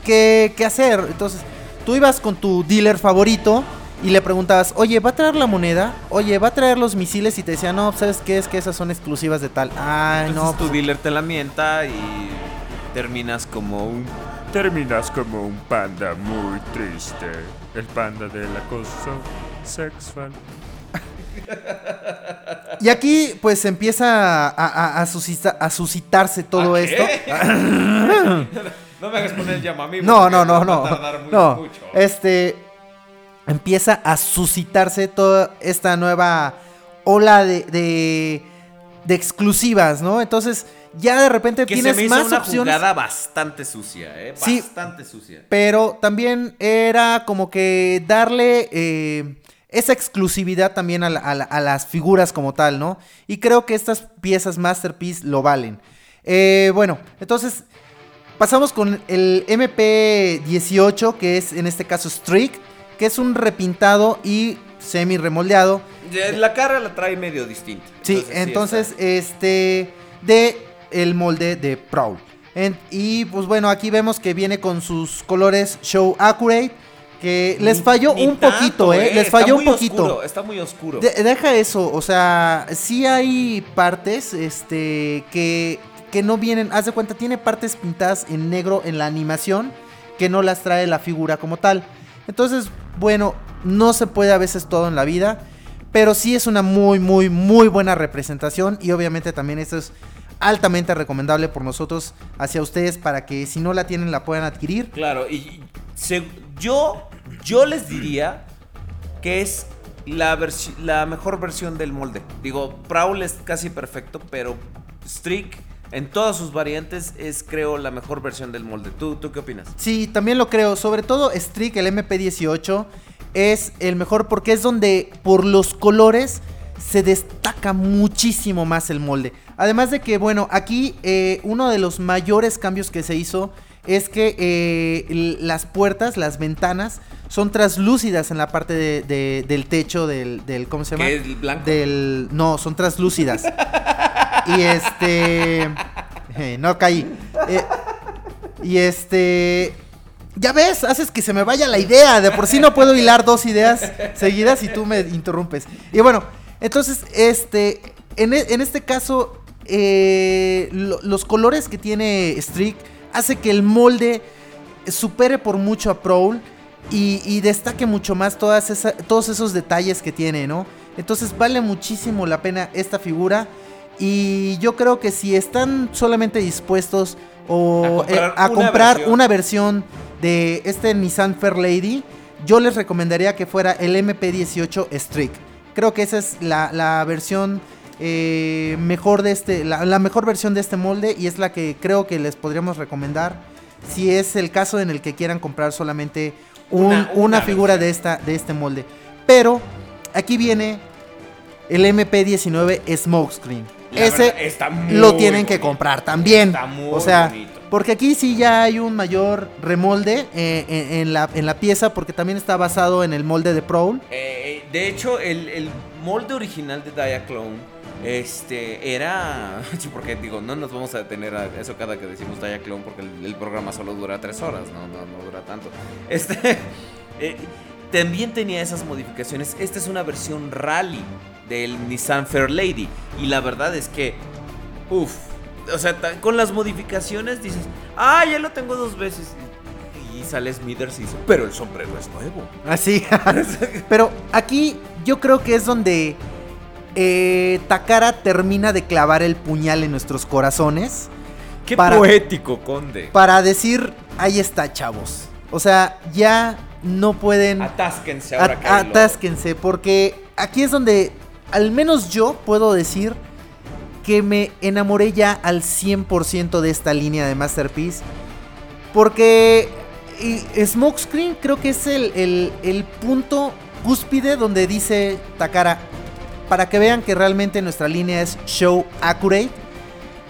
B: qué, qué hacer. Entonces, tú ibas con tu dealer favorito y le preguntabas, oye, ¿va a traer la moneda? Oye, ¿va a traer los misiles? Y te decía, no, ¿sabes qué? Es que esas son exclusivas de tal. Ay,
A: Entonces
B: no,
A: tu
B: pues,
A: dealer te la mienta y terminas como un
D: terminas como un panda muy triste. El panda del acoso sexual.
B: Y aquí pues empieza a, a- a suscita- a suscitarse todo
A: ¿A
B: esto.
A: no me hagas poner el llama a mí.
B: No, no, no,
A: va a
B: no.
A: tardar muy-
B: No.
A: mucho.
B: Este empieza a suscitarse toda esta nueva ola de, de, de exclusivas, ¿no? Entonces, ya de repente
A: Que se
B: tienes
A: me hizo
B: más
A: una
B: opciones.
A: jugada bastante sucia, ¿eh?
B: Sí.
A: Bastante sucia.
B: Pero también era como que darle eh, esa exclusividad también a, la- a la- a las figuras como tal, ¿no? Y creo que estas piezas Masterpiece lo valen. Eh, bueno, entonces pasamos con el MP18, que es en este caso Streak, que es un repintado y semi remoldeado.
A: La cara la trae medio distinta.
B: Sí, entonces, este, de el molde de Prowl. En- y pues bueno, aquí vemos que viene con sus colores Show Accurate, que les falló
A: Ni
B: un
A: tanto,
B: poquito, ¿eh? Les
A: Está
B: falló un poquito.
A: oscuro, está muy oscuro.
B: De- deja eso, o sea, sí hay partes, este, que, que no vienen, haz de cuenta, tiene partes pintadas en negro en la animación, que no las trae la figura como tal. Entonces, bueno, no se puede a veces todo en la vida, pero sí es una muy, muy, muy buena representación y obviamente también esto es altamente recomendable por nosotros hacia ustedes para que si no la tienen la puedan adquirir.
A: Claro, y se- yo, yo les diría que es la, mejor versión del molde. Digo, Prowl es casi perfecto, pero Streak en todas sus variantes es, creo, la mejor versión del molde. ¿Tú, qué opinas?
B: Sí, también lo creo. Sobre todo Streak, el MP18, es el mejor porque es donde por los colores se destaca muchísimo más el molde. Además de que, bueno, aquí eh, uno de los mayores cambios que se hizo es que eh, las puertas, las ventanas, son translúcidas en la parte de- de- del techo del, del- ¿Cómo se llama?
A: ¿Qué es blanco?
B: Del. No, son translúcidas. y este. eh, no caí. Eh, y este. Ya ves, haces que se me vaya la idea. De por sí no puedo hilar dos ideas seguidas y tú me interrumpes. Y bueno, entonces, este. En, e- en este caso, eh, lo- los colores que tiene Streak hace que el molde supere por mucho a Prowl y, y destaque mucho más todas esa- todos esos detalles que tiene, ¿no? Entonces vale muchísimo la pena esta figura y yo creo que si están solamente dispuestos o,
A: A comprar
B: eh, a
A: una
B: comprar
A: versión.
B: una versión de este Nissan Fair Lady, yo les recomendaría que fuera el MP18 Streak. Creo que esa es la, la versión eh, mejor de este, la, la mejor versión de este molde y es la que creo que les podríamos recomendar si es el caso en el que quieran comprar solamente un-
A: Una-
B: una,
A: una
B: figura de, esta, de este molde. Pero aquí viene el MP19 Smokescreen.
A: La
B: Ese
A: verdad,
B: lo tienen que comprar también.
A: Está muy
B: o sea,
A: bonito.
B: Porque aquí sí ya hay un mayor remolde eh, en, en la, en la pieza porque también está basado en el molde de Prowl.
A: Eh, de hecho, el, el molde original de Diaclone este, era. Porque digo, no nos vamos a detener a eso cada que decimos Diaclone porque el, programa solo dura tres horas, no, no, no dura tanto. Este. eh, también tenía esas modificaciones. Esta es una versión rally del Nissan Fair Lady. Y la verdad es que. Uff. O sea, con las modificaciones dices, ah, ya lo tengo dos veces. Y sale Smithers y dice, pero el sombrero es nuevo.
B: Así. Pero aquí yo creo que es donde eh, Takara termina de clavar el puñal en nuestros corazones.
A: Qué
B: Para-
A: poético, Conde.
B: Para decir, ahí está, chavos. O sea, ya no pueden...
A: Atásquense ahora
B: At-
A: que hay lo-
B: atásquense, porque aquí es donde al menos yo puedo decir que me enamoré ya al 100% de esta línea de Masterpiece. Porque Smokescreen creo que es el, el- el punto cúspide donde dice Takara, para que vean que realmente nuestra línea es show accurate,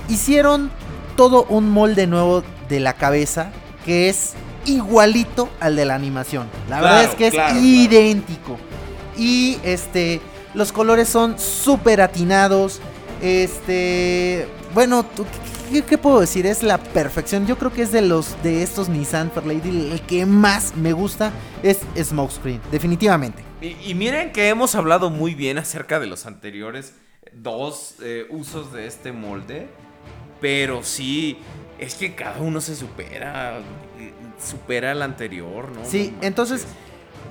B: hicieron todo un molde nuevo de la cabeza que es igualito al de la animación. La verdad es que es
A: claro, claro.
B: idéntico. Y este los colores son súper atinados. Este, bueno, ¿qué, qué puedo decir? Es la perfección. Yo creo que es de los de estos Nissan Fairlady el que más me gusta es Smokescreen, definitivamente.
A: Y, y miren que hemos hablado muy bien acerca de los anteriores dos eh, usos de este molde. Pero sí, es que cada uno se supera. supera al anterior, ¿no?
B: Sí,
A: No
B: entonces,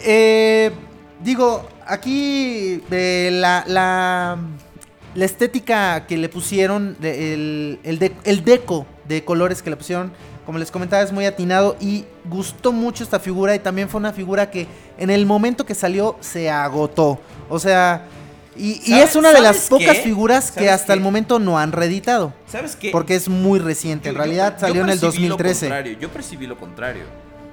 B: eh, digo, aquí eh, la, la, la estética que le pusieron, el, el, de- el deco de colores que le pusieron, como les comentaba, es muy atinado y gustó mucho esta figura y también fue una figura que en el momento que salió se agotó. O sea, y, y
A: ¿Sabes-
B: es una de las pocas
A: qué?
B: figuras que
A: ¿Sabes
B: hasta el momento no han reeditado.
A: ¿Sabes qué?
B: Porque es muy reciente. En
A: Yo-
B: realidad
A: yo-
B: salió
A: yo
B: en el
A: percibí lo
B: 2013.
A: contrario, Yo percibí lo contrario.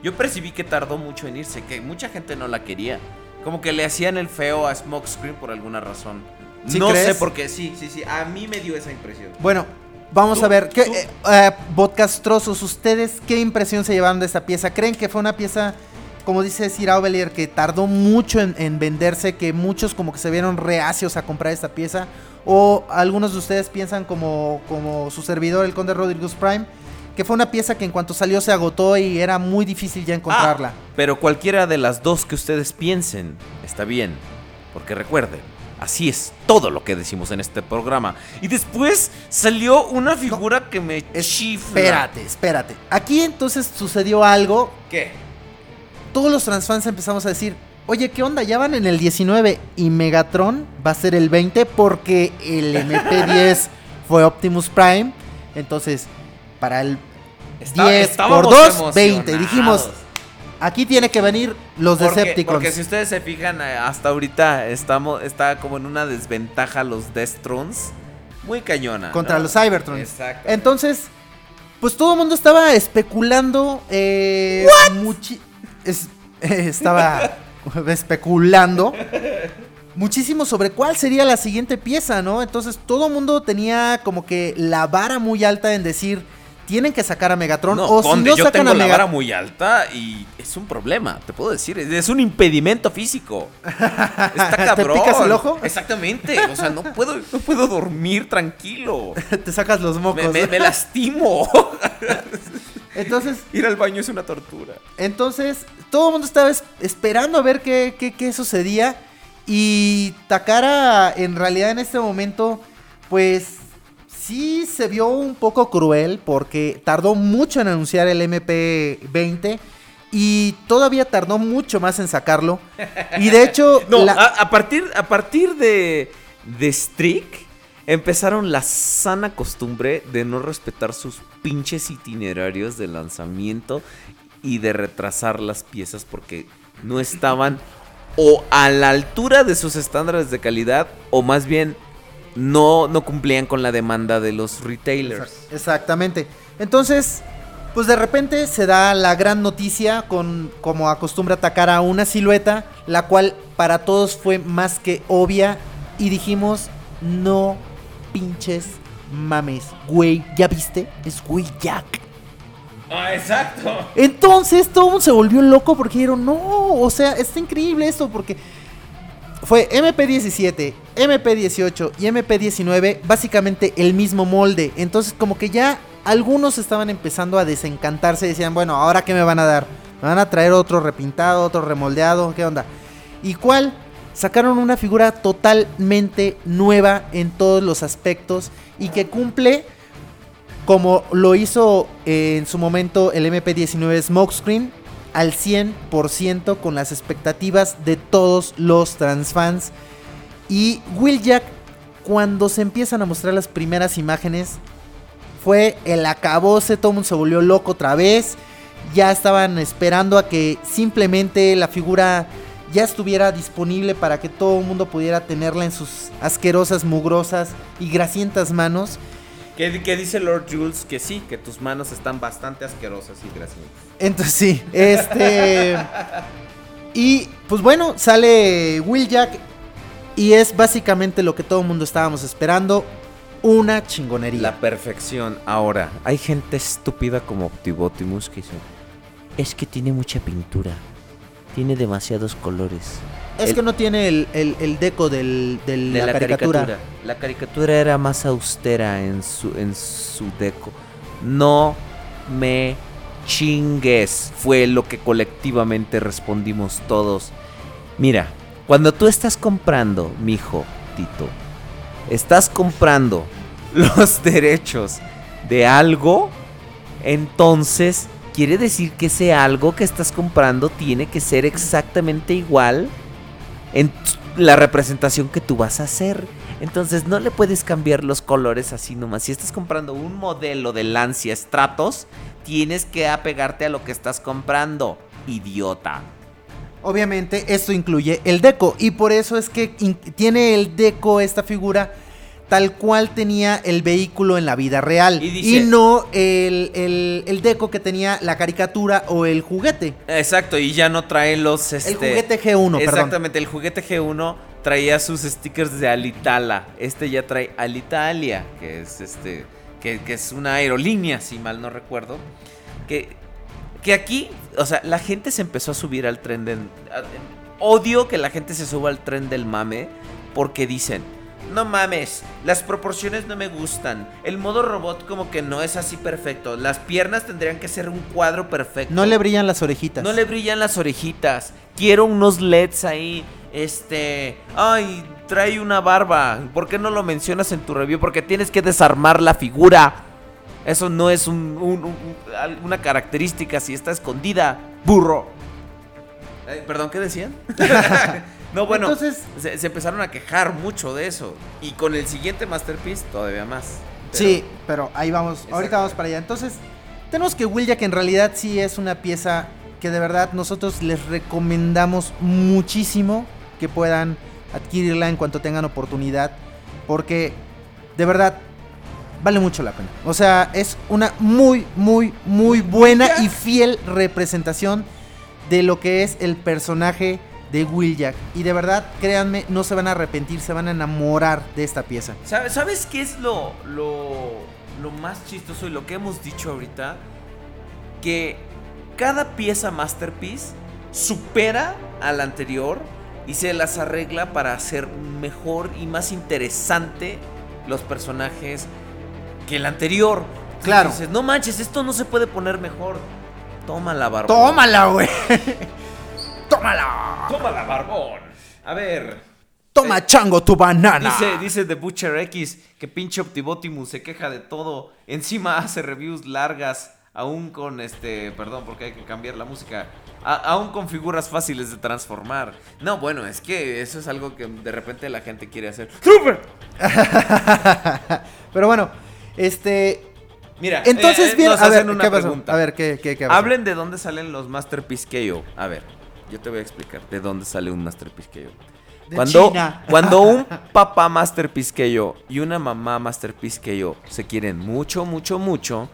A: Yo percibí que tardó mucho en irse, que mucha gente no la quería. Como que le hacían el feo a Smokescreen por alguna razón.
B: ¿Sí
A: no
B: crees?
A: sé por qué, sí, sí, sí. A mí me dio esa impresión.
B: Bueno, vamos a ver. ¿qué, eh, eh, podcastrosos, ¿ustedes qué impresión se llevaron de esta pieza? ¿Creen que fue una pieza, como dice Sir Aubelier, que tardó mucho en, en venderse, que muchos como que se vieron reacios a comprar esta pieza? ¿O algunos de ustedes piensan como, como su servidor, el Conde Rodriguez Prime, que fue una pieza que en cuanto salió se agotó y era muy difícil ya encontrarla?
A: Ah, pero cualquiera de las dos que ustedes piensen está bien. Porque recuerden, así es todo lo que decimos en este programa. Y después salió una figura que me chifla.
B: Espérate, espérate. Aquí entonces sucedió algo
A: ¿Qué?
B: todos los transfans empezamos a decir, oye, ¿qué onda? Ya van en el 19 y Megatron va a ser el 20 porque el MP10 fue Optimus Prime. Entonces, para el
A: Está-
B: 10 por
A: estábamos
B: 2, 20.
A: emocionados.
B: Dijimos, aquí tiene que venir los
A: Porque,
B: Decepticons.
A: porque si ustedes se fijan, eh, hasta ahorita estamos, está como en una desventaja los Destrons. Muy cañona.
B: contra
A: ¿no?
B: los Cybertrons.
A: Exacto.
B: Entonces, pues todo el mundo estaba especulando. Eh, muchi- es- eh, estaba especulando muchísimo sobre cuál sería la siguiente pieza, ¿no? Entonces todo el mundo tenía como que la vara muy alta en decir, tienen que sacar a Megatron.
A: No,
B: o
A: Conde,
B: si no
A: yo
B: sacan
A: tengo
B: a
A: la vara
B: Megatron.
A: muy alta y es un problema, te puedo decir. Es un impedimento físico. Está
B: ¿Te
A: cabrón.
B: picas el ojo?
A: Exactamente. O sea, no puedo, no puedo dormir tranquilo.
B: Te sacas los mocos.
A: Me, me- me lastimo.
B: Entonces,
A: Ir al baño es una tortura.
B: Entonces, todo el mundo estaba es- esperando a ver qué, qué- qué sucedía. Y Takara, en realidad, en este momento, pues sí se vio un poco cruel porque tardó mucho en anunciar el MP20 y todavía tardó mucho más en sacarlo. Y de hecho,
A: No,
B: la-
A: a, a partir, a partir de, de Strick empezaron la sana costumbre de no respetar sus pinches itinerarios de lanzamiento y de retrasar las piezas porque no estaban o a la altura de sus estándares de calidad o más bien no, no cumplían con la demanda de los retailers.
B: Exactamente. Entonces, pues de repente se da la gran noticia con como acostumbra atacar a una silueta, la cual para todos fue más que obvia y dijimos, no pinches mames, güey, ¿ya viste? Es Will Jack.
A: Ah, exacto.
B: Entonces todo el mundo se volvió loco porque dijeron, no, o sea, está increíble esto porque fue MP17, MP18 y MP19 básicamente el mismo molde. Entonces como que ya algunos estaban empezando a desencantarse decían, bueno, ¿ahora qué me van a dar? ¿Me van a traer otro repintado, otro remoldeado? ¿Qué onda? ¿Y cuál? Sacaron una figura totalmente nueva en todos los aspectos y que cumple como lo hizo eh, en su momento el MP19 Smokescreen al 100% con las expectativas de todos los transfans. Y Will Jack, cuando se empiezan a mostrar las primeras imágenes, fue el acabose, todo el mundo se volvió loco otra vez. Ya estaban esperando a que simplemente la figura ya estuviera disponible para que todo el mundo pudiera tenerla en sus asquerosas, mugrosas y grasientas manos.
A: ¿Qué, qué dice Lord Jules? Que sí, que tus manos están bastante asquerosas y gracias.
B: Entonces sí, este... y pues bueno, sale Will Jack y es básicamente lo que todo el mundo estábamos esperando. Una chingonería.
A: La perfección. Ahora, hay gente estúpida como Optibotimus que dice,
E: Es que tiene mucha pintura. Tiene demasiados colores.
B: es
E: el-
B: que no tiene el, el- el deco del, del-
A: de
B: la,
A: la,
B: caricatura.
A: caricatura. La caricatura era más austera en su, en su deco. No me chingues. Fue lo que colectivamente respondimos todos. Mira, cuando tú estás comprando, mijo, Tito, estás comprando los derechos de algo, entonces
E: quiere decir que ese algo que estás comprando tiene que ser exactamente igual en la representación que tú vas a hacer. Entonces no le puedes cambiar los colores así nomás. Si estás comprando un modelo de Lancia Stratos, tienes que apegarte a lo que estás comprando, idiota.
B: Obviamente esto incluye el deco y por eso es que tiene el deco esta figura tal cual tenía el vehículo en la vida real
A: Y
B: no el, el- el deco que tenía la caricatura o el juguete.
A: Exacto, y ya no trae los... Este,
B: el juguete G1, perdón.
A: Exactamente, el juguete G1 traía sus stickers de Alitala. Este ya trae Alitalia, que es este. Que, que es una aerolínea, si mal no recuerdo. Que, que aquí, o sea, la gente se empezó a subir al tren de. a- Odio que la gente se suba al tren del mame. Porque dicen. No mames, las proporciones no me gustan. El modo robot como que no es así perfecto. Las piernas tendrían que ser un cuadro perfecto.
B: No le brillan las orejitas.
A: No le brillan las orejitas. Quiero unos LEDs ahí. Este. Ay, trae una barba. ¿Por qué no lo mencionas en tu review? Porque tienes que desarmar la figura. Eso no es un- un- un- al- una característica si está escondida. Burro. Eh, Perdón, ¿qué decían? no, bueno.
B: Entonces-
A: se, se empezaron a quejar mucho de eso. Y con el siguiente Masterpiece, todavía más. Pero-
B: Sí, pero ahí vamos.
A: Exacto.
B: Ahorita vamos para allá. Entonces, tenemos que Will Jack en realidad sí es una pieza que de verdad nosotros les recomendamos muchísimo que puedan adquirirla en cuanto tengan oportunidad. Porque de verdad vale mucho la pena. O sea, es una muy, muy, muy buena y fiel representación de lo que es el personaje de Will Jack. Y de verdad, créanme, no se van a arrepentir, se van a enamorar de esta pieza.
A: ¿Sabes, ¿Sabes qué es lo, lo, lo más chistoso y lo que hemos dicho ahorita? Que cada pieza Masterpiece supera a la anterior y se las arregla para hacer mejor y más interesante los personajes que el anterior.
B: Claro.
A: Dices, no manches, esto no se puede poner mejor. Tómala, barbón.
B: Tómala, güey. Tómala.
A: Tómala, barbón. A ver.
B: Toma, chango, tu banana.
A: Dice, dice The Butcher X que pinche Optibotimus se queja de todo. Encima hace reviews largas, aún con este. Perdón, porque hay que cambiar la música. A- aún con figuras fáciles de transformar. No, bueno, es que eso es algo que de repente la gente quiere hacer. ¡Super!
B: Pero bueno, este.
A: Mira,
B: Entonces,
A: eh,
B: bien.
A: nos
B: A ver,
A: hacen una
B: ¿qué pasó?
A: pregunta.
B: A ver, ¿qué, qué?
A: Hablen de dónde salen los Masterpiece KO. A ver, yo te voy a explicar de dónde sale un Masterpiece KO.
B: De
A: Cuando,
B: China.
A: cuando un papá Masterpiece KO y una mamá Masterpiece KO se quieren mucho, mucho, mucho,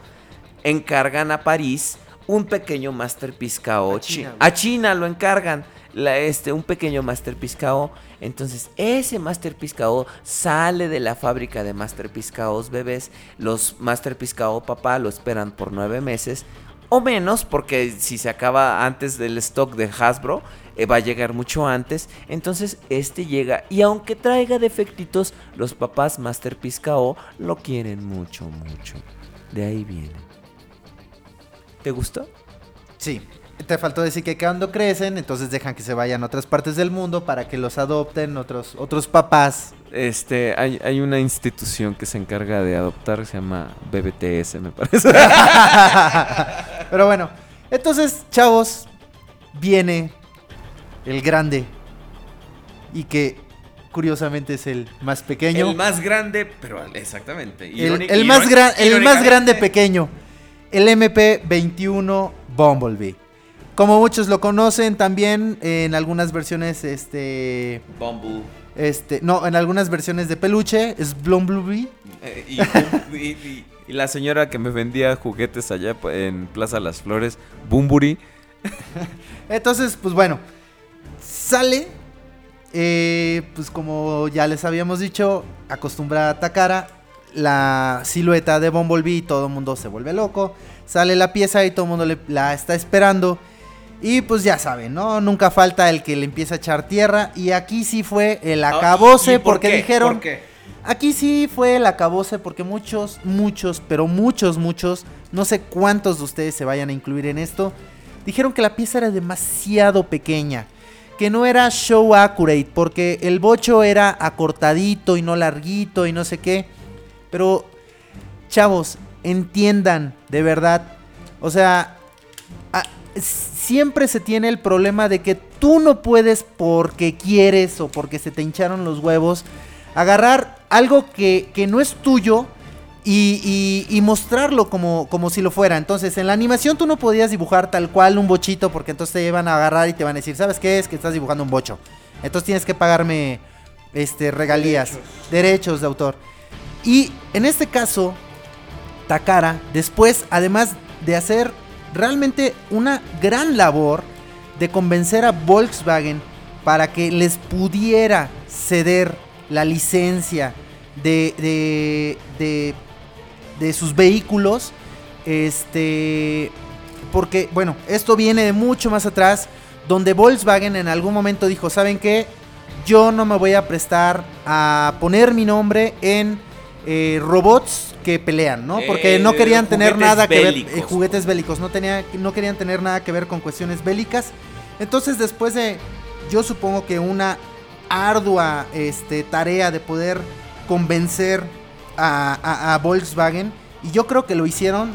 A: encargan a París un pequeño Masterpiece KO.
B: A China,
A: a China lo encargan. La, este, un pequeño Masterpiece KO. Entonces, ese Masterpiece KO sale de la fábrica de Masterpiece KOs bebés. Los Masterpiece KO papá lo esperan por nueve meses. O menos, porque si se acaba antes del stock de Hasbro, eh, va a llegar mucho antes. Entonces, este llega. Y aunque traiga defectitos, los papás Masterpiece KO lo quieren mucho, mucho. De ahí viene. ¿Te gustó?
B: Sí. Te faltó decir que cuando crecen, entonces dejan que se vayan a otras partes del mundo para que los adopten otros, otros papás.
A: Este, hay, hay una institución que se encarga de adoptar, se llama BBTS, me parece.
B: Pero bueno, entonces, chavos, viene el grande. Y que curiosamente es el más pequeño.
A: El más grande, pero exactamente.
B: El,
A: Ironi-
B: el más, gran- el más grande pequeño. El MP21 Bumblebee. Como muchos lo conocen también en algunas versiones, este...
A: Bumble.
B: Este, no, en algunas versiones de peluche es Bumblebee.
A: eh, y, y- y- y la señora que me vendía juguetes allá en Plaza Las Flores, Bumburi.
B: Entonces, pues bueno, sale, eh, pues como ya les habíamos dicho, acostumbra a atacar a la silueta de Bumblebee y todo el mundo se vuelve loco. Sale la pieza y todo el mundo le- la está esperando. Y pues ya saben, ¿no? Nunca falta el que le empieza a echar tierra. Y aquí sí fue el acabose
A: Ah, ¿Y por
B: porque
A: qué?
B: dijeron...
A: ¿Por qué?
B: Aquí sí fue el acabose porque muchos, muchos, pero muchos, muchos, no sé cuántos de ustedes se vayan a incluir en esto, dijeron que la pieza era demasiado pequeña, que no era show accurate, porque el bocho era acortadito y no larguito y no sé qué. Pero, chavos, entiendan, de verdad, o sea, siempre se tiene el problema de que tú no puedes porque quieres o porque se te hincharon los huevos agarrar algo que, que no es tuyo y, y- y mostrarlo como, como si lo fuera. Entonces, en la animación tú no podías dibujar tal cual un bochito porque entonces te iban a agarrar y te van a decir, ¿sabes qué es? Que estás dibujando un bocho. Entonces tienes que pagarme este, regalías, derechos de autor. Y en este caso, Takara, después, además de hacer realmente una gran labor de convencer a Volkswagen para que les pudiera ceder la licencia de, de, de, de sus vehículos, este, porque, bueno, esto viene de mucho más atrás, donde Volkswagen en algún momento dijo, ¿saben qué? Yo no me voy a prestar a poner mi nombre en eh, robots que pelean, ¿no? Porque
A: Eh,
B: no querían tener nada que ver, eh, juguetes bélicos, no, tenía, no querían tener nada que ver con cuestiones bélicas. Entonces después de, yo supongo que una ardua este, tarea de poder convencer a, a- a Volkswagen, y yo creo que lo hicieron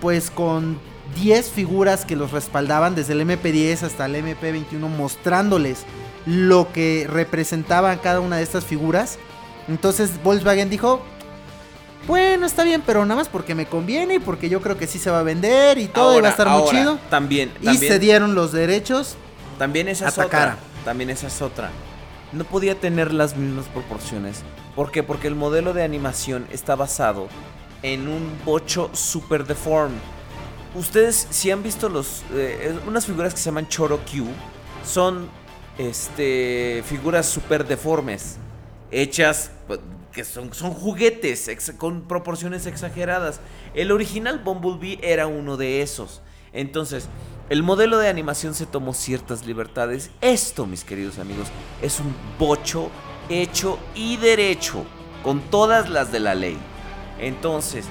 B: pues con 10 figuras que los respaldaban, desde el MP10 hasta el MP21, mostrándoles lo que representaban cada una de estas figuras. Entonces Volkswagen dijo, bueno, está bien, pero nada más porque me conviene y porque yo creo que sí se va a vender y todo y va a estar muy chido.
A: También,
B: Y
A: también,
B: se dieron los derechos.
A: también esa es otra. También esa es otra. No podía tener las mismas proporciones. ¿Por qué? Porque el modelo de animación está basado en un bocho super deformed. Ustedes, si han visto los eh, unas figuras que se llaman Choro Q, son este figuras super deformes, hechas que son, son juguetes con proporciones exageradas. El original Bumblebee era uno de esos. Entonces, el modelo de animación se tomó ciertas libertades. Esto, mis queridos amigos, es un bocho hecho y derecho, con todas las de la ley. Entonces,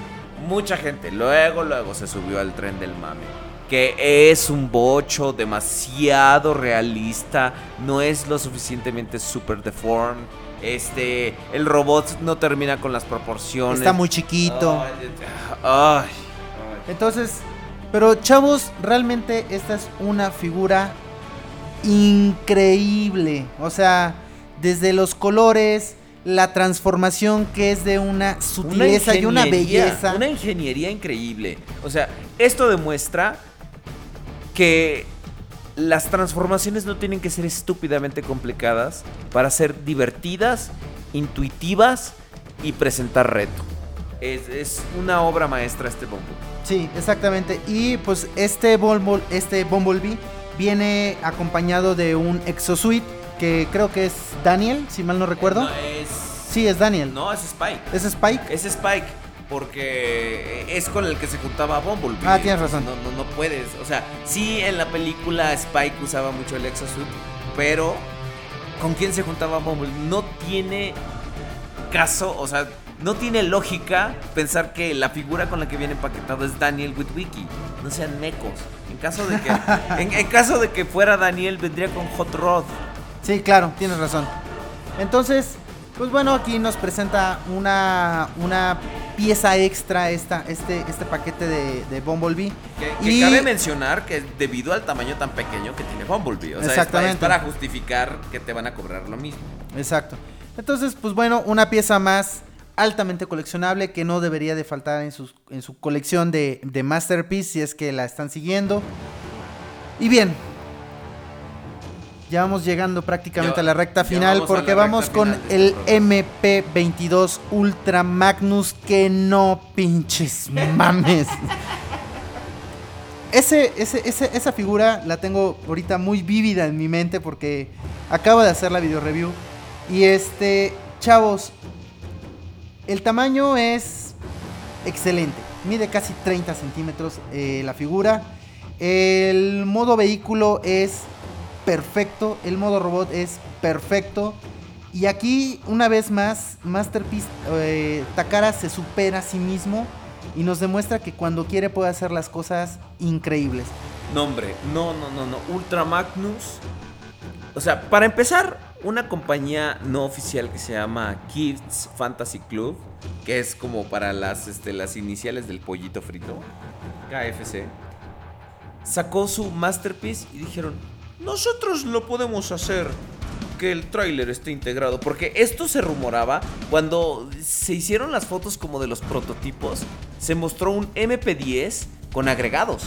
A: mucha gente luego, luego se subió al tren del mame. Que es un bocho demasiado realista, no es lo suficientemente super deformed. Este, el robot no termina con las proporciones.
B: Está muy chiquito.
A: Ay, ay,
B: Entonces, pero chavos, realmente esta es una figura increíble. O sea, desde los colores, la transformación que es de una sutileza y una belleza.
A: Una ingeniería increíble. O sea, esto demuestra que las transformaciones no tienen que ser estúpidamente complicadas para ser divertidas, intuitivas y presentar reto. Es, es una obra maestra este bombo.
B: Sí, exactamente. Y pues este, Bumble- este Bumblebee viene acompañado de un exosuit que creo que es Daniel, si mal no recuerdo.
A: No, es,
B: Sí, es Daniel.
A: no, es Spike.
B: ¿Es Spike?
A: Es Spike. Porque es con el que se juntaba Bumblebee.
B: Ah, tienes razón.
A: No, no, no puedes. O sea, sí en la película Spike usaba mucho el exosuit. Pero ¿con quién se juntaba Bumblebee? No tiene caso. O sea, no tiene lógica pensar que la figura con la que viene empaquetado es Daniel Witwicky. No sean mecos. En caso de que, en, en caso de que fuera Daniel, vendría con Hot Rod.
B: Sí, claro, tienes razón. Entonces, pues bueno, aquí nos presenta una, una pieza extra esta, este, este paquete de, de Bumblebee.
A: Que, que
B: Y-
A: cabe mencionar que debido al tamaño tan pequeño que tiene Bumblebee. O sea, es para justificar que te van a cobrar lo mismo.
B: Exacto. Entonces, pues bueno, una pieza más altamente coleccionable que no debería de faltar en, sus- en su colección de, de Masterpiece si es que la están siguiendo. Y bien, ya vamos llegando prácticamente
A: Ya-
B: a la recta final
A: vamos
B: porque vamos con el
A: este
B: MP22 Ultra Magnus que no pinches mames. Ese, ese, ese- esa figura la tengo ahorita muy vívida en mi mente porque acabo de hacer la video review. Y este, chavos, el tamaño es excelente. Mide casi 30 centímetros eh, la figura. El modo vehículo es perfecto. El modo robot es perfecto. Y aquí, una vez más, Masterpiece eh, Takara se supera a sí mismo y nos demuestra que cuando quiere puede hacer las cosas increíbles.
A: Nombre, no, no, no, no. Ultra Magnus. O sea, para empezar, una compañía no oficial que se llama Kids Fantasy Club, que es como para las, este, las iniciales del pollito frito, KFC, sacó su masterpiece y dijeron, nosotros lo podemos hacer que el tráiler esté integrado. Porque esto se rumoraba cuando se hicieron las fotos como de los prototipos. Se mostró un MP10 con agregados.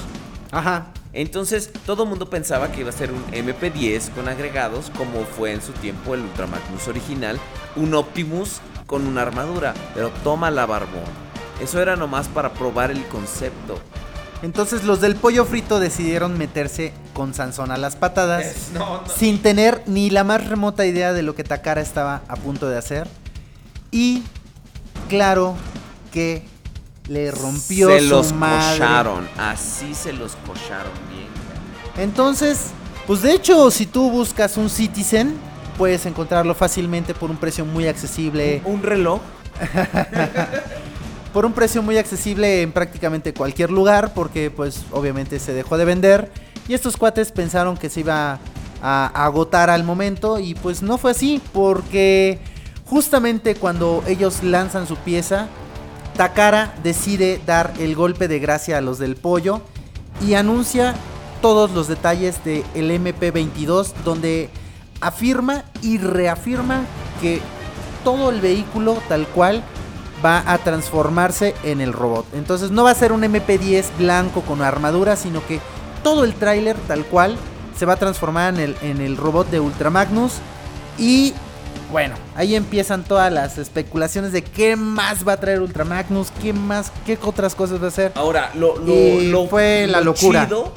B: Ajá.
A: Entonces todo el mundo pensaba que iba a ser un MP10 con agregados, como fue en su tiempo el Ultra Magnus original, un Optimus con una armadura. Pero toma la barbón. Eso era nomás para probar el concepto.
B: Entonces los del pollo frito decidieron meterse con Sansón a las patadas.
A: Es- no, no.
B: Sin tener ni la más remota idea de lo que Takara estaba a punto de hacer. Y claro que le rompió
A: se
B: su
A: los
B: madre.
A: cocharon. Así se los cocharon bien.
B: Entonces, pues de hecho, si tú buscas un Citizen, puedes encontrarlo fácilmente por un precio muy accesible.
A: Un reloj.
B: Por un precio muy accesible en prácticamente cualquier lugar, porque pues obviamente se dejó de vender. Y estos cuates pensaron que se iba a agotar al momento y pues no fue así, porque justamente cuando ellos lanzan su pieza, Takara decide dar el golpe de gracia a los del pollo y anuncia todos los detalles del MP22 donde afirma y reafirma que todo el vehículo tal cual va a transformarse en el robot. Entonces no va a ser un MP10 blanco con armadura, sino que todo el tráiler tal cual se va a transformar en el, en el robot de Ultra Magnus y bueno, ahí empiezan todas las especulaciones de qué más va a traer Ultra Magnus, qué más, qué otras cosas va a hacer.
A: Ahora, lo, lo,
B: Y
A: lo-
B: fue la
A: lo
B: locura.
A: chido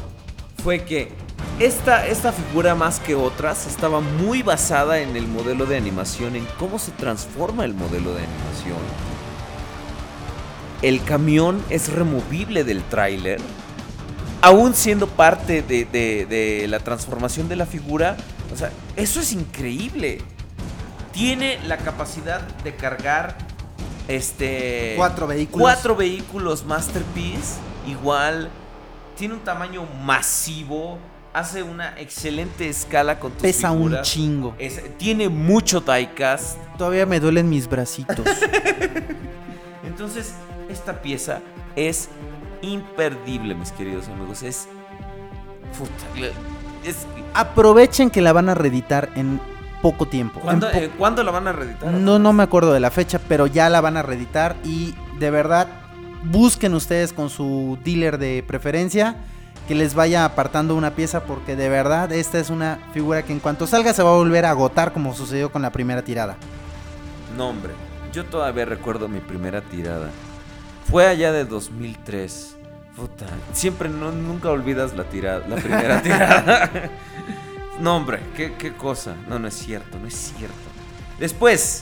A: fue que esta, esta figura más que otras estaba muy basada en el modelo de animación, en cómo se transforma el modelo de animación. El camión es removible del tráiler. Aún siendo parte de, de- de la transformación de la figura. O sea, eso es increíble. Tiene la capacidad de cargar este
B: Cuatro vehículos.
A: cuatro vehículos Masterpiece igual tiene un tamaño masivo hace una excelente escala con tus
B: Pesa un chingo.
A: Es- tiene mucho diecast
B: Todavía me duelen mis bracitos.
A: entonces esta pieza es imperdible mis queridos amigos es es
B: Aprovechen que la van a reeditar en poco tiempo.
A: ¿cuándo,
B: po-
A: eh, ¿cuándo la van a reeditar?
B: No, no me acuerdo de la fecha, pero ya la van a reeditar y de verdad busquen ustedes con su dealer de preferencia que les vaya apartando una pieza porque de verdad esta es una figura que en cuanto salga se va a volver a agotar como sucedió con la primera tirada.
A: No, hombre. Yo todavía recuerdo mi primera tirada. Fue allá de 2003. Puta. Siempre no, nunca olvidas la tirada, la primera tirada. no, hombre, qué, qué cosa. No, no es cierto, no es cierto. Después,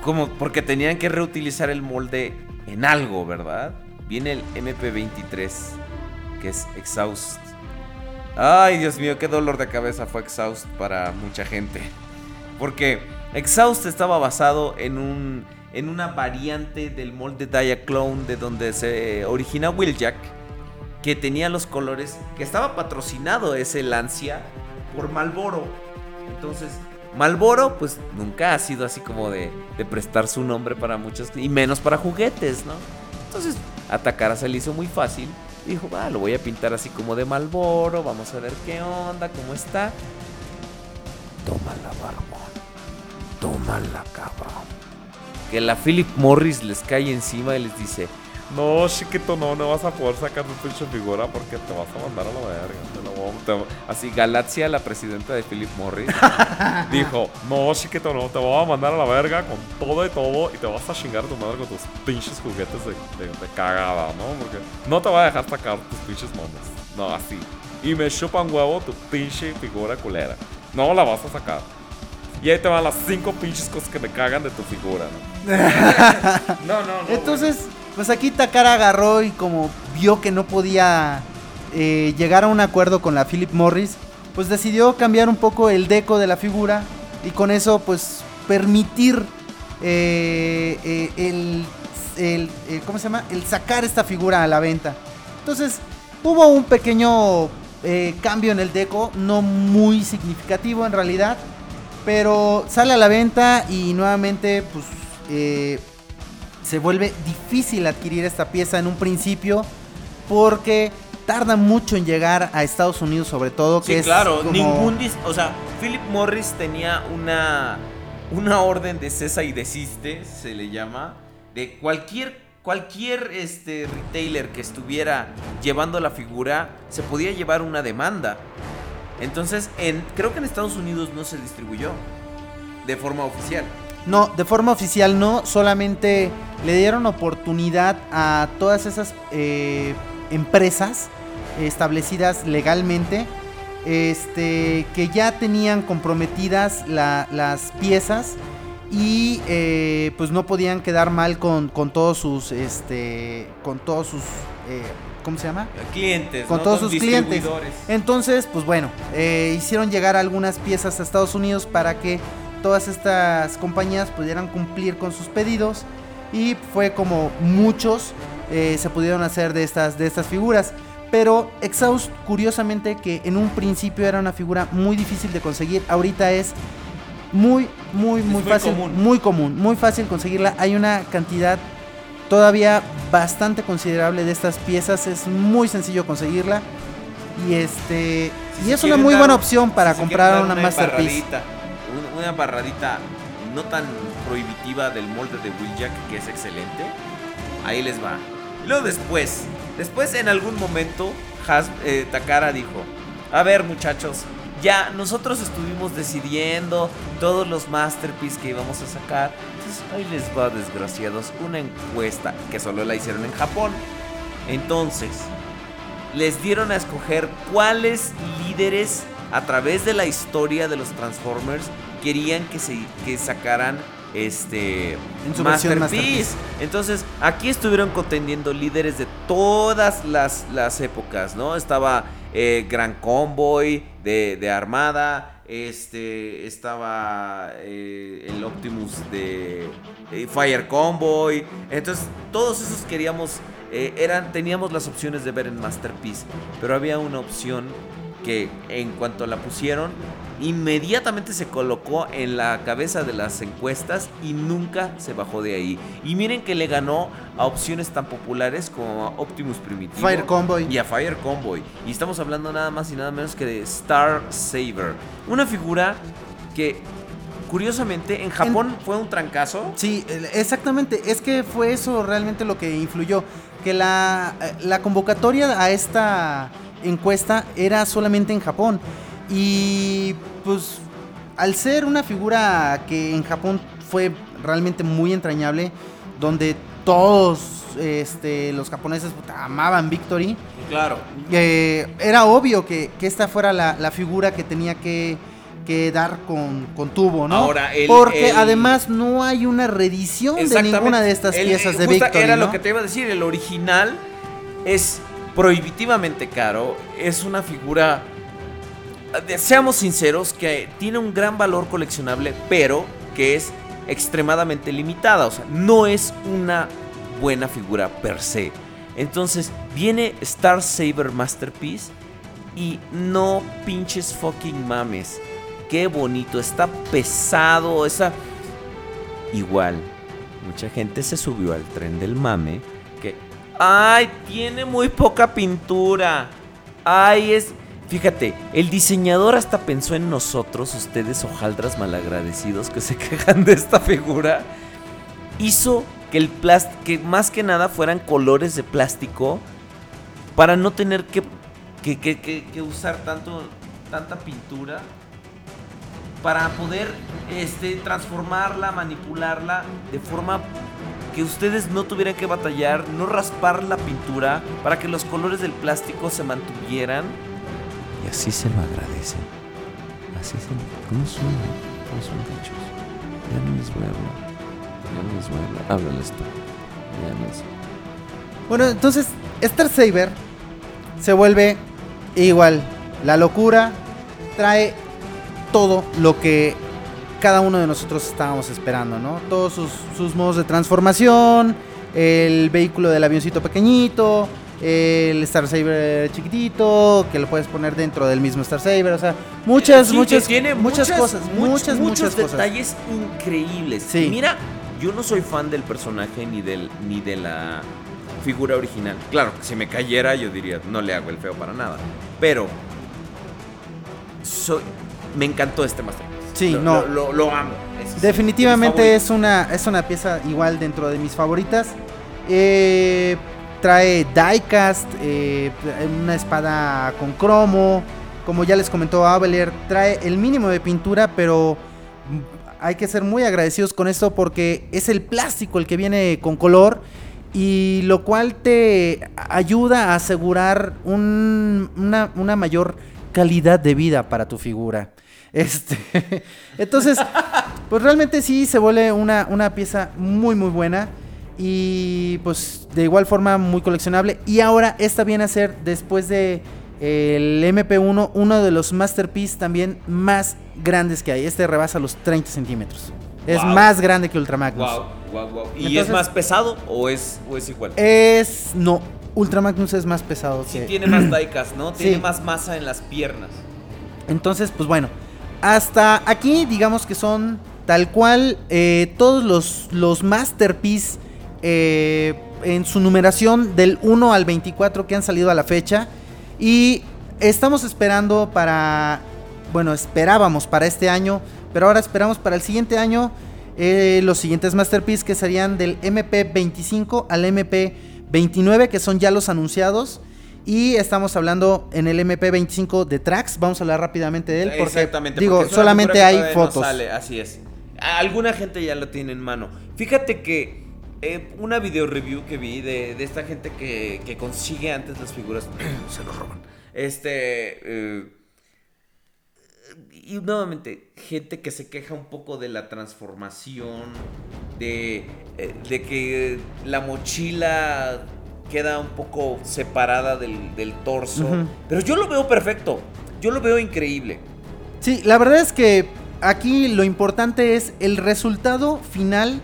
A: como porque tenían que reutilizar el molde en algo, ¿verdad? Viene el MP23, que es Exhaust. Ay, Dios mío, qué dolor de cabeza fue Exhaust para mucha gente. Porque Exhaust estaba basado en un en una variante del molde Diaclone de donde se origina Wheeljack que tenía los colores que estaba patrocinado ese Lancia por Malboro. Entonces, Malboro pues nunca ha sido así como de, de prestar su nombre para muchos y menos para juguetes, ¿no? Entonces, a Takara se le hizo muy fácil. Dijo, va, lo voy a pintar así como de Malboro, vamos a ver qué onda, cómo está.
E: Tómala, barbón. Tómala, cabrón.
A: Que la Philip Morris les cae encima y les dice,
D: No, chiquito, no, no vas a poder sacar tu pinche figura porque te vas a mandar a la verga. Te la voy a- te-
A: así Galaxia, la presidenta de Philip Morris,
D: Dijo, no, chiquito, no, te voy a mandar a la verga con todo y todo y te vas a chingar a tu madre con tus pinches juguetes de, de- de cagada, ¿no? Porque no te va a dejar sacar tus pinches monos. No, así. Y me chupan huevo tu pinche figura culera. No la vas a sacar. Y ahí te van las cinco pinches cosas que me cagan de tu figura, ¿no?
A: no, no, no.
B: Entonces, pues aquí Takara agarró y como vio que no podía eh, llegar a un acuerdo con la Philip Morris, pues decidió cambiar un poco el deco de la figura y con eso pues permitir eh, eh, el, el- el- ¿cómo se llama? El sacar esta figura a la venta. Entonces, hubo un pequeño eh, cambio en el deco, no muy significativo en realidad, pero sale a la venta y nuevamente pues eh, se vuelve difícil adquirir esta pieza en un principio porque tarda mucho en llegar a Estados Unidos, sobre todo. Que
A: Sí,
B: es
A: claro,
B: como-
A: ningún dis- o sea, Philip Morris tenía una una orden de cesa y desiste, se le llama, de cualquier cualquier este retailer que estuviera llevando la figura se podía llevar una demanda. Entonces, en creo que en Estados Unidos no se distribuyó de forma oficial.
B: No, de forma oficial no, solamente le dieron oportunidad a todas esas eh, empresas establecidas legalmente, este, que ya tenían comprometidas la- las piezas y eh, pues no podían quedar mal con, con todos sus, este, con todos sus, eh, ¿cómo se llama?
A: Clientes,
B: con
A: ¿no?
B: todos sus clientes. Entonces, pues bueno, eh, hicieron llegar algunas piezas a Estados Unidos para que todas estas compañías pudieran cumplir con sus pedidos y fue como muchos eh, se pudieron hacer de estas, de estas figuras. Pero Exhaust, curiosamente, que en un principio era una figura muy difícil de conseguir, ahorita es muy, muy, muy
A: muy
B: fácil,
A: común.
B: muy común, muy fácil conseguirla. Hay una cantidad todavía bastante considerable de estas piezas, es muy sencillo conseguirla. Y este
A: Si
B: y es una muy
A: dar-
B: buena opción para
A: si
B: comprar una
A: dar
B: Masterpiece.
A: Una barradita no tan prohibitiva del molde de Wheeljack, que es excelente. Ahí les va. Luego después, después en algún momento, Has- eh, Takara dijo, a ver muchachos, ya nosotros estuvimos decidiendo todos los masterpieces que íbamos a sacar. Entonces ahí les va, desgraciados, una encuesta que solo la hicieron en Japón. Entonces, les dieron a escoger cuáles líderes a través de la historia de los Transformers querían que se que sacaran este
B: En su Masterpiece.
A: Entonces, aquí estuvieron contendiendo líderes de todas las, las épocas, ¿no? Estaba eh, Gran Convoy de, de Armada, este, estaba eh, el Optimus de eh, Fire Convoy. Entonces, todos esos queríamos, eh, eran, teníamos las opciones de ver en Masterpiece, pero había una opción que en cuanto la pusieron, inmediatamente se colocó en la cabeza de las encuestas y nunca se bajó de ahí. Y miren que le ganó a opciones tan populares como a Optimus Primitivo
B: Fire Convoy.
A: y a Fire Convoy. Y estamos hablando nada más y nada menos que de Star Saber, una figura que curiosamente en Japón fue un trancazo.
B: Sí, exactamente. Es que fue eso realmente lo que influyó. Que la, eh, la convocatoria a esta encuesta era solamente en Japón. Y pues al ser una figura que en Japón fue realmente muy entrañable, donde todos este, los japoneses puta, amaban Victory,
A: Claro.
B: eh, era obvio que, que esta fuera la, la figura que tenía que, que dar con, con tubo, ¿no?
A: Ahora, el-
B: Porque
A: el-
B: además no hay una reedición de ninguna de estas
A: El-
B: piezas de Victory,
A: Era
B: ¿no?
A: lo que te iba a decir, el original es prohibitivamente caro, es una figura, seamos sinceros, que tiene un gran valor coleccionable, pero que es extremadamente limitada, o sea, no es una buena figura per se. Entonces, viene Star Saber Masterpiece y no pinches fucking mames. Qué bonito, está pesado, esa... Igual, mucha gente se subió al tren del mame. ¡Ay, tiene muy poca pintura! ¡Ay, es... Fíjate, el diseñador hasta pensó en nosotros, ustedes hojaldras malagradecidos que se quejan de esta figura. Hizo que el plástico, que más que nada fueran colores de plástico para no tener que, que, que- que- que usar tanto, tanta pintura para poder este, transformarla, manipularla de forma que ustedes no tuvieran que batallar, no raspar la pintura para que los colores del plástico se mantuvieran.
E: Y así se lo agradecen. Así se lo... ¿Cómo son? ¿Cómo son bichos? Ya no les voy a hablar. Ya no les voy a hablar. Háblales tú. Ya no les...
B: Bueno, entonces Star Saber se vuelve igual. La locura trae todo lo que cada uno de nosotros estábamos esperando, ¿no? Todos sus, sus modos de transformación, el vehículo del avioncito pequeñito, el Star Saber chiquitito, que lo puedes poner dentro del mismo Star Saber, o sea, muchas,
A: Sí,
B: muchas,
A: tiene
B: muchas, cosas,
A: much-
B: muchas,
A: muchos
B: muchas cosas.
A: detalles increíbles.
B: Sí.
A: Mira, yo no soy fan del personaje ni del ni de la figura original. Claro, si me cayera yo diría, no le hago el feo para nada. Pero soy, me encantó este Masterpiece.
B: Sí,
A: Lo-
B: no.
A: Lo, lo- lo amo. Es-
B: Definitivamente
A: es
B: es una, es una pieza igual dentro de mis favoritas. Eh, trae diecast, eh, una espada con cromo. Como ya les comentó Aveler, trae el mínimo de pintura, pero hay que ser muy agradecidos con esto porque es el plástico el que viene con color y lo cual te ayuda a asegurar un- una, una mayor calidad de vida para tu figura. Este, entonces, pues realmente sí se vuelve una, una pieza muy muy buena y pues de igual forma muy coleccionable. Y ahora esta viene a ser después de el MP1 uno de los masterpiece también más grandes que hay. Este rebasa los 30 centímetros. Es
A: Wow.
B: más grande que Ultra Magnus.
A: Wow, wow, wow. ¿Y
B: Entonces-
A: es más pesado o es, o es igual?
B: Es no, Ultra Magnus es más pesado
A: Sí
B: que
A: tiene más diecast, ¿no? Tiene
B: Sí.
A: más masa en las piernas.
B: Entonces, pues bueno, hasta aquí digamos que son tal cual eh, todos los, los masterpiece eh, en su numeración del 1 al 24 que han salido a la fecha. Y estamos esperando para, bueno, esperábamos para este año, pero ahora esperamos para el siguiente año eh, los siguientes masterpiece que serían del MP25 al MP29, que son ya los anunciados. Y estamos hablando en el MP25 de tracks. Vamos a hablar rápidamente de él. Porque,
A: Exactamente.
B: digo,
A: porque
B: solamente hay
A: todavía no
B: fotos.
A: sale, así es. Alguna gente ya lo tiene en mano. Fíjate que eh, una video review que vi de, de esta gente que, que consigue antes las figuras, se lo roban. Este. eh, y nuevamente, gente que se queja un poco de la transformación, de, eh, de que la mochila queda un poco separada del, del torso. Pero yo lo veo perfecto. Yo lo veo increíble.
B: Sí, la verdad es que aquí lo importante es el resultado final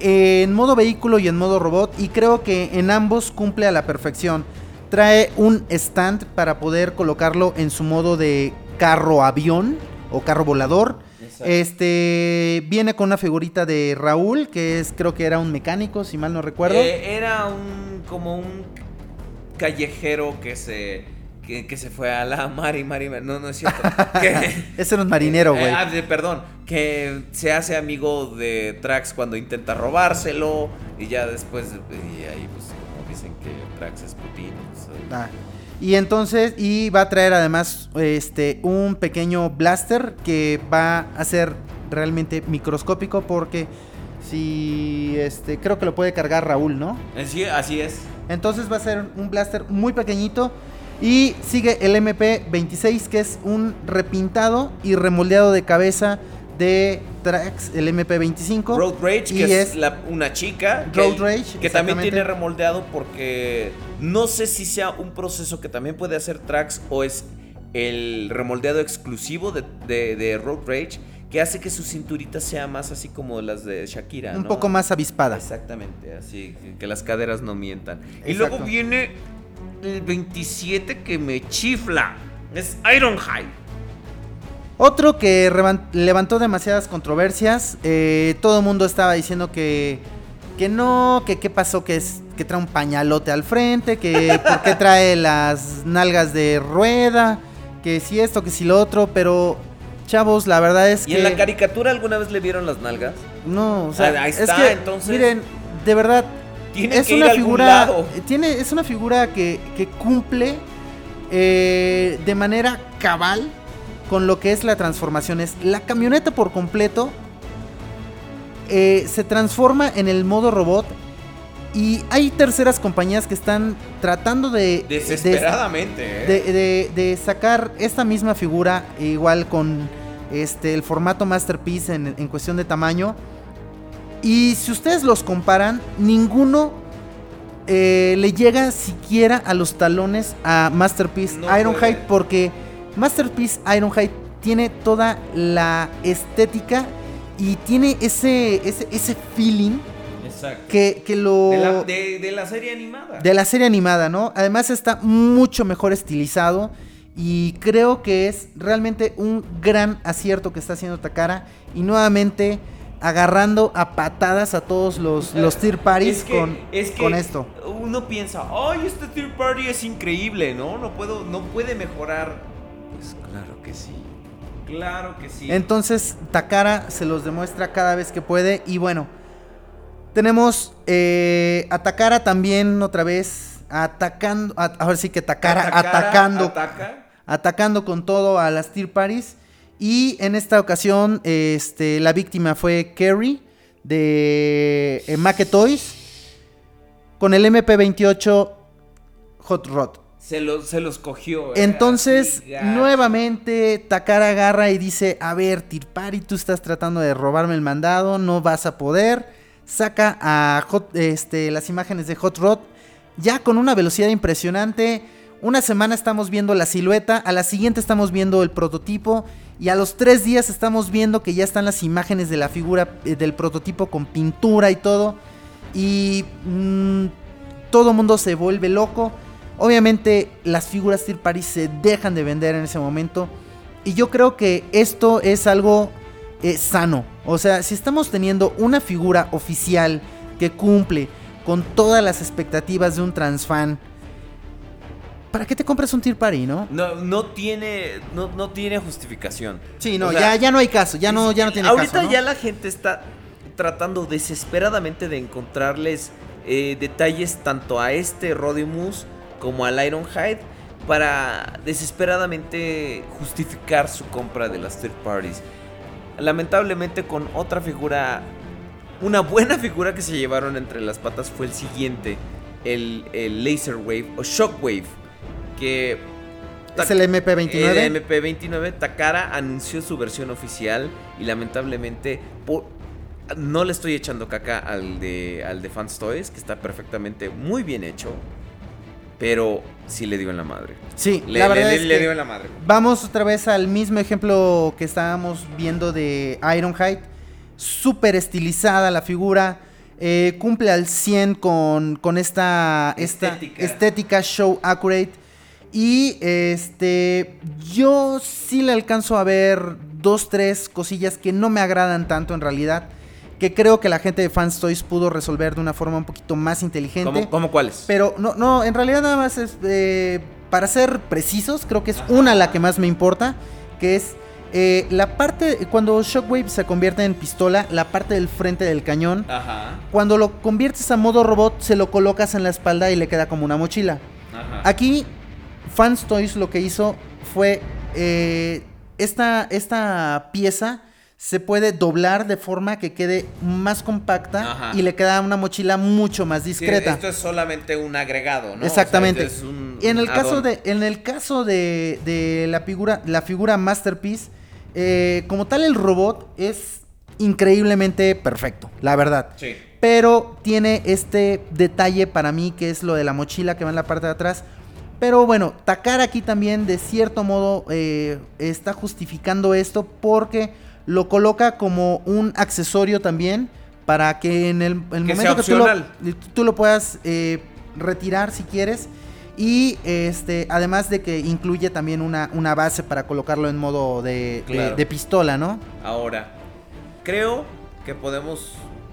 B: eh, en modo vehículo y en modo robot. Y creo que en ambos cumple a la perfección. Trae un stand para poder colocarlo en su modo de carro avión o carro volador.
A: Exacto.
B: Este viene con una figurita de Raúl, que es creo que era un mecánico, si mal no recuerdo.
A: Eh, era un como un callejero que se que, que se fue a la mar y mar y mar. No, no es cierto. que,
B: Ese era un marinero, güey.
A: Eh, ah, perdón, que se hace amigo de Trax cuando intenta robárselo y ya después y ahí pues como dicen que Trax es Putin. pues, eh,
B: Ah, Y entonces, y va a traer además este un pequeño blaster que va a ser realmente microscópico porque si este creo que lo puede cargar Raúl, ¿no?
A: así, así es.
B: Entonces va a ser un blaster muy pequeñito y sigue el MP26 que es un repintado y remoldeado de cabeza de Trax, el MP25.
A: Road Rage,
B: y
A: que es, la- una chica.
B: Road
A: que,
B: Rage,
A: Que también tiene remoldeado porque no sé si sea un proceso que también puede hacer Trax o es el remoldeado exclusivo de, de- de Road Rage que hace que su cinturita sea más así como las de Shakira.
B: un
A: ¿no?
B: poco más avispada.
A: Exactamente, así que- las caderas no mientan. Y luego viene el 27 que me chifla. Es Ironhide.
B: Otro que levantó demasiadas controversias. eh, todo el mundo estaba diciendo que, que no, que qué pasó, que, es, que trae un pañalote al frente, que por qué trae las nalgas de rueda, que si esto, que si lo otro, pero chavos, la verdad es
A: ¿Y
B: que...
A: en la caricatura alguna vez le vieron las nalgas?
B: No, o sea,
A: Ah, ahí
B: es
A: está,
B: que,
A: entonces-
B: miren, de verdad,
A: Tiene
B: es
A: que ir
B: una
A: algún
B: figura,
A: lado.
B: tiene, es una figura que, que cumple eh, de manera cabal con lo que es la transformación. Es la camioneta por completo eh, se transforma en el modo robot y hay terceras compañías que están tratando de de-
A: Desesperadamente, ¿eh?
B: de, de- de sacar esta misma figura, igual con este el formato Masterpiece en, en cuestión de tamaño. Y si ustedes los comparan, ninguno eh, le llega siquiera a los talones a Masterpiece
A: No
B: Ironhide
A: puede.
B: porque Masterpiece Ironhide tiene toda la estética y tiene ese, ese, ese feeling
A: Exacto.
B: que, que lo...
A: De la, de- de la serie animada.
B: De la serie animada, ¿no? Además está mucho mejor estilizado y creo que es realmente un gran acierto que está haciendo Takara y nuevamente agarrando a patadas a todos los, los tier parties
A: Es que-
B: con,
A: es que
B: con esto.
A: uno piensa, ay, este third party es increíble, ¿no? No puedo, no puede mejorar. Pues claro que sí. Claro que sí.
B: Entonces Takara se los demuestra cada vez que puede. Y bueno, tenemos eh, a Takara también otra vez atacando. a- ahora sí que Takara atacando.
A: Ataca.
B: atacando con todo a las Tier Parties. Y en esta ocasión, este, la víctima fue Kerry de eh, Make Toys con el MP28 Hot Rod.
A: Se los, se los cogió.
B: Entonces, nuevamente, Takara agarra y dice, a ver, Tirpari, tú estás tratando de robarme el mandado, no vas a poder. Saca a Hot- este, las imágenes de Hot Rod, ya con una velocidad impresionante. Una semana estamos viendo la silueta, a la siguiente estamos viendo el prototipo y a los tres días estamos viendo que ya están las imágenes de la figura eh, del prototipo con pintura y todo. Y mm, todo el mundo se vuelve loco. Obviamente las figuras Tier Party se dejan de vender en ese momento. Y yo creo que esto es algo eh, sano. O sea, si estamos teniendo una figura oficial que cumple con todas las expectativas de un transfan, ¿para qué te compras un Tier Party, no?
A: No, no tiene, no, no tiene justificación.
B: Sí, no,
A: O sea,
B: ya, ya no hay caso, ya no, ya no tiene
A: Ahorita
B: caso. ¿no?
A: ya la gente está tratando desesperadamente de encontrarles eh, detalles tanto a este Rodimus como al Ironhide para desesperadamente justificar su compra de las third parties. Lamentablemente con otra figura, una buena figura que se llevaron entre las patas fue el siguiente, el, el Laser Wave o Shockwave, que
B: Es el MP29.
A: el MP29, Takara anunció su versión oficial y lamentablemente por- no le estoy echando caca al de, al de Fans Toys, que está perfectamente muy bien hecho, pero sí le dio en la madre.
B: Sí,
A: Le,
B: la verdad
A: le-
B: es
A: le
B: que-
A: dio en la madre.
B: Vamos otra vez al mismo ejemplo que estábamos viendo de Ironhide. Súper estilizada la figura. eh, cumple al 100 con, con esta, esta
A: Estética.
B: estética show accurate. Y este yo sí le alcanzo a ver dos, tres cosillas que no me agradan tanto en realidad. Que creo que la gente de Fans Toys pudo resolver de una forma un poquito más inteligente.
A: ¿Cómo, cómo cuáles?
B: Pero no, no, en realidad nada más es, eh, para ser precisos, creo que es una la que más me importa, que es eh, la parte, cuando Shockwave se convierte en pistola, la parte del frente del cañón,
A: Ajá,
B: cuando lo conviertes a modo robot, se lo colocas en la espalda y le queda como una mochila.
A: ajá.
B: Aquí, Fans Toys lo que hizo fue, eh, esta, esta pieza se puede doblar de forma que quede más compacta
A: Ajá.
B: y le queda una mochila mucho más
A: Sí,
B: discreta.
A: esto es solamente un agregado, ¿no?
B: Exactamente.
A: O sea, esto es un-
B: Y en el
A: un
B: caso de, en el caso de, de la figura, la figura Masterpiece, eh, como tal el robot es increíblemente perfecto, la verdad.
A: Sí.
B: Pero tiene este detalle para mí que es lo de la mochila que va en la parte de atrás. Pero bueno, Takara aquí también de cierto modo eh, está justificando esto porque lo coloca como un accesorio también para que en el, el
A: Que sea
B: momento que tú lo,
A: opcional.
B: tú lo puedas eh, retirar si quieres. Y este, además de que incluye también una, una base para colocarlo en modo de, de pistola, ¿no?
A: Ahora, creo que podemos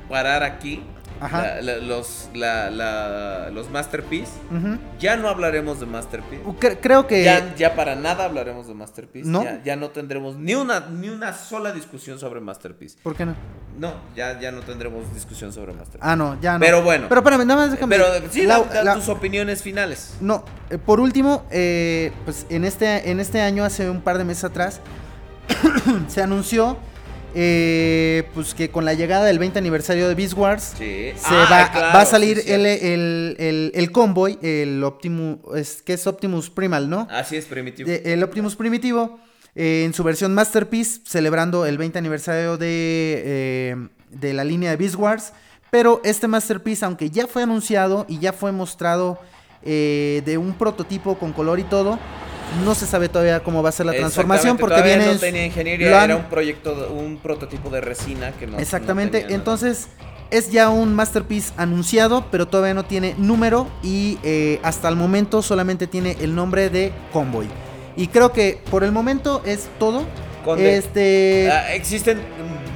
A: parar aquí.
B: Ajá.
A: La- la- los, la- la- los Masterpiece. Ya no hablaremos de Masterpiece.
B: Cre- creo que...
A: Ya, ya para nada hablaremos de Masterpiece.
B: ¿No?
A: Ya, ya no tendremos ni una, ni una sola discusión sobre Masterpiece.
B: ¿Por qué no?
A: No, ya, ya no tendremos discusión sobre Masterpiece.
B: Ah, no, ya no.
A: Pero bueno.
B: Pero espérame, nada más déjame.
A: Pero sí, da- tus opiniones finales.
B: No, eh, por último, eh, pues en este, en este año, hace un par de meses atrás, se anunció eh, pues que con la llegada del 20 aniversario de Beast Wars
A: Sí.
B: se
A: Ah,
B: va,
A: claro,
B: va a salir
A: sí,
B: el, el, el, el convoy, el Optimus, es, que es Optimus Primal, ¿no?
A: Así es, primitivo.
B: De- el Optimus Primitivo eh, en su versión Masterpiece, celebrando el 20 aniversario de, eh, de la línea de Beast Wars. Pero este Masterpiece, aunque ya fue anunciado y ya fue mostrado eh, de un prototipo con color y todo, no se sabe todavía cómo va a ser la transformación porque viene...
A: no tenía ingeniería,
B: han-
A: era un proyecto, un prototipo de resina que no.
B: Exactamente,
A: no
B: entonces es ya un Masterpiece anunciado, pero todavía no tiene número y eh, hasta el momento solamente tiene el nombre de Convoy. Y creo que por el momento es todo.
A: Conde,
B: Este...
A: ah, existen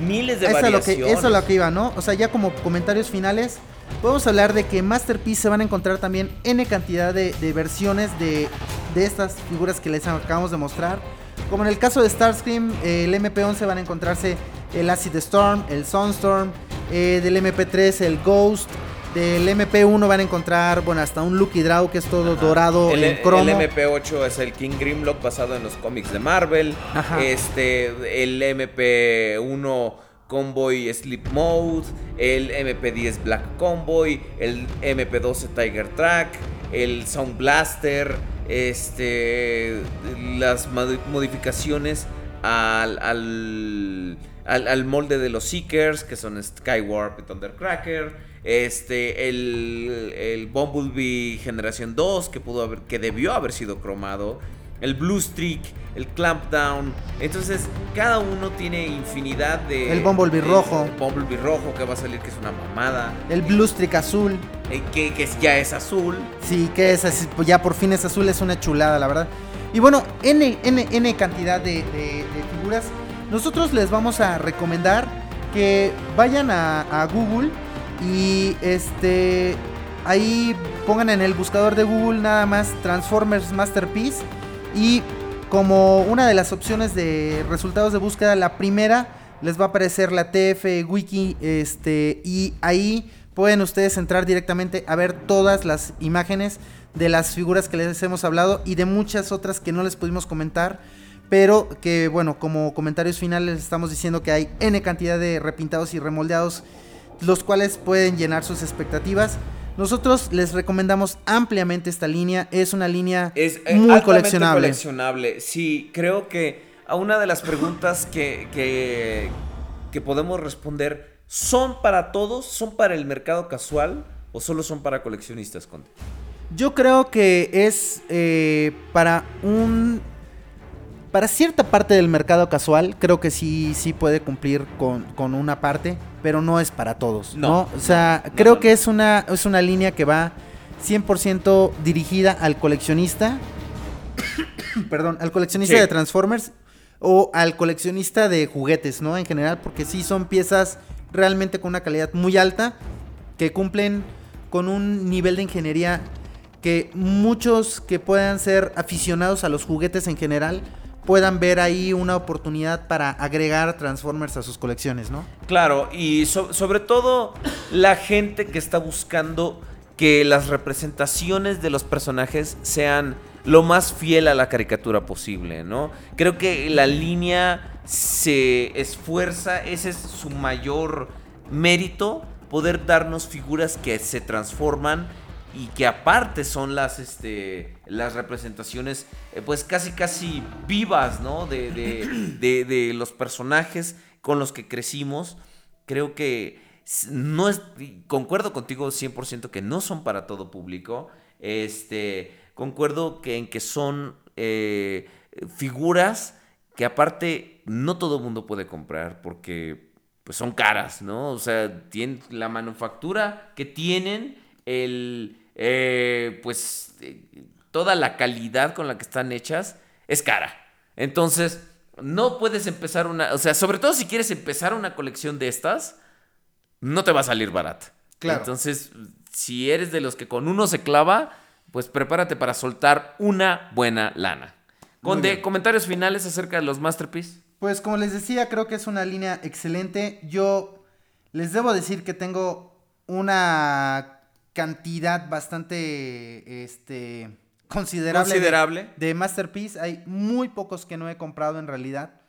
A: miles de
B: Eso es, lo que, eso es lo que iba, ¿no? O sea, ya como comentarios finales, podemos hablar de que Masterpiece se van a encontrar también N cantidad de, de versiones de, de estas figuras que les acabamos de mostrar. Como en el caso de Starscream, eh, el MP11 van a encontrarse el Acid Storm, el Sunstorm, eh, del MP3 el Ghost, del MP1 van a encontrar, bueno, hasta un Lucky Draw que es todo dorado
A: El,
B: en cromo.
A: el MP8 es el King Grimlock basado en los cómics de Marvel.
B: Ajá.
A: Este, el MP1 Convoy Sleep Mode, el MP10 Black Convoy, el MP12 Tiger Track, el Sound Blaster, este, las mod- modificaciones al, al, al- al molde de los Seekers, que son Skywarp y Thundercracker. Este, el, el Bumblebee Generación 2, que pudo haber, que debió haber sido cromado. El Blue Streak, el Clampdown. Entonces, cada uno tiene infinidad de.
B: El Bumblebee
A: de-
B: rojo.
A: El Bumblebee rojo que va a salir, que es una mamada.
B: El Blue Streak azul.
A: eh, que, que ya es azul.
B: Sí, que es así, pues ya por fin es azul, es una chulada, la verdad. Y bueno, N, N, N cantidad de, de- de figuras. Nosotros les vamos a recomendar que vayan a, a Google y este ahí pongan en el buscador de Google nada más Transformers Masterpiece y como una de las opciones de resultados de búsqueda, la primera les va a aparecer la TF Wiki este y ahí pueden ustedes entrar directamente a ver todas las imágenes de las figuras que les hemos hablado y de muchas otras que no les pudimos comentar. Pero que bueno, como comentarios finales les estamos diciendo que hay N cantidad de repintados y remoldeados, los cuales pueden llenar sus expectativas. Nosotros les recomendamos ampliamente esta línea. Es una línea
A: Es eh,
B: muy coleccionable.
A: coleccionable. Sí, creo que a una de las preguntas que, que, que podemos responder, ¿son para todos? ¿Son para el mercado casual? ¿O solo son para coleccionistas, Conde?
B: Yo creo que es eh, para un. Para cierta parte del mercado casual, creo que sí, sí puede cumplir con, con una parte, pero no es para todos. No.
A: No,
B: O sea,
A: no,
B: creo
A: no,
B: que es una, es una línea que va 100% dirigida al coleccionista. perdón, al coleccionista
A: Sí.
B: de Transformers o al coleccionista de juguetes, ¿no? En general, porque sí son piezas realmente con una calidad muy alta que cumplen con un nivel de ingeniería que muchos que puedan ser aficionados a los juguetes en general puedan ver ahí una oportunidad para agregar Transformers a sus colecciones, ¿no?
A: Claro, y so- sobre todo la gente que está buscando que las representaciones de los personajes sean lo más fiel a la caricatura posible, ¿no? Creo que la línea se esfuerza, ese es su mayor mérito, poder darnos figuras que se transforman y que aparte son las este las representaciones eh, pues casi casi vivas no de, de, de- de los personajes con los que crecimos. Creo que no es concuerdo contigo 100% que no son para todo público. Este concuerdo que en que son eh, figuras que aparte no todo el mundo puede comprar porque pues son caras, ¿no? O sea, tienen la manufactura que tienen, el, eh, pues, eh, toda la calidad con la que están hechas es cara. Entonces, no puedes empezar una, o sea, sobre todo si quieres empezar una colección de estas, no te va a salir barata.
B: Claro.
A: Entonces, si eres de los que con uno se clava, pues prepárate para soltar una buena lana. Conde, comentarios finales acerca de los Masterpiece.
B: Pues como les decía, creo que es una línea excelente. Yo les debo decir que tengo una cantidad bastante este considerable, de-
A: Considerable.
B: De, Masterpiece. Hay muy pocos que no he comprado en realidad.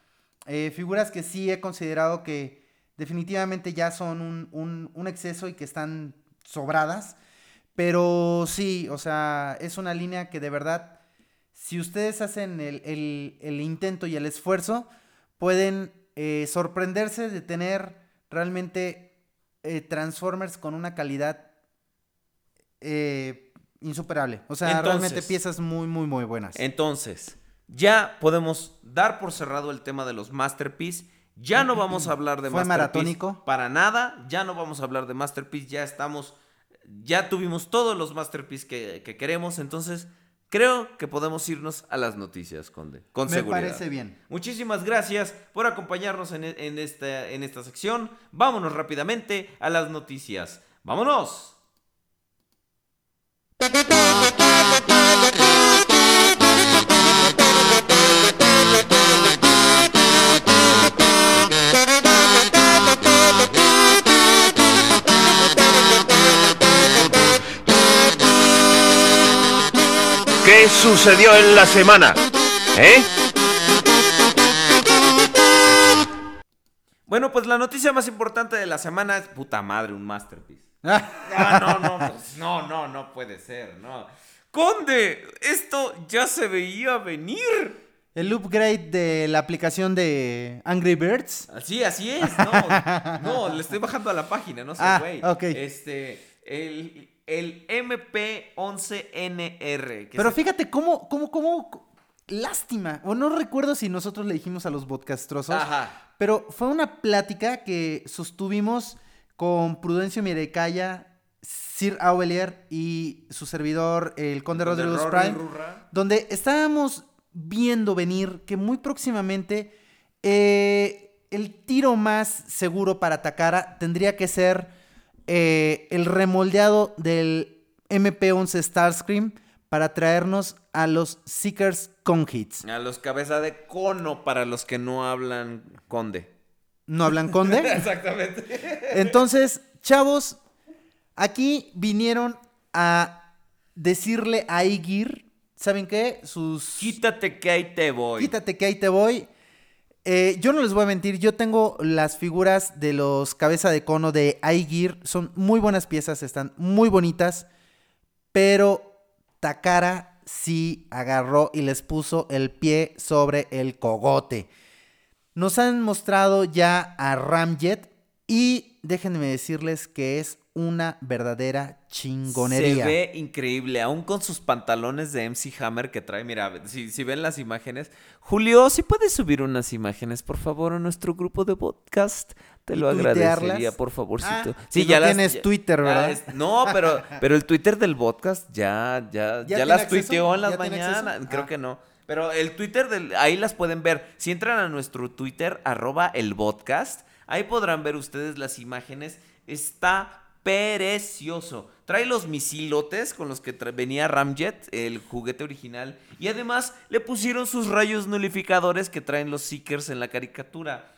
B: Eh, figuras que sí he considerado que definitivamente ya son un, un- un exceso y que están sobradas. Pero sí, o sea, es una línea que de verdad, si ustedes hacen el, el- el intento y el esfuerzo, pueden eh, sorprenderse de tener realmente eh, Transformers con una calidad eh, insuperable. O sea,
A: Entonces-
B: realmente piezas muy, muy, muy buenas.
A: Entonces, ya podemos dar por cerrado el tema de los Masterpiece. Ya no vamos a hablar de
B: Fue
A: Masterpiece
B: maratónico.
A: para nada. Ya no vamos a hablar de Masterpiece. Ya estamos. Ya tuvimos todos los Masterpiece que, que queremos. Entonces, creo que podemos irnos a las noticias, Conde. Con
B: Me
A: seguridad.
B: parece bien.
A: Muchísimas gracias por acompañarnos en, en esta, en esta sección. Vámonos rápidamente a las noticias. ¡Vámonos!
F: ¿Qué sucedió en la semana? ¿Eh?
A: Bueno, pues la noticia más importante de la semana es puta madre, un masterpiece. Ah, no, no, pues, no, no, no puede ser, no. Conde, esto ya se veía venir.
B: El upgrade de la aplicación de Angry Birds.
A: Así, así es, no. No, le estoy bajando a la página, no sé,
B: Ah,
A: güey.
B: ok.
A: Este, el, el MP11NR. que
B: Pero
A: se-
B: fíjate cómo, cómo, cómo, lástima. O no recuerdo si nosotros le dijimos a los podcastrosos.
A: Ajá.
B: Pero fue una plática que sostuvimos con Prudencio Mirecaya, Sir Aubelier y su servidor, el Conde Rodríguez Prime, donde estábamos viendo venir que muy próximamente eh, el tiro más seguro para Takara tendría que ser eh, el remoldeado del MP11 Starscream para traernos a los Seekers con hits.
A: A los cabeza de cono para los que no hablan conde.
B: ¿No hablan conde?
A: Exactamente.
B: Entonces, chavos, aquí vinieron a decirle a Igir, ¿saben qué? Sus...
A: Quítate que ahí te voy.
B: Quítate que ahí te voy. Eh, yo no les voy a mentir, yo tengo las figuras de los cabeza de cono de Aigir. Son muy buenas piezas, están muy bonitas. Pero Takara sí agarró y les puso el pie sobre el cogote. Nos han mostrado ya a Ramjet y déjenme decirles que es una verdadera chingonería.
A: Se ve increíble, aún con sus pantalones de MC Hammer que trae. Mira, si, si ven las imágenes. Julio, si puedes subir unas imágenes, por favor, a nuestro grupo de podcast. Te
B: ¿Y
A: lo
B: tuitearlas?
A: agradecería, por favorcito.
B: Ah, que no tienes Twitter,
A: ya
B: ¿verdad?
A: es- no, pero, pero el Twitter del podcast ya, ya,
B: ¿Ya
A: ya, las
B: acceso?
A: tuiteó en las
B: ¿Ya
A: mañanas. Creo
B: Ah.
A: que no. Pero el Twitter del, ahí las pueden ver. Si entran a nuestro Twitter, arroba el podcast, ahí podrán ver ustedes las imágenes. Está precioso. Trae los misilotes con los que venía Ramjet, el juguete original. Y además le pusieron sus rayos nulificadores que traen los Seekers en la caricatura.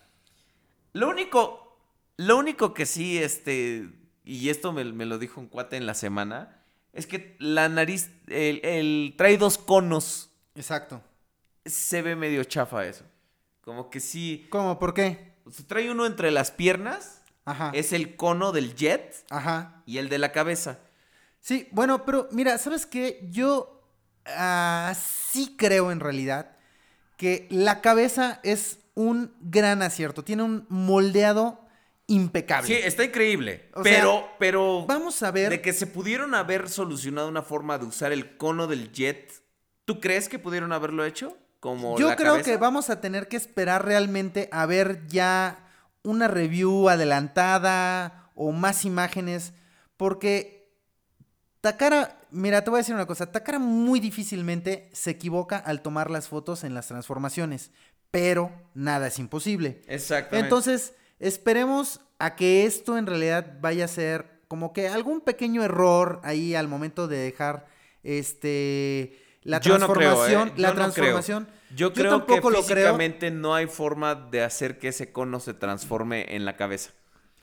A: Lo único, lo único que sí, este, y esto me, me lo dijo un cuate en la semana, es que la nariz, el, el- trae dos conos.
B: Exacto.
A: Se ve medio chafa eso. Como que sí.
B: ¿Cómo? ¿Por qué?
A: o sea, trae uno entre las piernas,
B: Ajá.
A: es el cono del jet
B: Ajá.
A: y el de la cabeza.
B: Sí, bueno, pero mira, ¿sabes qué? Yo ah, sí creo en realidad que la cabeza es un gran acierto. Tiene un moldeado impecable.
A: Sí, está increíble.
B: O
A: pero,
B: sea,
A: pero.
B: Vamos a ver.
A: De que se pudieron haber solucionado una forma de usar el cono del jet. ¿Tú crees que pudieron haberlo hecho? Como
B: Yo
A: la
B: creo
A: cabeza?
B: que vamos a tener que esperar realmente a ver ya una review adelantada o más imágenes. Porque Takara, mira, te voy a decir una cosa. Takara muy difícilmente se equivoca al tomar las fotos en las transformaciones. Pero nada es imposible.
A: Exactamente.
B: Entonces, esperemos a que esto en realidad vaya a ser como que algún pequeño error ahí al momento de dejar este la
A: Yo no creo,
B: transformación,
A: ¿eh? Yo
B: la
A: no creo.
B: transformación.
A: Yo creo
B: tampoco
A: que
B: lo creo.
A: físicamente no hay forma de hacer que ese cono se transforme en la cabeza.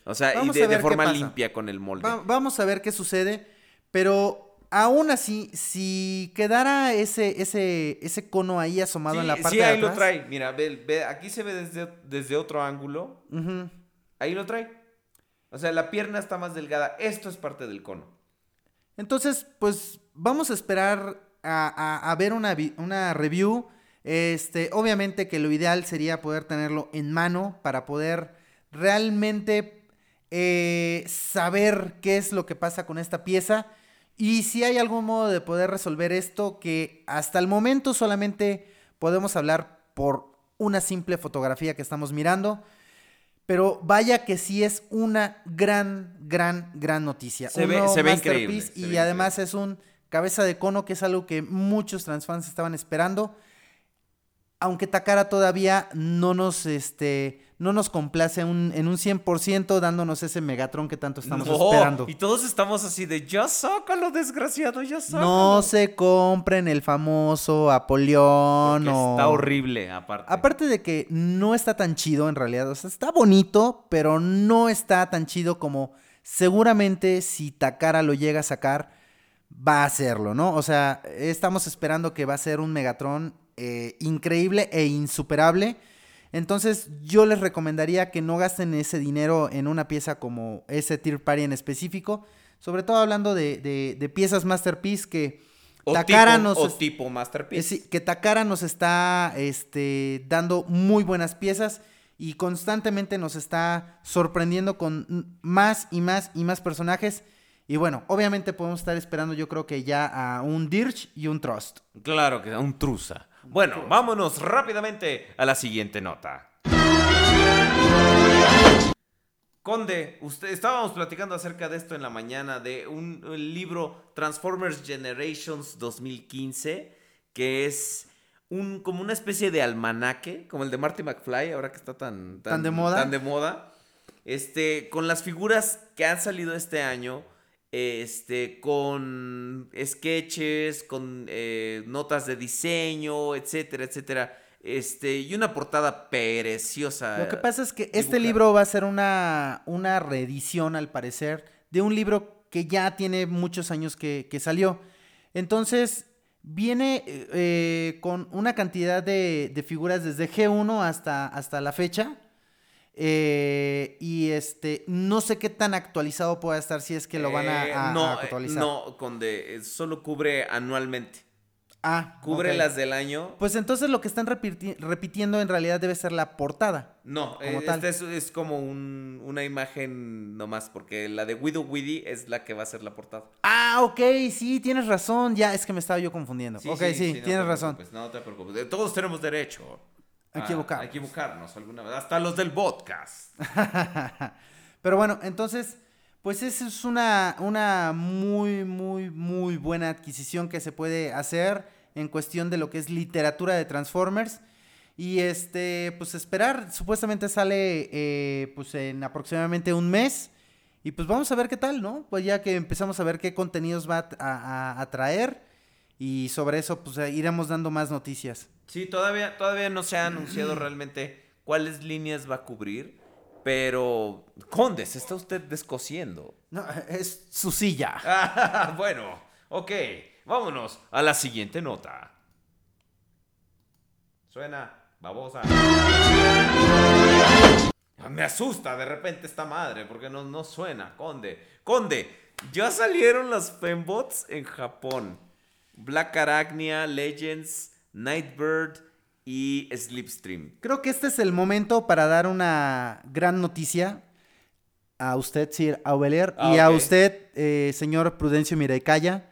A: O sea,
B: Vamos
A: y de, forma limpia con el molde.
B: Va- vamos a ver qué sucede, pero aún así, si quedara ese, ese, ese cono ahí asomado
A: sí,
B: en la parte
A: sí,
B: de
A: ahí lo
B: atrás,
A: trae. Mira, ve, ve, aquí se ve desde, desde otro ángulo. Ahí lo trae. O sea, la pierna está más delgada. Esto es parte del cono.
B: Entonces, pues vamos a esperar a, a- a ver una, vi- una review. Este, obviamente que lo ideal sería poder tenerlo en mano para poder realmente eh, saber qué es lo que pasa con esta pieza. Y si hay algún modo de poder resolver esto que hasta el momento solamente podemos hablar por una simple fotografía que estamos mirando. Pero vaya que sí es una gran, gran, gran noticia.
A: Se ve- se increíble, se
B: Y
A: ve
B: además es un cabeza de cono que es algo que muchos transfans estaban esperando. Aunque Takara todavía no nos, este, no nos complace un- en un 100% dándonos ese Megatron que tanto estamos
A: No,
B: esperando.
A: Y todos estamos así de, ya sácalo, desgraciado, ya sácalo.
B: No se compren el famoso Apolión o...
A: Está horrible, aparte.
B: Aparte de que no está tan chido en realidad, o sea, está bonito, pero no está tan chido como seguramente si Takara lo llega a sacar, va a hacerlo, ¿no? O sea, estamos esperando que va a ser un Megatron eh, increíble e insuperable. Entonces yo les recomendaría que no gasten ese dinero en una pieza como ese Tier Party en específico, sobre todo hablando de, de- de piezas Masterpiece que
A: o
B: Takara
A: tipo,
B: nos...
A: o
B: es-
A: tipo Masterpiece.
B: que Takara nos está este, dando muy buenas piezas y constantemente nos está sorprendiendo con más y más y más personajes. Y bueno, obviamente podemos estar esperando yo creo que ya a un Dirge y un Trust.
A: Claro que un truza. Bueno, vámonos rápidamente a la siguiente nota. Conde, usted estábamos platicando acerca de esto en la mañana de un, un libro Transformers Generations 2015 que es un como una especie de almanaque, como el de Marty McFly, ahora que está tan
B: ¿Tan de moda?
A: tan de moda. Este, con las figuras que han salido este año, este, con sketches, con eh, notas de diseño, etcétera, etcétera. Este, y una portada preciosa.
B: Lo que pasa es que este libro va a ser una, una reedición, al parecer, de un libro que ya tiene muchos años que, que salió. Entonces, viene eh, eh, con una cantidad de, de figuras desde G1 hasta, hasta la fecha. Eh, y este, no sé qué tan actualizado pueda estar si es que lo van a,
A: Eh,
B: a- a
A: no,
B: actualizar.
A: no, Conde, eh, solo cubre anualmente.
B: Ah,
A: Cubre las del año.
B: Pues entonces lo que están repiti- repitiendo en realidad debe ser la portada.
A: No,
B: como
A: eh, este es, es como un- una imagen nomás, porque la de Widow Widdy es la que va a ser la portada.
B: Ah, ok, sí, tienes razón. Ya, es que me estaba yo confundiendo. ok, sí,
A: no
B: tienes
A: te
B: razón.
A: no te preocupes. Eh, Todos tenemos derecho
B: A equivocarnos.
A: A equivocarnos alguna vez. Hasta los del podcast.
B: Pero bueno, entonces, pues esa es una, una muy, muy, muy buena adquisición que se puede hacer en cuestión de lo que es literatura de Transformers. Y este, pues esperar, supuestamente sale eh, pues en aproximadamente un mes. Y pues vamos a ver qué tal, ¿no? Pues ya que empezamos a ver qué contenidos va a, a- a traer. Y sobre eso, pues iremos dando más noticias.
A: Sí, todavía, todavía no se ha anunciado realmente cuáles líneas va a cubrir. Pero, Conde, se está usted descosiendo.
B: No, es su silla.
A: Ah, bueno, ok. Vámonos a la siguiente nota. Suena babosa. Ah, Me asusta de repente esta madre porque no, no suena, Conde. Conde, ya salieron las fembots en Japón. Black Arachnia, Legends, Nightbird y Slipstream.
B: Creo que este es el momento para dar una gran noticia a usted, Sir Aubeler,
A: Ah,
B: y a usted, eh, señor Prudencio Miraicaya.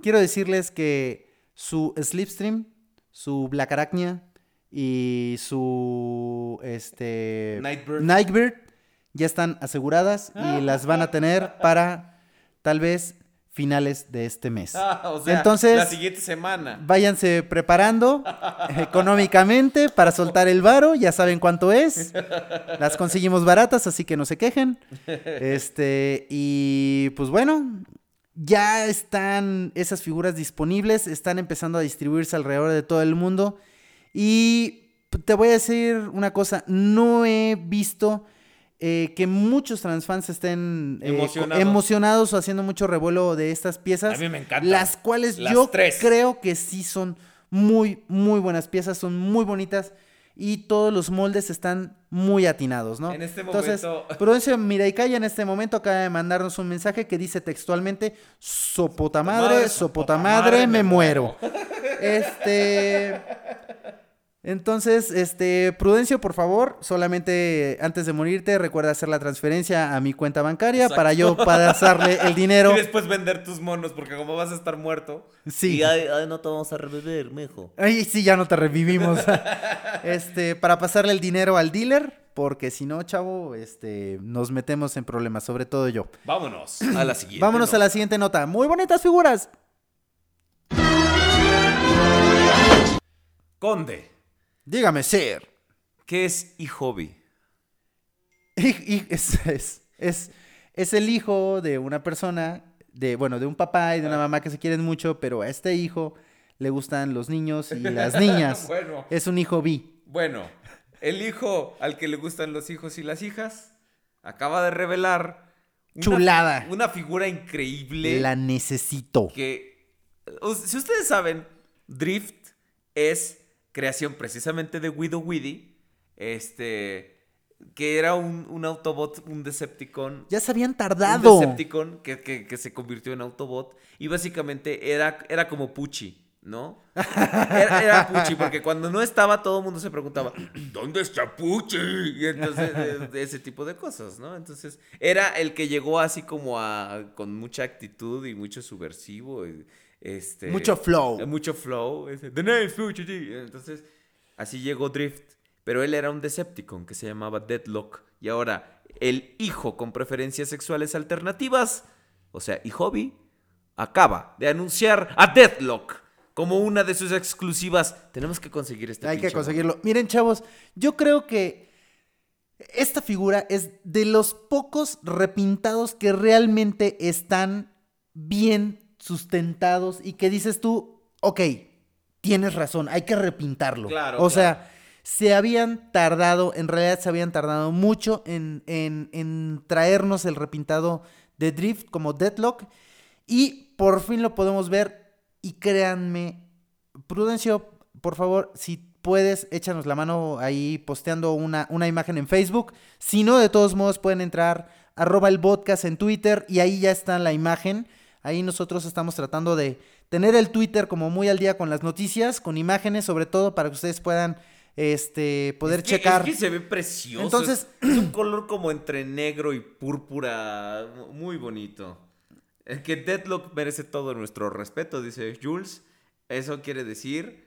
B: Quiero decirles que su Slipstream, su Black Arachnia y su este,
A: Nightbird.
B: Nightbird ya están aseguradas y las van a tener para tal vez finales de este mes.
A: Ah, o sea,
B: Entonces-
A: la siguiente semana.
B: Váyanse preparando económicamente para soltar el varo, ya saben cuánto es. Las conseguimos baratas, así que no se quejen. Este, y pues bueno, ya están esas figuras disponibles, están empezando a distribuirse alrededor de todo el mundo. Y te voy a decir una cosa, no he visto eh, que muchos transfans estén eh,
A: Emocionados.
B: emocionados o haciendo mucho revuelo de estas piezas.
A: A mí me encantan.
B: Las cuales
A: Las
B: yo
A: tres.
B: creo que sí son muy, muy buenas piezas, son muy bonitas y todos los moldes están muy atinados, ¿no?
A: En este
B: Entonces,
A: momento-
B: Prudencio Miraicaya en este momento acaba de mandarnos un mensaje que dice textualmente, sopota madre, sopota madre, me muero. Este... Entonces, este, Prudencio, por favor, solamente antes de morirte, recuerda hacer la transferencia a mi cuenta bancaria
A: Exacto.
B: para yo pasarle el dinero.
A: Y después vender tus monos, porque como vas a estar muerto.
B: Sí.
E: ay, no te vamos a revivir, mijo.
B: Ay, sí, ya no te revivimos. este, para pasarle el dinero al dealer, porque si no, chavo, este, nos metemos en problemas, sobre todo yo.
A: Vámonos a la siguiente.
B: Vámonos a la siguiente nota. Muy bonitas figuras.
A: Conde,
B: Dígame, Sir.
A: ¿qué es eHobby?
B: Es, es, es, es el hijo de una persona, de, bueno, de un papá y de una mamá que se quieren mucho, pero a este hijo le gustan los niños y las niñas.
A: Bueno.
B: Es un hijo bi.
A: Bueno, el hijo al que le gustan los hijos y las hijas acaba de revelar una-
B: Chulada.
A: Una figura increíble
B: La necesito.
A: que si ustedes saben, Drift es creación precisamente de Widow Widdy, este que era un, un Autobot, un Decepticon
B: Ya se habían
A: un
B: tardado.
A: Decepticon que, que- que se convirtió en Autobot y básicamente era, era como Pucci, ¿no? Era, era Pucci porque cuando no estaba todo el mundo se preguntaba, ¿dónde está Pucci? Y entonces, de ese tipo de cosas, ¿no? Entonces, era el que llegó así como a, con mucha actitud y mucho subversivo. y, este,
B: Mucho flow.
A: Mucho flow. ese, The name is. Entonces, así llegó Drift. Pero él era un Decepticon que se llamaba Deadlock. Y ahora, el hijo con preferencias sexuales alternativas, o sea, y hobby, acaba de anunciar a Deadlock como una de sus exclusivas. Tenemos que conseguir este
B: Hay que conseguirlo. Miren, chavos, yo creo que esta figura es de los pocos repintados que realmente están bien sustentados y que dices tú, ok, tienes razón, hay que repintarlo.
A: Claro,
B: O
A: claro.
B: sea, se habían tardado, en realidad se habían tardado mucho en, en- en traernos el repintado de Drift como Deadlock y por fin lo podemos ver y créanme, Prudencio, por favor, si puedes, échanos la mano ahí posteando una, una imagen en Facebook. Si no, de todos modos pueden entrar arroba el podcast en Twitter y ahí ya está la imagen. Ahí nosotros estamos tratando de tener el Twitter como muy al día con las noticias, con imágenes, sobre todo para que ustedes puedan este, poder
A: Es que-
B: checar.
A: Es que se ve precioso.
B: Entonces-
A: es, es un color como entre negro y púrpura. Muy bonito. Es que Deadlock merece todo nuestro respeto, dice Jules. Eso quiere decir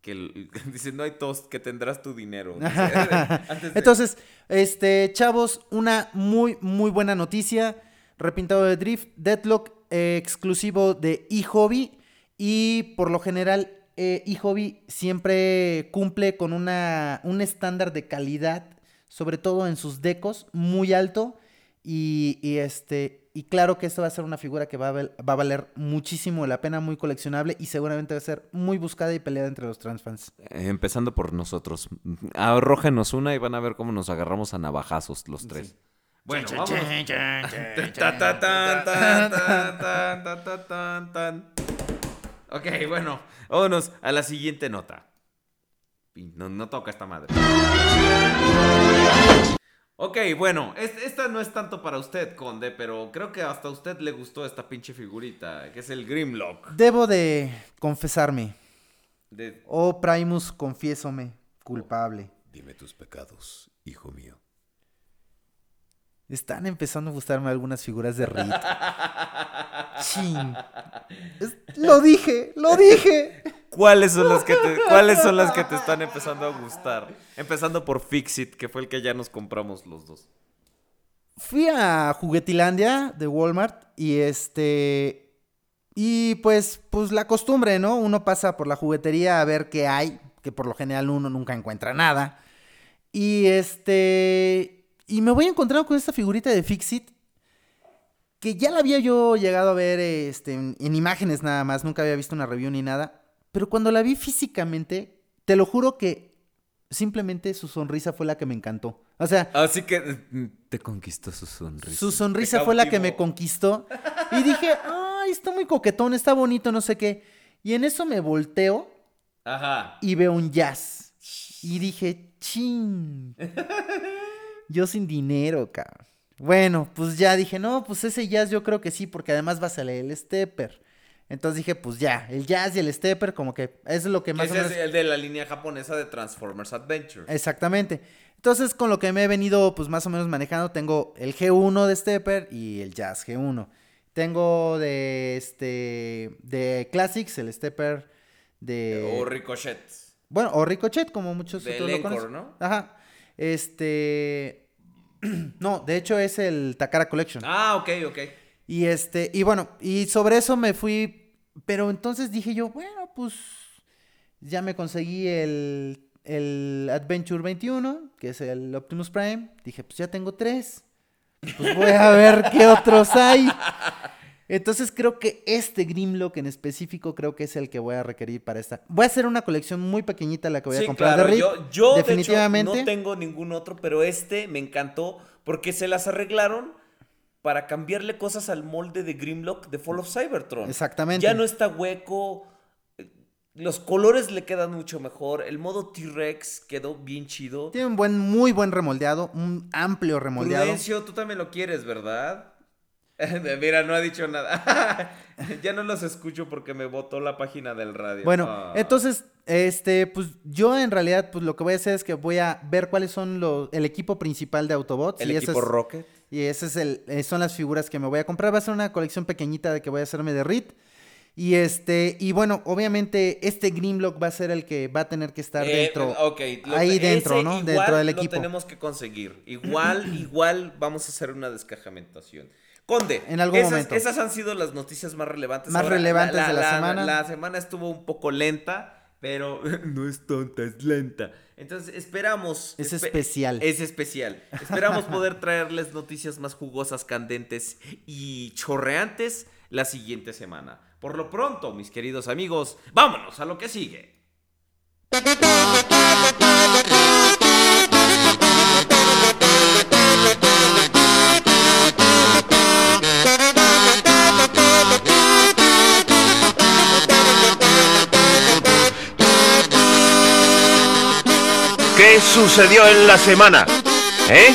A: que dice, no hay tos, que tendrás tu dinero. De-
B: Entonces, este, chavos, una muy, muy buena noticia. Repintado de Drift, Deadlock, eh, exclusivo de eHobby. Y por lo general, eh, eHobby siempre cumple con una, un estándar de calidad, sobre todo en sus decos, muy alto. Y, y, este, y claro que esto va a ser una figura que va a, va a valer muchísimo la pena, muy coleccionable y seguramente va a ser muy buscada y peleada entre los transfans.
A: Eh, Empezando por nosotros. Arrójenos una y van a ver cómo nos agarramos a navajazos los tres. Bueno, vamos. Ok, bueno, vámonos a la siguiente nota. No, no toca esta madre. Ok, bueno, esta no es tanto para usted, Conde, pero creo que hasta a usted le gustó esta pinche figurita, que es el Grimlock.
B: Debo de confesarme. Oh, Primus, confiésome, culpable.
E: Dime tus pecados, hijo mío.
B: Están empezando a gustarme algunas figuras de Reed. Chin. Es- lo dije, lo dije.
A: ¿Cuáles son las que te, cuáles son las que te están empezando a gustar? Empezando por Fixit, que fue el que ya nos compramos los dos.
B: Fui a Juguetilandia de Walmart y este y pues pues la costumbre, ¿no? Uno pasa por la juguetería a ver qué hay, que por lo general uno nunca encuentra nada. Y este y me voy encontrando con esta figurita de Fixit que ya la había yo llegado a ver este, en, en imágenes nada más, nunca había visto una review ni nada, pero cuando la vi físicamente, te lo juro que simplemente su sonrisa fue la que me encantó. O sea,
A: Así que mm, te conquistó su sonrisa.
B: su sonrisa fue la que me conquistó. Y dije, ay, está muy coquetón, está bonito, no sé qué. Y en eso me volteo
A: Ajá.
B: y veo un jazz. Y dije, chin. Yo sin dinero, cabrón. Bueno, pues ya dije, no, pues ese jazz yo creo que sí, porque además va a salir el stepper. Entonces dije, pues ya, el jazz y el stepper, como que es lo que más o
A: Ese
B: menos.
A: es el de la línea japonesa de Transformers Adventure.
B: Exactamente. Entonces, con lo que me he venido, pues más o menos manejando, tengo el G1 de Stepper y el Jazz G1. Tengo de este de Classics, el Stepper de.
A: o Ricochet.
B: Bueno, o Ricochet, como muchos
A: De
B: otros lo conocen.
A: ¿no?
B: Ajá. Este. no, de hecho es el Takara Collection.
A: Ah, ok, ok.
B: Y este, y bueno, y sobre eso me fui, pero entonces dije yo, bueno, pues ya me conseguí el, el Adventure 21, que es el Optimus Prime. Dije, pues ya tengo tres. Pues voy a ver qué otros hay. Entonces creo que este Grimlock en específico creo que es el que voy a requerir para esta. Voy a hacer una colección muy pequeñita la que voy a comprar
A: claro,
B: de Rick.
A: yo, yo
B: definitivamente.
A: de hecho, no tengo ningún otro, pero este me encantó porque se las arreglaron para cambiarle cosas al molde de Grimlock de Fall of Cybertron.
B: Exactamente.
A: Ya no está hueco, eh, los colores le quedan mucho mejor, el modo T-Rex quedó bien chido.
B: Tiene un buen, muy buen remoldeado, un amplio remoldeado.
A: Prudencio, tú también lo quieres, ¿verdad? Mira, no ha dicho nada. ya no los escucho porque me botó la página del radio.
B: Bueno,
A: Ah.
B: entonces, este, pues yo en realidad, pues lo que voy a hacer es que voy a ver cuáles son los, el equipo principal de Autobots.
A: El
B: y
A: equipo
B: es-
A: Rocket.
B: Y ese es el, eh, son las figuras que me voy a comprar. Va a ser una colección pequeñita de que voy a hacerme de RIT. Y este, y bueno, obviamente este Grimlock va a ser el que va a tener que estar
A: Eh,
B: dentro.
A: lo
B: ahí dentro, ¿no?
A: igual
B: Dentro del
A: Lo
B: equipo.
A: tenemos que conseguir. Igual, igual vamos a hacer una descajamentación. Conde,
B: En algún
A: esas,
B: momento.
A: esas han sido las noticias más relevantes.
B: Más relevantes de la semana.
A: La semana estuvo un poco lenta, pero no es tonta, es lenta. Entonces esperamos.
B: Es
A: espe-
B: especial.
A: Es especial. Esperamos poder traerles noticias más jugosas, candentes y chorreantes la siguiente semana. Por lo pronto, mis queridos amigos, vámonos a lo que sigue.
F: sucedió en la semana? ¿Eh?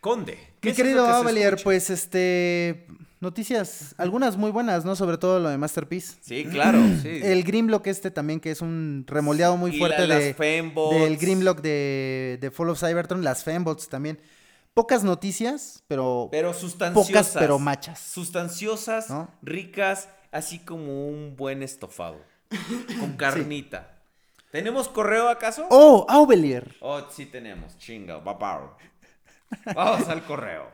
A: Conde. ¿qué
B: Mi querido Avalier, pues este. Noticias, algunas muy buenas, ¿no? Sobre todo lo de Masterpiece.
A: Sí, claro, sí.
B: El Grimlock este también, que es un remoldeado muy
A: Y
B: fuerte
A: la-
B: de, del Grimlock de, de Fall of Cybertron, las Fembots también. Pocas noticias, pero,
A: Pero sustanciosas.
B: pocas pero machas.
A: Sustanciosas,
B: ¿No?
A: ricas, así como un buen estofado. Con carnita. ¿Tenemos correo acaso?
B: ¡Oh, Aubelier!
A: Oh, sí tenemos. Chinga, papá. Vamos al correo.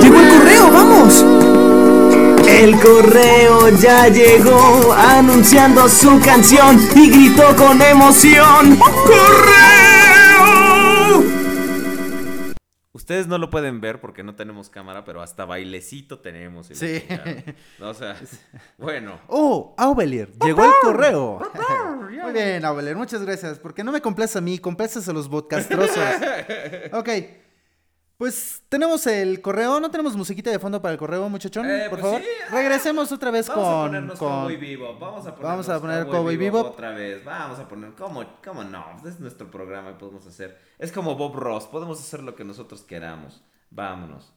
G: ¡Llegó el correo, vamos! El correo ya llegó anunciando su canción y gritó con emoción ¡Correo!
A: Ustedes no lo pueden ver porque no tenemos cámara, pero hasta bailecito tenemos.
B: Sí.
A: O sea, bueno.
B: ¡Oh, Aubelier! ¡Llegó el correo! Muy bien, Aubelier, muchas gracias. Porque no me complaces a mí, complaces a los podcastrosos. ok. Pues tenemos el correo, ¿no tenemos musiquita de fondo para el correo, muchachón?
A: Eh,
B: por
A: pues
B: favor.
A: sí, ah,
B: Regresemos otra vez
A: Vamos a
B: con...
A: ponernos
B: con-
A: Cowboy Vivo. Vamos a
B: Vamos a poner Cowboy Bebop.
A: otra vez. Vamos a poner. ¿Cómo, cómo no? Es nuestro programa y podemos hacer. Es como Bob Ross. Podemos hacer lo que nosotros queramos. Vámonos.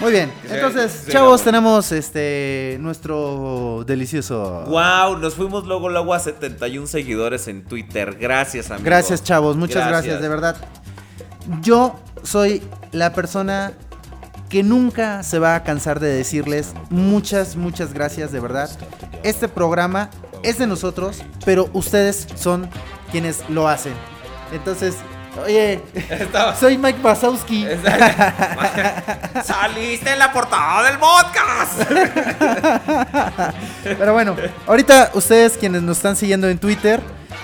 B: Muy bien, entonces, chavos, tenemos este nuestro delicioso.
A: Wow, nos fuimos luego luego a 71 seguidores en Twitter. Gracias, amigos.
B: Gracias, chavos, muchas gracias. de verdad. Yo soy la persona que nunca se va a cansar de decirles muchas, muchas gracias, de verdad. Este programa es de nosotros, pero ustedes son quienes lo hacen. Entonces, oye,
A: Estaba-
B: soy Mike Wazowski.
A: Saliste en la portada del podcast.
B: Pero bueno, ahorita ustedes quienes nos están siguiendo en Twitter,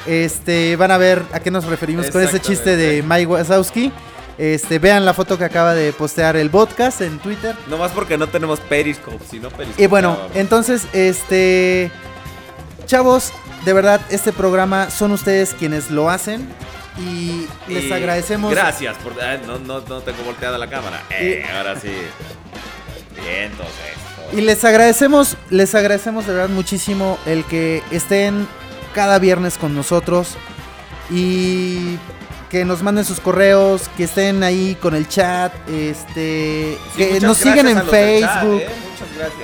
B: este, van a ver a qué nos referimos con ese chiste de Mike Wazowski. Este, vean la foto que acaba de postear el podcast en Twitter.
A: Nomás porque no tenemos Periscope, si no Periscope.
B: Y bueno, entonces, este, chavos, de verdad, este programa son ustedes quienes lo hacen y les
A: Y
B: agradecemos.
A: Gracias por. ah, no, no, no tengo volteada la cámara. Eh, ahora sí. Bien, entonces.
B: Y les agradecemos, les agradecemos de verdad muchísimo el que estén cada viernes con nosotros y que nos manden sus correos, que estén ahí con el chat, este,
A: Sí,
B: que nos sigan en
A: chat,
B: Facebook,
A: eh,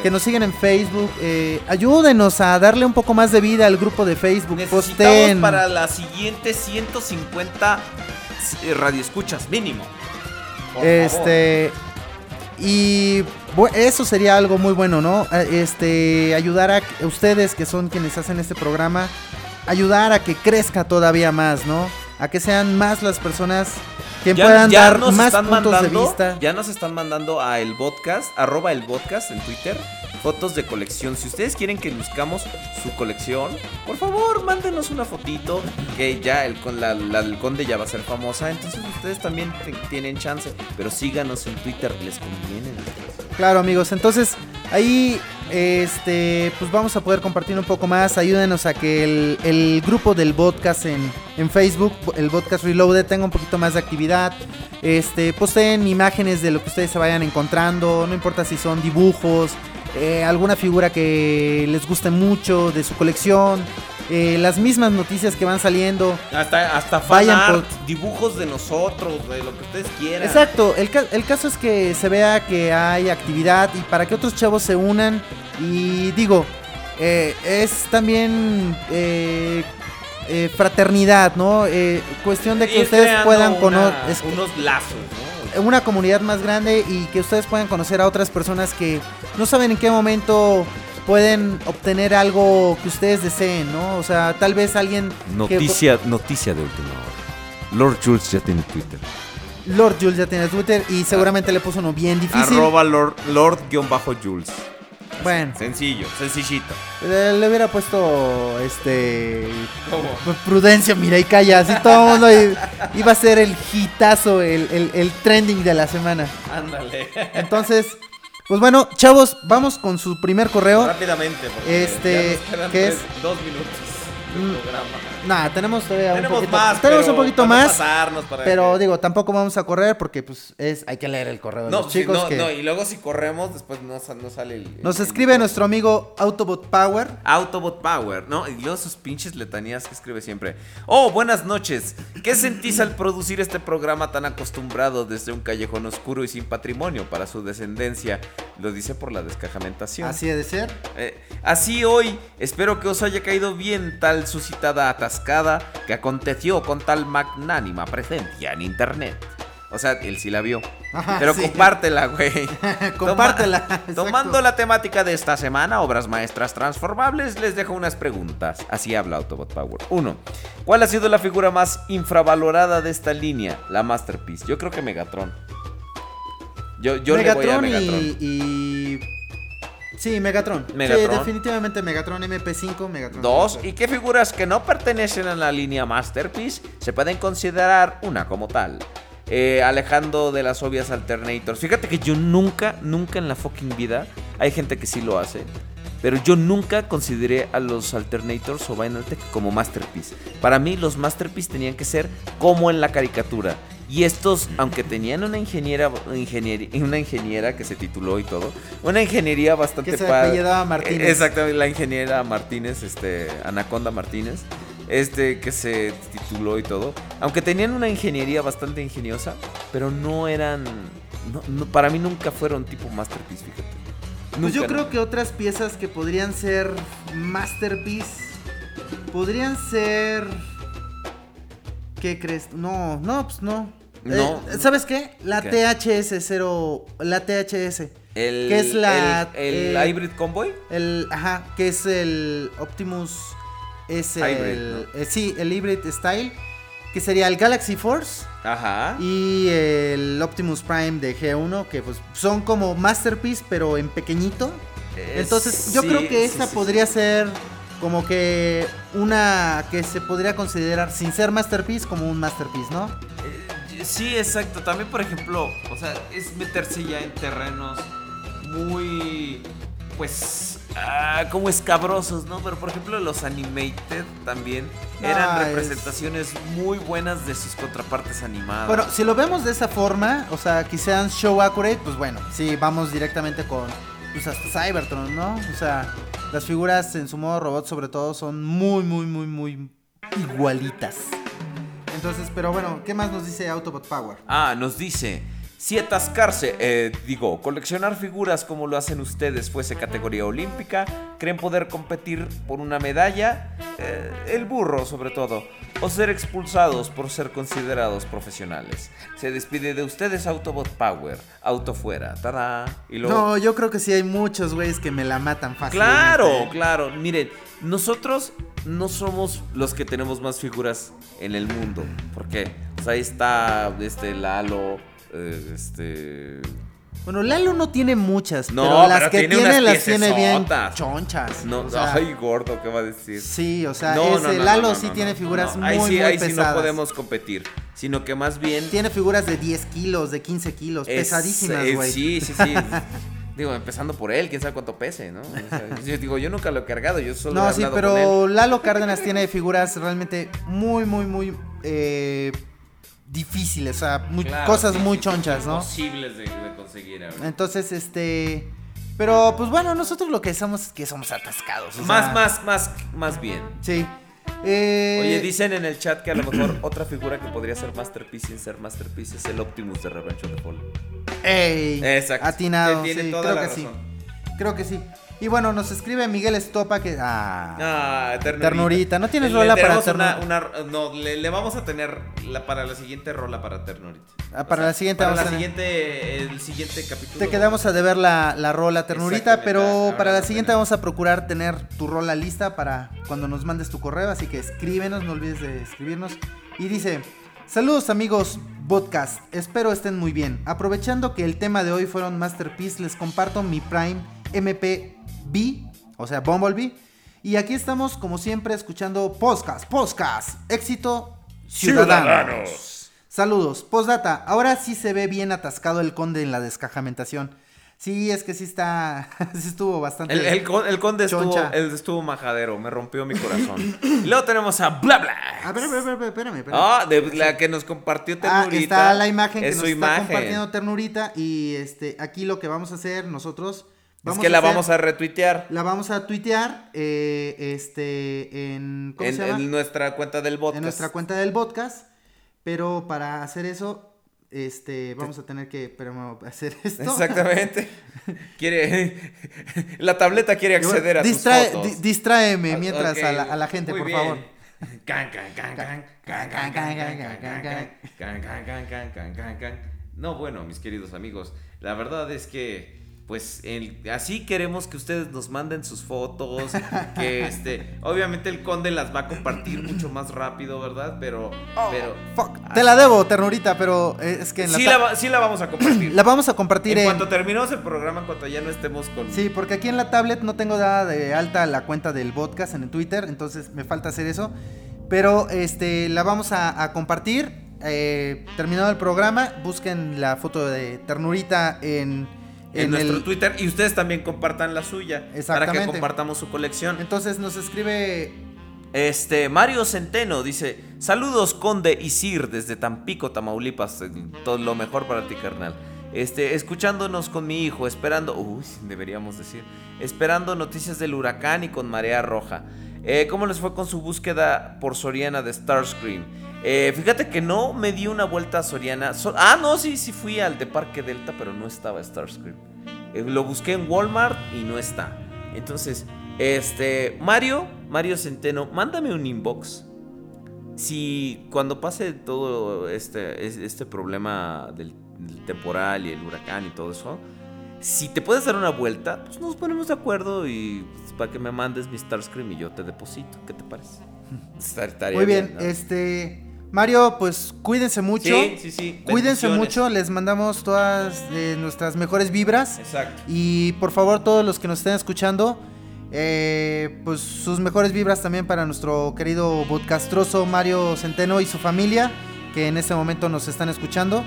B: que nos sigan en Facebook, eh, ayúdenos a darle un poco más de vida al grupo de Facebook,
A: Necesitamos
B: posten.
A: para la siguiente 150 eh, radioescuchas mínimo. Por
B: Este. Y eso sería algo muy bueno, ¿no? Este, ayudar a ustedes que son quienes hacen este programa, ayudar a que crezca todavía más, ¿no? A que sean más las personas que puedan dar
A: nos
B: más puntos
A: mandando,
B: de vista.
A: Ya nos están mandando a el podcast, arroba el podcast en Twitter, fotos de colección. Si ustedes quieren que luzcamos su colección, por favor, mándenos una fotito. Que ya el, con la, la conde ya va a ser famosa. Entonces ustedes también tienen chance. Pero síganos en Twitter, les conviene.
B: Claro, amigos. Entonces, ahí, este, pues vamos a poder compartir un poco más. Ayúdenos a que el, el grupo del podcast en, en Facebook, el podcast Reloaded, tenga un poquito más de actividad. Este, posteen imágenes de lo que ustedes se vayan encontrando. No importa si son dibujos, eh, alguna figura que les guste mucho de su colección. eh, las mismas noticias que van saliendo.
A: Hasta, hasta fan art,
B: por-
A: dibujos de nosotros, de lo que ustedes quieran.
B: Exacto, el, ca- el caso es que se vea que hay actividad y para que otros chavos se unan. Y digo, eh, es también eh, eh, fraternidad, ¿no? Eh, cuestión de que ustedes puedan conocer
A: unos lazos, ¿no?
B: Una comunidad más grande y que ustedes puedan conocer a otras personas que no saben en qué momento pueden obtener algo que ustedes deseen, ¿no? O sea, tal vez alguien que-
E: Noticia, noticia de última hora. Lord Jules ya tiene Twitter.
B: Lord Jules ya tiene Twitter y seguramente le puso uno bien difícil.
A: Arroba Lord, Lord-Jules.
B: Bueno.
A: Sencillo, sencillito.
B: Le, le hubiera puesto este p- prudencia, mira y calla, así todo el mundo iba a ser el hitazo, el, el- el trending de la semana.
A: Ándale.
B: Entonces, pues bueno, chavos, vamos con su primer correo.
A: Rápidamente, porque
B: Este,
A: ya nos quedan
B: ¿qué
A: tres-
B: es?
A: dos minutos de
B: Mm,
A: programa.
B: Nah, tenemos todavía
A: Tenemos
B: un poquito
A: más,
B: tenemos un poquito más.
A: para
B: pero
A: que-
B: digo, tampoco vamos a correr porque pues es hay que leer el correo de
A: No,
B: los
A: sí,
B: chicos
A: no,
B: que
A: no, y luego si corremos, después no, no sale el...
B: nos
A: el-
B: escribe
A: el-
B: nuestro amigo Autobot Power.
A: Autobot Power, ¿no? Y luego sus pinches letanías que escribe siempre. Oh, buenas noches. ¿Qué sentís al producir este programa tan acostumbrado desde un callejón oscuro y sin patrimonio para su descendencia? Lo dice por la descajamentación.
B: Así ha de ser.
A: Eh, así hoy, espero que os haya caído bien tal suscitada que aconteció con tal magnánima presencia en internet. O sea, él sí la vio.
B: Ajá,
A: Pero
B: sí.
A: compártela, güey.
B: Compártela,
A: Toma- tomando la temática de esta semana, obras maestras transformables, les dejo unas preguntas. Así habla Autobot Power. 1. ¿Cuál ha sido la figura más infravalorada de esta línea? La Masterpiece. Yo creo que Megatron. Yo, yo le voy a
B: Megatron,
A: Megatron.
B: Y, y- Sí, Megatron.
A: Megatron.
B: Sí, definitivamente Megatron MP5, Megatron.
A: Dos, ¿y qué figuras que no pertenecen a la línea Masterpiece se pueden considerar una como tal? Eh, alejando de las obvias alternators. Fíjate que yo nunca, nunca en la fucking vida, hay gente que sí lo hace, pero yo nunca consideré a los alternators o Vinyltech como Masterpiece. Para mí los Masterpiece tenían que ser como en la caricatura. Y estos, aunque tenían una ingeniera, una ingeniera que se tituló y todo, una ingeniería bastante
B: Que se
A: padre.
B: apellidaba Martínez.
A: Exactamente, la ingeniera Martínez, este, Anaconda Martínez, este que se tituló y todo. Aunque tenían una ingeniería bastante ingeniosa, pero no eran, no- no- para mí nunca fueron tipo masterpiece, fíjate.
B: Pues yo creo
A: no.
B: que otras piezas que podrían ser Masterpiece podrían ser. ¿Qué crees? No, no, pues no.
A: No.
B: Eh, ¿Sabes qué? La
A: ¿Qué?
B: THS0. La THS.
A: el,
B: que es la-
A: el, el
B: eh,
A: Hybrid Convoy.
B: El, ajá, que es el Optimus. Es el. Eh, sí, el Hybrid Style. Que sería el Galaxy Force.
A: Ajá.
B: Y el Optimus Prime de G1. Que pues son como Masterpiece, pero en pequeñito. Entonces, yo
A: sí,
B: creo que
A: sí,
B: esta
A: sí,
B: podría ser como que una que se podría considerar sin ser masterpiece como un masterpiece, ¿no?
A: Sí, exacto. También, por ejemplo, o sea, es meterse ya en terrenos muy, pues, ah, como escabrosos, ¿no? Pero, por ejemplo, los animated también eran
B: Ah, es-
A: representaciones muy buenas de sus contrapartes animadas.
B: Bueno, si lo vemos de esa forma, o sea, que sean show accurate, pues bueno, sí, vamos directamente con, pues hasta Cybertron, ¿no? O sea, las figuras en su modo robot sobre todo son muy, muy, muy, muy igualitas. Entonces, pero bueno, ¿qué más nos dice Autobot Power?
A: Ah, nos dice, Si atascarse, eh, digo, coleccionar figuras como lo hacen ustedes fuese categoría olímpica, creen poder competir por una medalla, Eh, el burro sobre todo, o ser expulsados por ser considerados profesionales. Se despide de ustedes Autobot Power, auto fuera, tada. Y luego...
B: No, yo creo que sí hay muchos güeyes que me la matan fácil.
A: Claro, claro. Miren, nosotros no somos los que tenemos más figuras en el mundo. Porque pues ahí está este Lalo, eh, este.
B: Bueno, Lalo no tiene muchas,
A: No,
B: pero las
A: pero
B: que
A: tiene
B: las tiene bien chonchas.
A: No,
B: o sea,
A: ay, gordo, ¿qué va a decir?
B: Sí, o sea,
A: No,
B: ese
A: no,
B: Lalo sí tiene figuras muy,
A: ahí sí,
B: muy
A: ahí sí
B: pesadas.
A: no podemos competir. Sino que más bien.
B: Tiene figuras de 10 kilos, de 15 kilos,
A: es-
B: pesadísimas, güey.
A: sí, sí, sí. Digo, empezando por él, quién sabe cuánto pese, ¿no? O sea, yo digo, yo nunca lo he cargado, yo solo he
B: No, sí,
A: hablado con él.
B: pero Lalo Cárdenas tiene figuras realmente muy, muy, muy eh, difíciles, o sea, muy-
A: Claro,
B: cosas muy chonchas, ¿no?
A: Imposibles de, de conseguir ahora.
B: Entonces, este... Pero, pues bueno, nosotros lo que somos es que somos atascados. o
A: Más,
B: sea,
A: más, más, más bien.
B: Sí. Eh,
A: Oye, dicen en el chat que a lo mejor otra figura que podría ser Masterpiece sin ser Masterpiece es el Optimus de Revenge of the Fallen.
B: Ey,
A: Exacto.
B: Atinado, sí, creo que
A: razón.
B: sí. Creo que sí. Y bueno, nos escribe Miguel Estopa que... Ah,
A: Ah, ternurita.
B: Ternurita. ¿No tienes
A: Le
B: rola para
A: una-
B: Ternurita?
A: una- No, le, le vamos a tener la, para la siguiente rola para Ternurita.
B: Ah, para la siguiente
A: Para la siguiente, el siguiente capítulo.
B: te quedamos a deber la, la rola ternurita, pero para la siguiente vamos a procurar tener tu rola lista para cuando nos mandes tu correo, así que escríbenos, no olvides de escribirnos. Y dice, saludos amigos podcast, espero estén muy bien. Aprovechando que el tema de hoy fueron Masterpiece, les comparto mi Prime MPB, o sea, Bumblebee. Y aquí estamos, como siempre, escuchando podcast, podcast, éxito ciudadanos. Saludos. Postdata, ahora sí se ve bien atascado el conde en la descajamentación. Sí, es que sí está, sí estuvo bastante.
A: El, el con- el conde estuvo, él estuvo majadero, me rompió mi corazón. y luego tenemos a Bla Bla.
B: A ver, a ver, a ver, espérame, espérame.
A: Ah, de la que nos compartió
B: Ah,
A: Ternurita.
B: está la imagen que
A: es
B: nos
A: su
B: está
A: imagen.
B: compartiendo Ternurita y este aquí lo que vamos a hacer nosotros
A: es que la vamos a retuitear.
B: La vamos a tuitear este, en,
A: nuestra cuenta del podcast.
B: En nuestra cuenta del podcast. Pero para hacer eso, este, vamos a tener que pero, hacer esto.
A: Exactamente. Quiere, la tableta quiere acceder a
B: Distrae,
A: tus fotos.
B: Di, distráeme mientras
A: okay.
B: a, la, a, la, gente,
A: Muy
B: por
A: bien.
B: favor.
A: No, bueno, mis queridos amigos, la verdad es que pues el- así queremos que ustedes nos manden sus fotos, que este, obviamente el conde las va a compartir mucho más rápido, ¿verdad? Pero, pero
B: Fuck, Te la debo, Ternurita, pero eh, es que en la,
A: sí la, sí la vamos a compartir.
B: la vamos a compartir
A: en
B: en,
A: cuanto terminemos el programa, en cuanto ya no estemos con
B: Sí, porque aquí en la tablet no tengo dada de alta la cuenta del podcast en el Twitter, entonces me falta hacer eso. Pero este la vamos a, a compartir. eh, terminado el programa, busquen la foto de Ternurita en,
A: en,
B: en
A: nuestro
B: el-
A: Twitter y ustedes también compartan la suya para que compartamos su colección.
B: Entonces nos escribe.
A: Este, Mario Centeno dice, saludos Conde y Sir desde Tampico, Tamaulipas, todo lo mejor para ti, carnal. Este, escuchándonos con mi hijo, esperando, uy, deberíamos decir, esperando noticias del huracán y con marea roja. Eh, ¿Cómo les fue con su búsqueda por Soriana de Starscream? Eh, fíjate que no me di una vuelta a Soriana. So- ah, no, sí, sí fui al de Parque Delta, pero no estaba Starscream. Eh, lo busqué en Walmart y no está. Entonces, este, Mario, Mario Centeno, mándame un inbox. Si cuando pase todo este, es- este problema del, del temporal y el huracán y todo eso, si te puedes dar una vuelta, pues nos ponemos de acuerdo y pues, para que me mandes mi Starscream y yo te deposito. ¿Qué te parece? Estaría
B: Muy bien,
A: ¿no?
B: este. Mario, pues cuídense mucho.
A: Sí, sí, sí.
B: Cuídense mucho, les mandamos todas eh, nuestras mejores vibras.
A: Exacto.
B: Y por favor, todos los que nos estén escuchando, eh, pues sus mejores vibras también para nuestro querido podcastroso Mario Centeno y su familia, que en este momento nos están escuchando.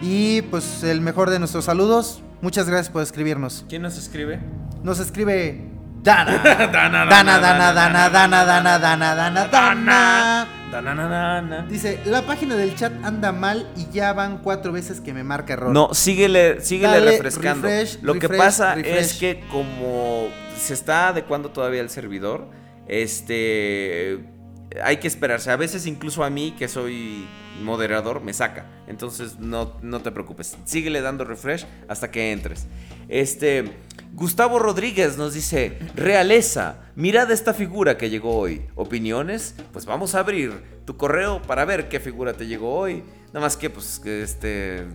B: Y pues el mejor de nuestros saludos. Muchas gracias por escribirnos.
A: ¿Quién nos escribe?
B: Nos escribe Dana. Dana, Dana, Dana, Dana, Dana, Dana, Dana, Dana, Dana. Dice, la página del chat anda mal y ya van cuatro veces que me marca error.
A: No, síguele, síguele
B: Dale,
A: refrescando.
B: refresh,
A: Lo que
B: refresh,
A: pasa
B: refresh.
A: es que como se está adecuando todavía el servidor, este hay que esperarse. A veces incluso a mí, que soy moderador, me saca. Entonces no, no te preocupes. Síguele dando refresh hasta que entres. Este, Gustavo Rodríguez nos dice, realeza, mirad esta figura que llegó hoy. ¿Opiniones? Pues vamos a abrir tu correo para ver qué figura te llegó hoy. Nada más que, pues, que este...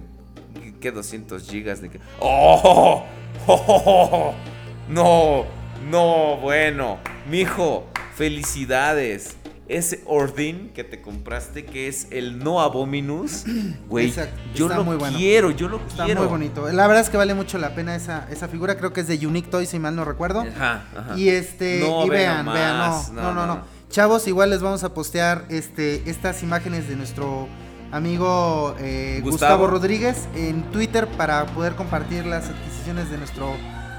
A: ¿Qué 200 gigas de que... ¡Oh! ¡Oh! No, no, bueno. Mijo, felicidades. Ese Ordin que te compraste, que es el No Abominus, güey, yo
B: está
A: lo
B: muy bueno.
A: quiero, yo lo
B: Está
A: quiero.
B: muy bonito. La verdad es que vale mucho la pena esa, esa figura. Creo que es de Unique Toys, si mal no recuerdo.
A: Ajá, ajá.
B: Y este,
A: No,
B: y
A: ve
B: vean,
A: nomás.
B: vean, no,
A: No,
B: no, no,
A: no.
B: no. Chavos, igual les vamos a postear este, estas imágenes de nuestro amigo eh,
A: Gustavo.
B: Gustavo. Rodríguez en Twitter para poder compartir las adquisiciones de nuestro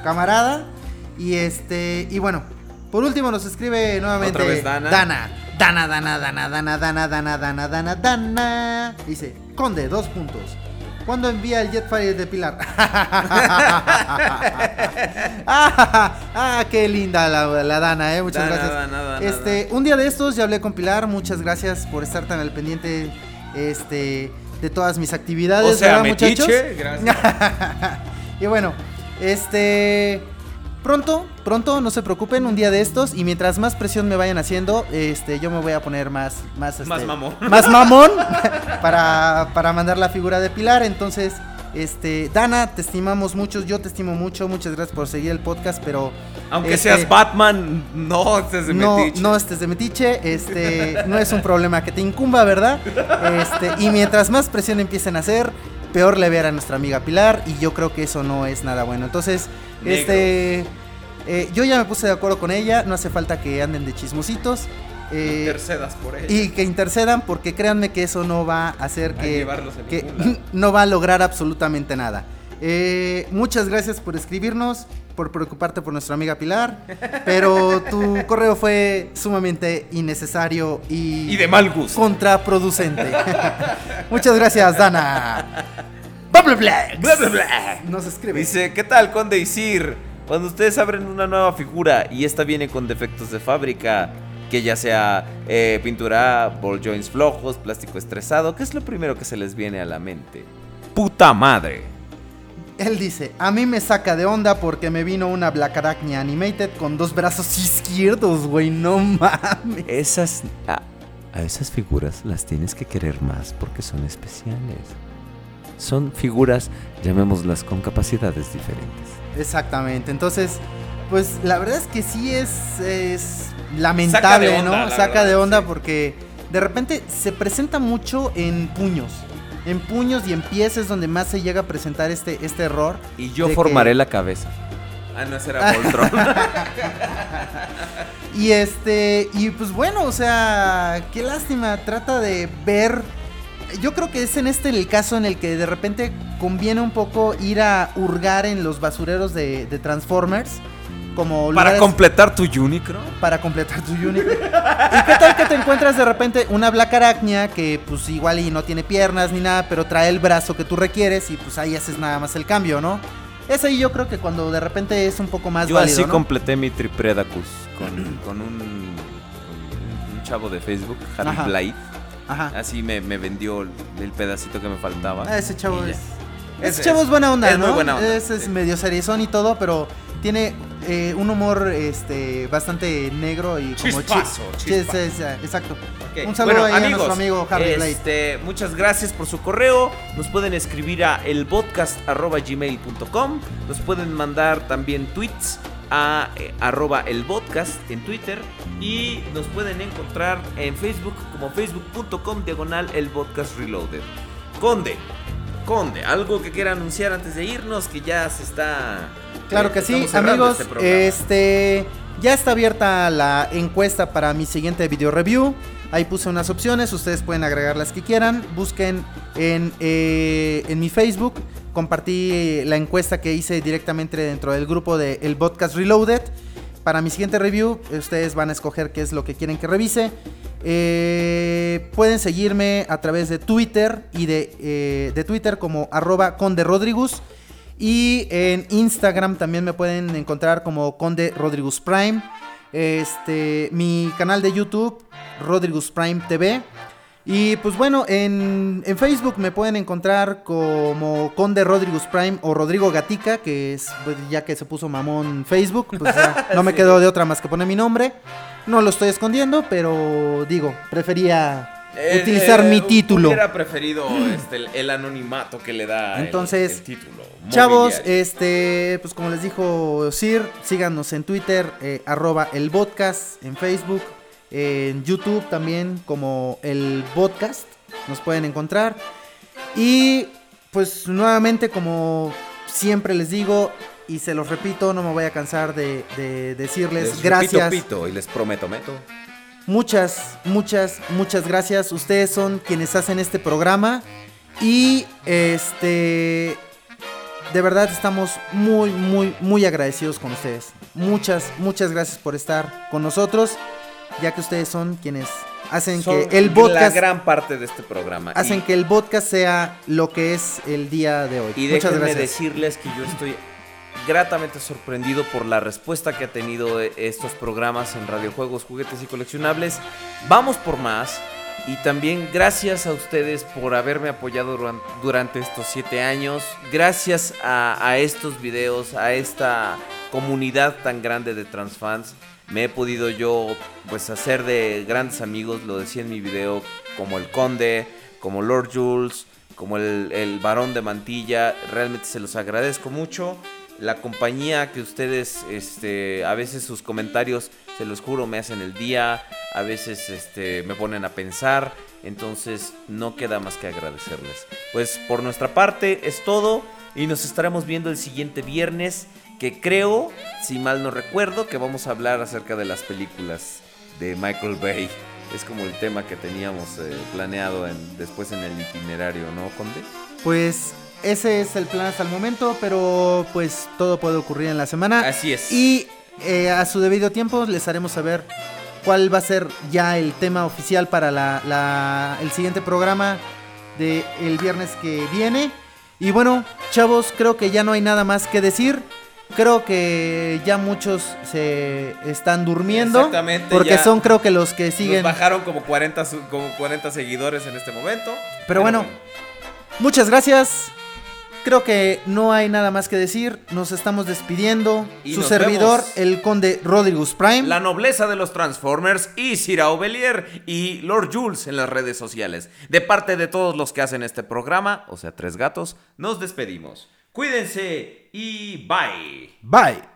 B: camarada. Y este, y bueno, por último nos escribe nuevamente
A: Otra vez Dana.
B: Dana, Dana, Dana, Dana, Dana, Dana, Dana, Dana, Dana, Dana. Dice, Conde, dos puntos. ¿Cuándo envía el Jetfire de Pilar? ah, ah, qué linda la, la Dana, eh. Muchas
A: Dana,
B: gracias.
A: Dana, Dana,
B: este, un día de estos ya hablé con Pilar. Muchas gracias por estar tan al pendiente este, de todas mis actividades.
A: O sea,
B: ¿verdad, muchachos?
A: gracias.
B: y bueno, este. Pronto, pronto, no se preocupen, un día de estos. Y mientras más presión me vayan haciendo, este, yo me voy a poner más. Más, este,
A: Más mamón.
B: Más mamón para, para mandar la figura de Pilar. Entonces, este, Dana, te estimamos mucho. Yo te estimo mucho. Muchas gracias por seguir el podcast. Pero.
A: Aunque
B: este,
A: seas Batman, no estés de
B: no,
A: metiche.
B: no estés de metiche, este, no es un problema que te incumba, ¿verdad? Este, y mientras más presión empiecen a hacer, peor le ver a nuestra amiga Pilar, y yo creo que eso no es nada bueno. Entonces,
A: Negro.
B: este, eh, yo ya me puse de acuerdo con ella, no hace falta que anden de chismositos. eh,
A: Intercedas por él.
B: y que intercedan porque créanme que eso no va a hacer
A: A
B: que, no va a lograr absolutamente nada. Eh, muchas gracias por escribirnos, por preocuparte por nuestra amiga Pilar, pero tu correo fue sumamente innecesario y,
A: Y de mal gusto.
B: contraproducente. muchas gracias, Dana. Bla, bla, bla.
A: Bla, bla, bla.
B: Nos escribe.
A: Dice, ¿qué tal, Conde Isir? Cuando ustedes abren una nueva figura y esta viene con defectos de fábrica, que ya sea eh, pintura, ball joints flojos, plástico estresado, ¿qué es lo primero que se les viene a la mente? ¡Puta madre!
B: Él dice, a mí me saca de onda porque me vino una Black Arachnia Animated con dos brazos izquierdos, güey, no mames.
E: Esas. A, a esas figuras las tienes que querer más porque son especiales. Son figuras, llamémoslas con capacidades diferentes.
B: Exactamente, entonces, pues la verdad es que sí es, es lamentable,
A: Saca de onda,
B: ¿no? Saca
A: verdad,
B: de onda
A: sí.
B: porque de repente se presenta mucho en puños. En puños y en pies es donde más se llega a presentar este, este error.
A: Y yo formaré
B: que-
A: la cabeza. Ah, no, ese era Voltron.
B: Y este, y pues bueno, o sea, qué lástima, trata de ver. Yo creo que es en este el caso en el que de repente conviene un poco ir a hurgar en los basureros de, de Transformers. Como
A: Para
B: lugares-
A: completar tu Unicron.
B: para completar tu unit. ¿Y qué tal que te encuentras de repente una Black Arachnia que pues igual y no tiene piernas ni nada, pero trae el brazo que tú requieres y pues ahí haces nada más el cambio, ¿no? Es ahí yo creo que cuando de repente es un poco más
A: Yo
B: válido,
A: así
B: ¿no?
A: completé mi Tripredacus con, con un, un chavo de Facebook, Harry
B: Ajá.
A: Blythe.
B: Ajá.
A: Así me, me vendió el, el pedacito que me faltaba.
B: Ah, ese chavo es.
A: Es-
B: Ese chavo es buena onda,
A: es
B: ¿no?
A: muy buena onda,
B: Es, es
A: sí.
B: medio seriezón y todo, pero tiene eh, un humor este bastante negro y como chi-
A: Chispazo,
B: exacto. Un saludo
A: bueno,
B: ahí a nuestro amigo Harry Blade.
A: este, Muchas gracias por su correo. Nos pueden escribir a elpodcast.gmail.com. Nos pueden mandar también tweets a eh, arroba elpodcast en Twitter. Y nos pueden encontrar en Facebook como facebook.com diagonal el podcast reloaded. Conde, Conde, algo que quiera anunciar antes de irnos, que ya se está...
B: Claro
A: eh,
B: que sí,
A: estamos cerrando
B: amigos.
A: este.
B: Este ya está abierta la encuesta para mi siguiente video review. Ahí puse unas opciones, ustedes pueden agregar las que quieran. Busquen en, eh, en mi Facebook. Compartí la encuesta que hice directamente dentro del grupo de El Podcast Reloaded. Para mi siguiente review, ustedes van a escoger qué es lo que quieren que revise. Eh, pueden seguirme a través de Twitter y de, eh, de Twitter como arroba. Y en Instagram también me pueden encontrar como Conde Rodrigus Prime. Este, mi canal de YouTube Rodrigus Prime TV. Y pues bueno, en, en Facebook me pueden encontrar como Conde Rodrigus Prime o Rodrigo Gatica, que es pues, ya que se puso mamón Facebook, pues ya no me quedó de otra más que poner mi nombre. No lo estoy escondiendo, pero digo, prefería
A: Eh,
B: utilizar
A: eh,
B: mi título.
A: Hubiera preferido este, el, el anonimato que le da el-
B: Entonces,
A: el, título.
B: Chavos,
A: mobiliario.
B: este, pues como les dijo Sir, síganos en Twitter, eh, arroba el podcast, en Facebook, en YouTube también como el podcast, nos pueden encontrar. Y pues nuevamente como siempre les digo y se los repito, no me voy a cansar de, de decirles
A: Les
B: gracias.
A: repito, pito, y les prometo, meto.
B: Muchas, muchas, muchas gracias. Ustedes son quienes hacen este programa. Y este. De verdad estamos muy, muy, muy agradecidos con ustedes. Muchas, muchas gracias por estar con nosotros. Ya que ustedes son quienes hacen
A: Son
B: que el
A: La
B: podcast.
A: gran parte de este programa.
B: Hacen
A: y,
B: que el podcast sea lo que es el día de hoy.
A: y
B: muchas
A: déjenme
B: gracias.
A: decirles que yo estoy gratamente sorprendido por la respuesta que ha tenido eh, estos programas en radiojuegos, juguetes y coleccionables. Vamos por más. Y también gracias a ustedes por haberme apoyado duran- durante estos siete años. Gracias a, a estos videos, a esta comunidad tan grande de transfans. Me he podido yo pues hacer de grandes amigos, lo decía en mi video, como el Conde, como Lord Jules, como el, el de Mantilla. Realmente se los agradezco mucho. La compañía que ustedes, este, a veces sus comentarios, se los juro, me hacen el día. A veces este, me ponen a pensar. Entonces no queda más que agradecerles. Pues por nuestra parte es todo. Y nos estaremos viendo el siguiente viernes. Que creo, si mal no recuerdo, que vamos a hablar acerca de las películas de Michael Bay. Es como el tema que teníamos eh, planeado en, después en el itinerario, ¿no, Conde?
B: Pues ese es el plan hasta el momento, pero pues todo puede ocurrir en la semana.
A: Así es.
B: Y eh, a su debido tiempo les haremos saber cuál va a ser ya el tema oficial para la, la- el siguiente programa de el viernes que viene. Y bueno, chavos, creo que ya no hay nada más que decir. Creo que ya muchos se están durmiendo.
A: Exactamente,
B: Porque son creo que los que
A: Nos
B: siguen.
A: bajaron como 40, su- como 40 seguidores en este momento.
B: Pero bueno, muchas gracias. Creo que no hay nada más que decir. Nos estamos despidiendo.
A: Y
B: Su
A: nos
B: servidor,
A: vemos.
B: el conde Rodrigus Prime.
A: La nobleza de los Transformers y Cira Belier y Lord Jules en las redes sociales. De parte de todos los que hacen este programa, o sea, tres gatos, nos despedimos. Cuídense y bye.
B: Bye.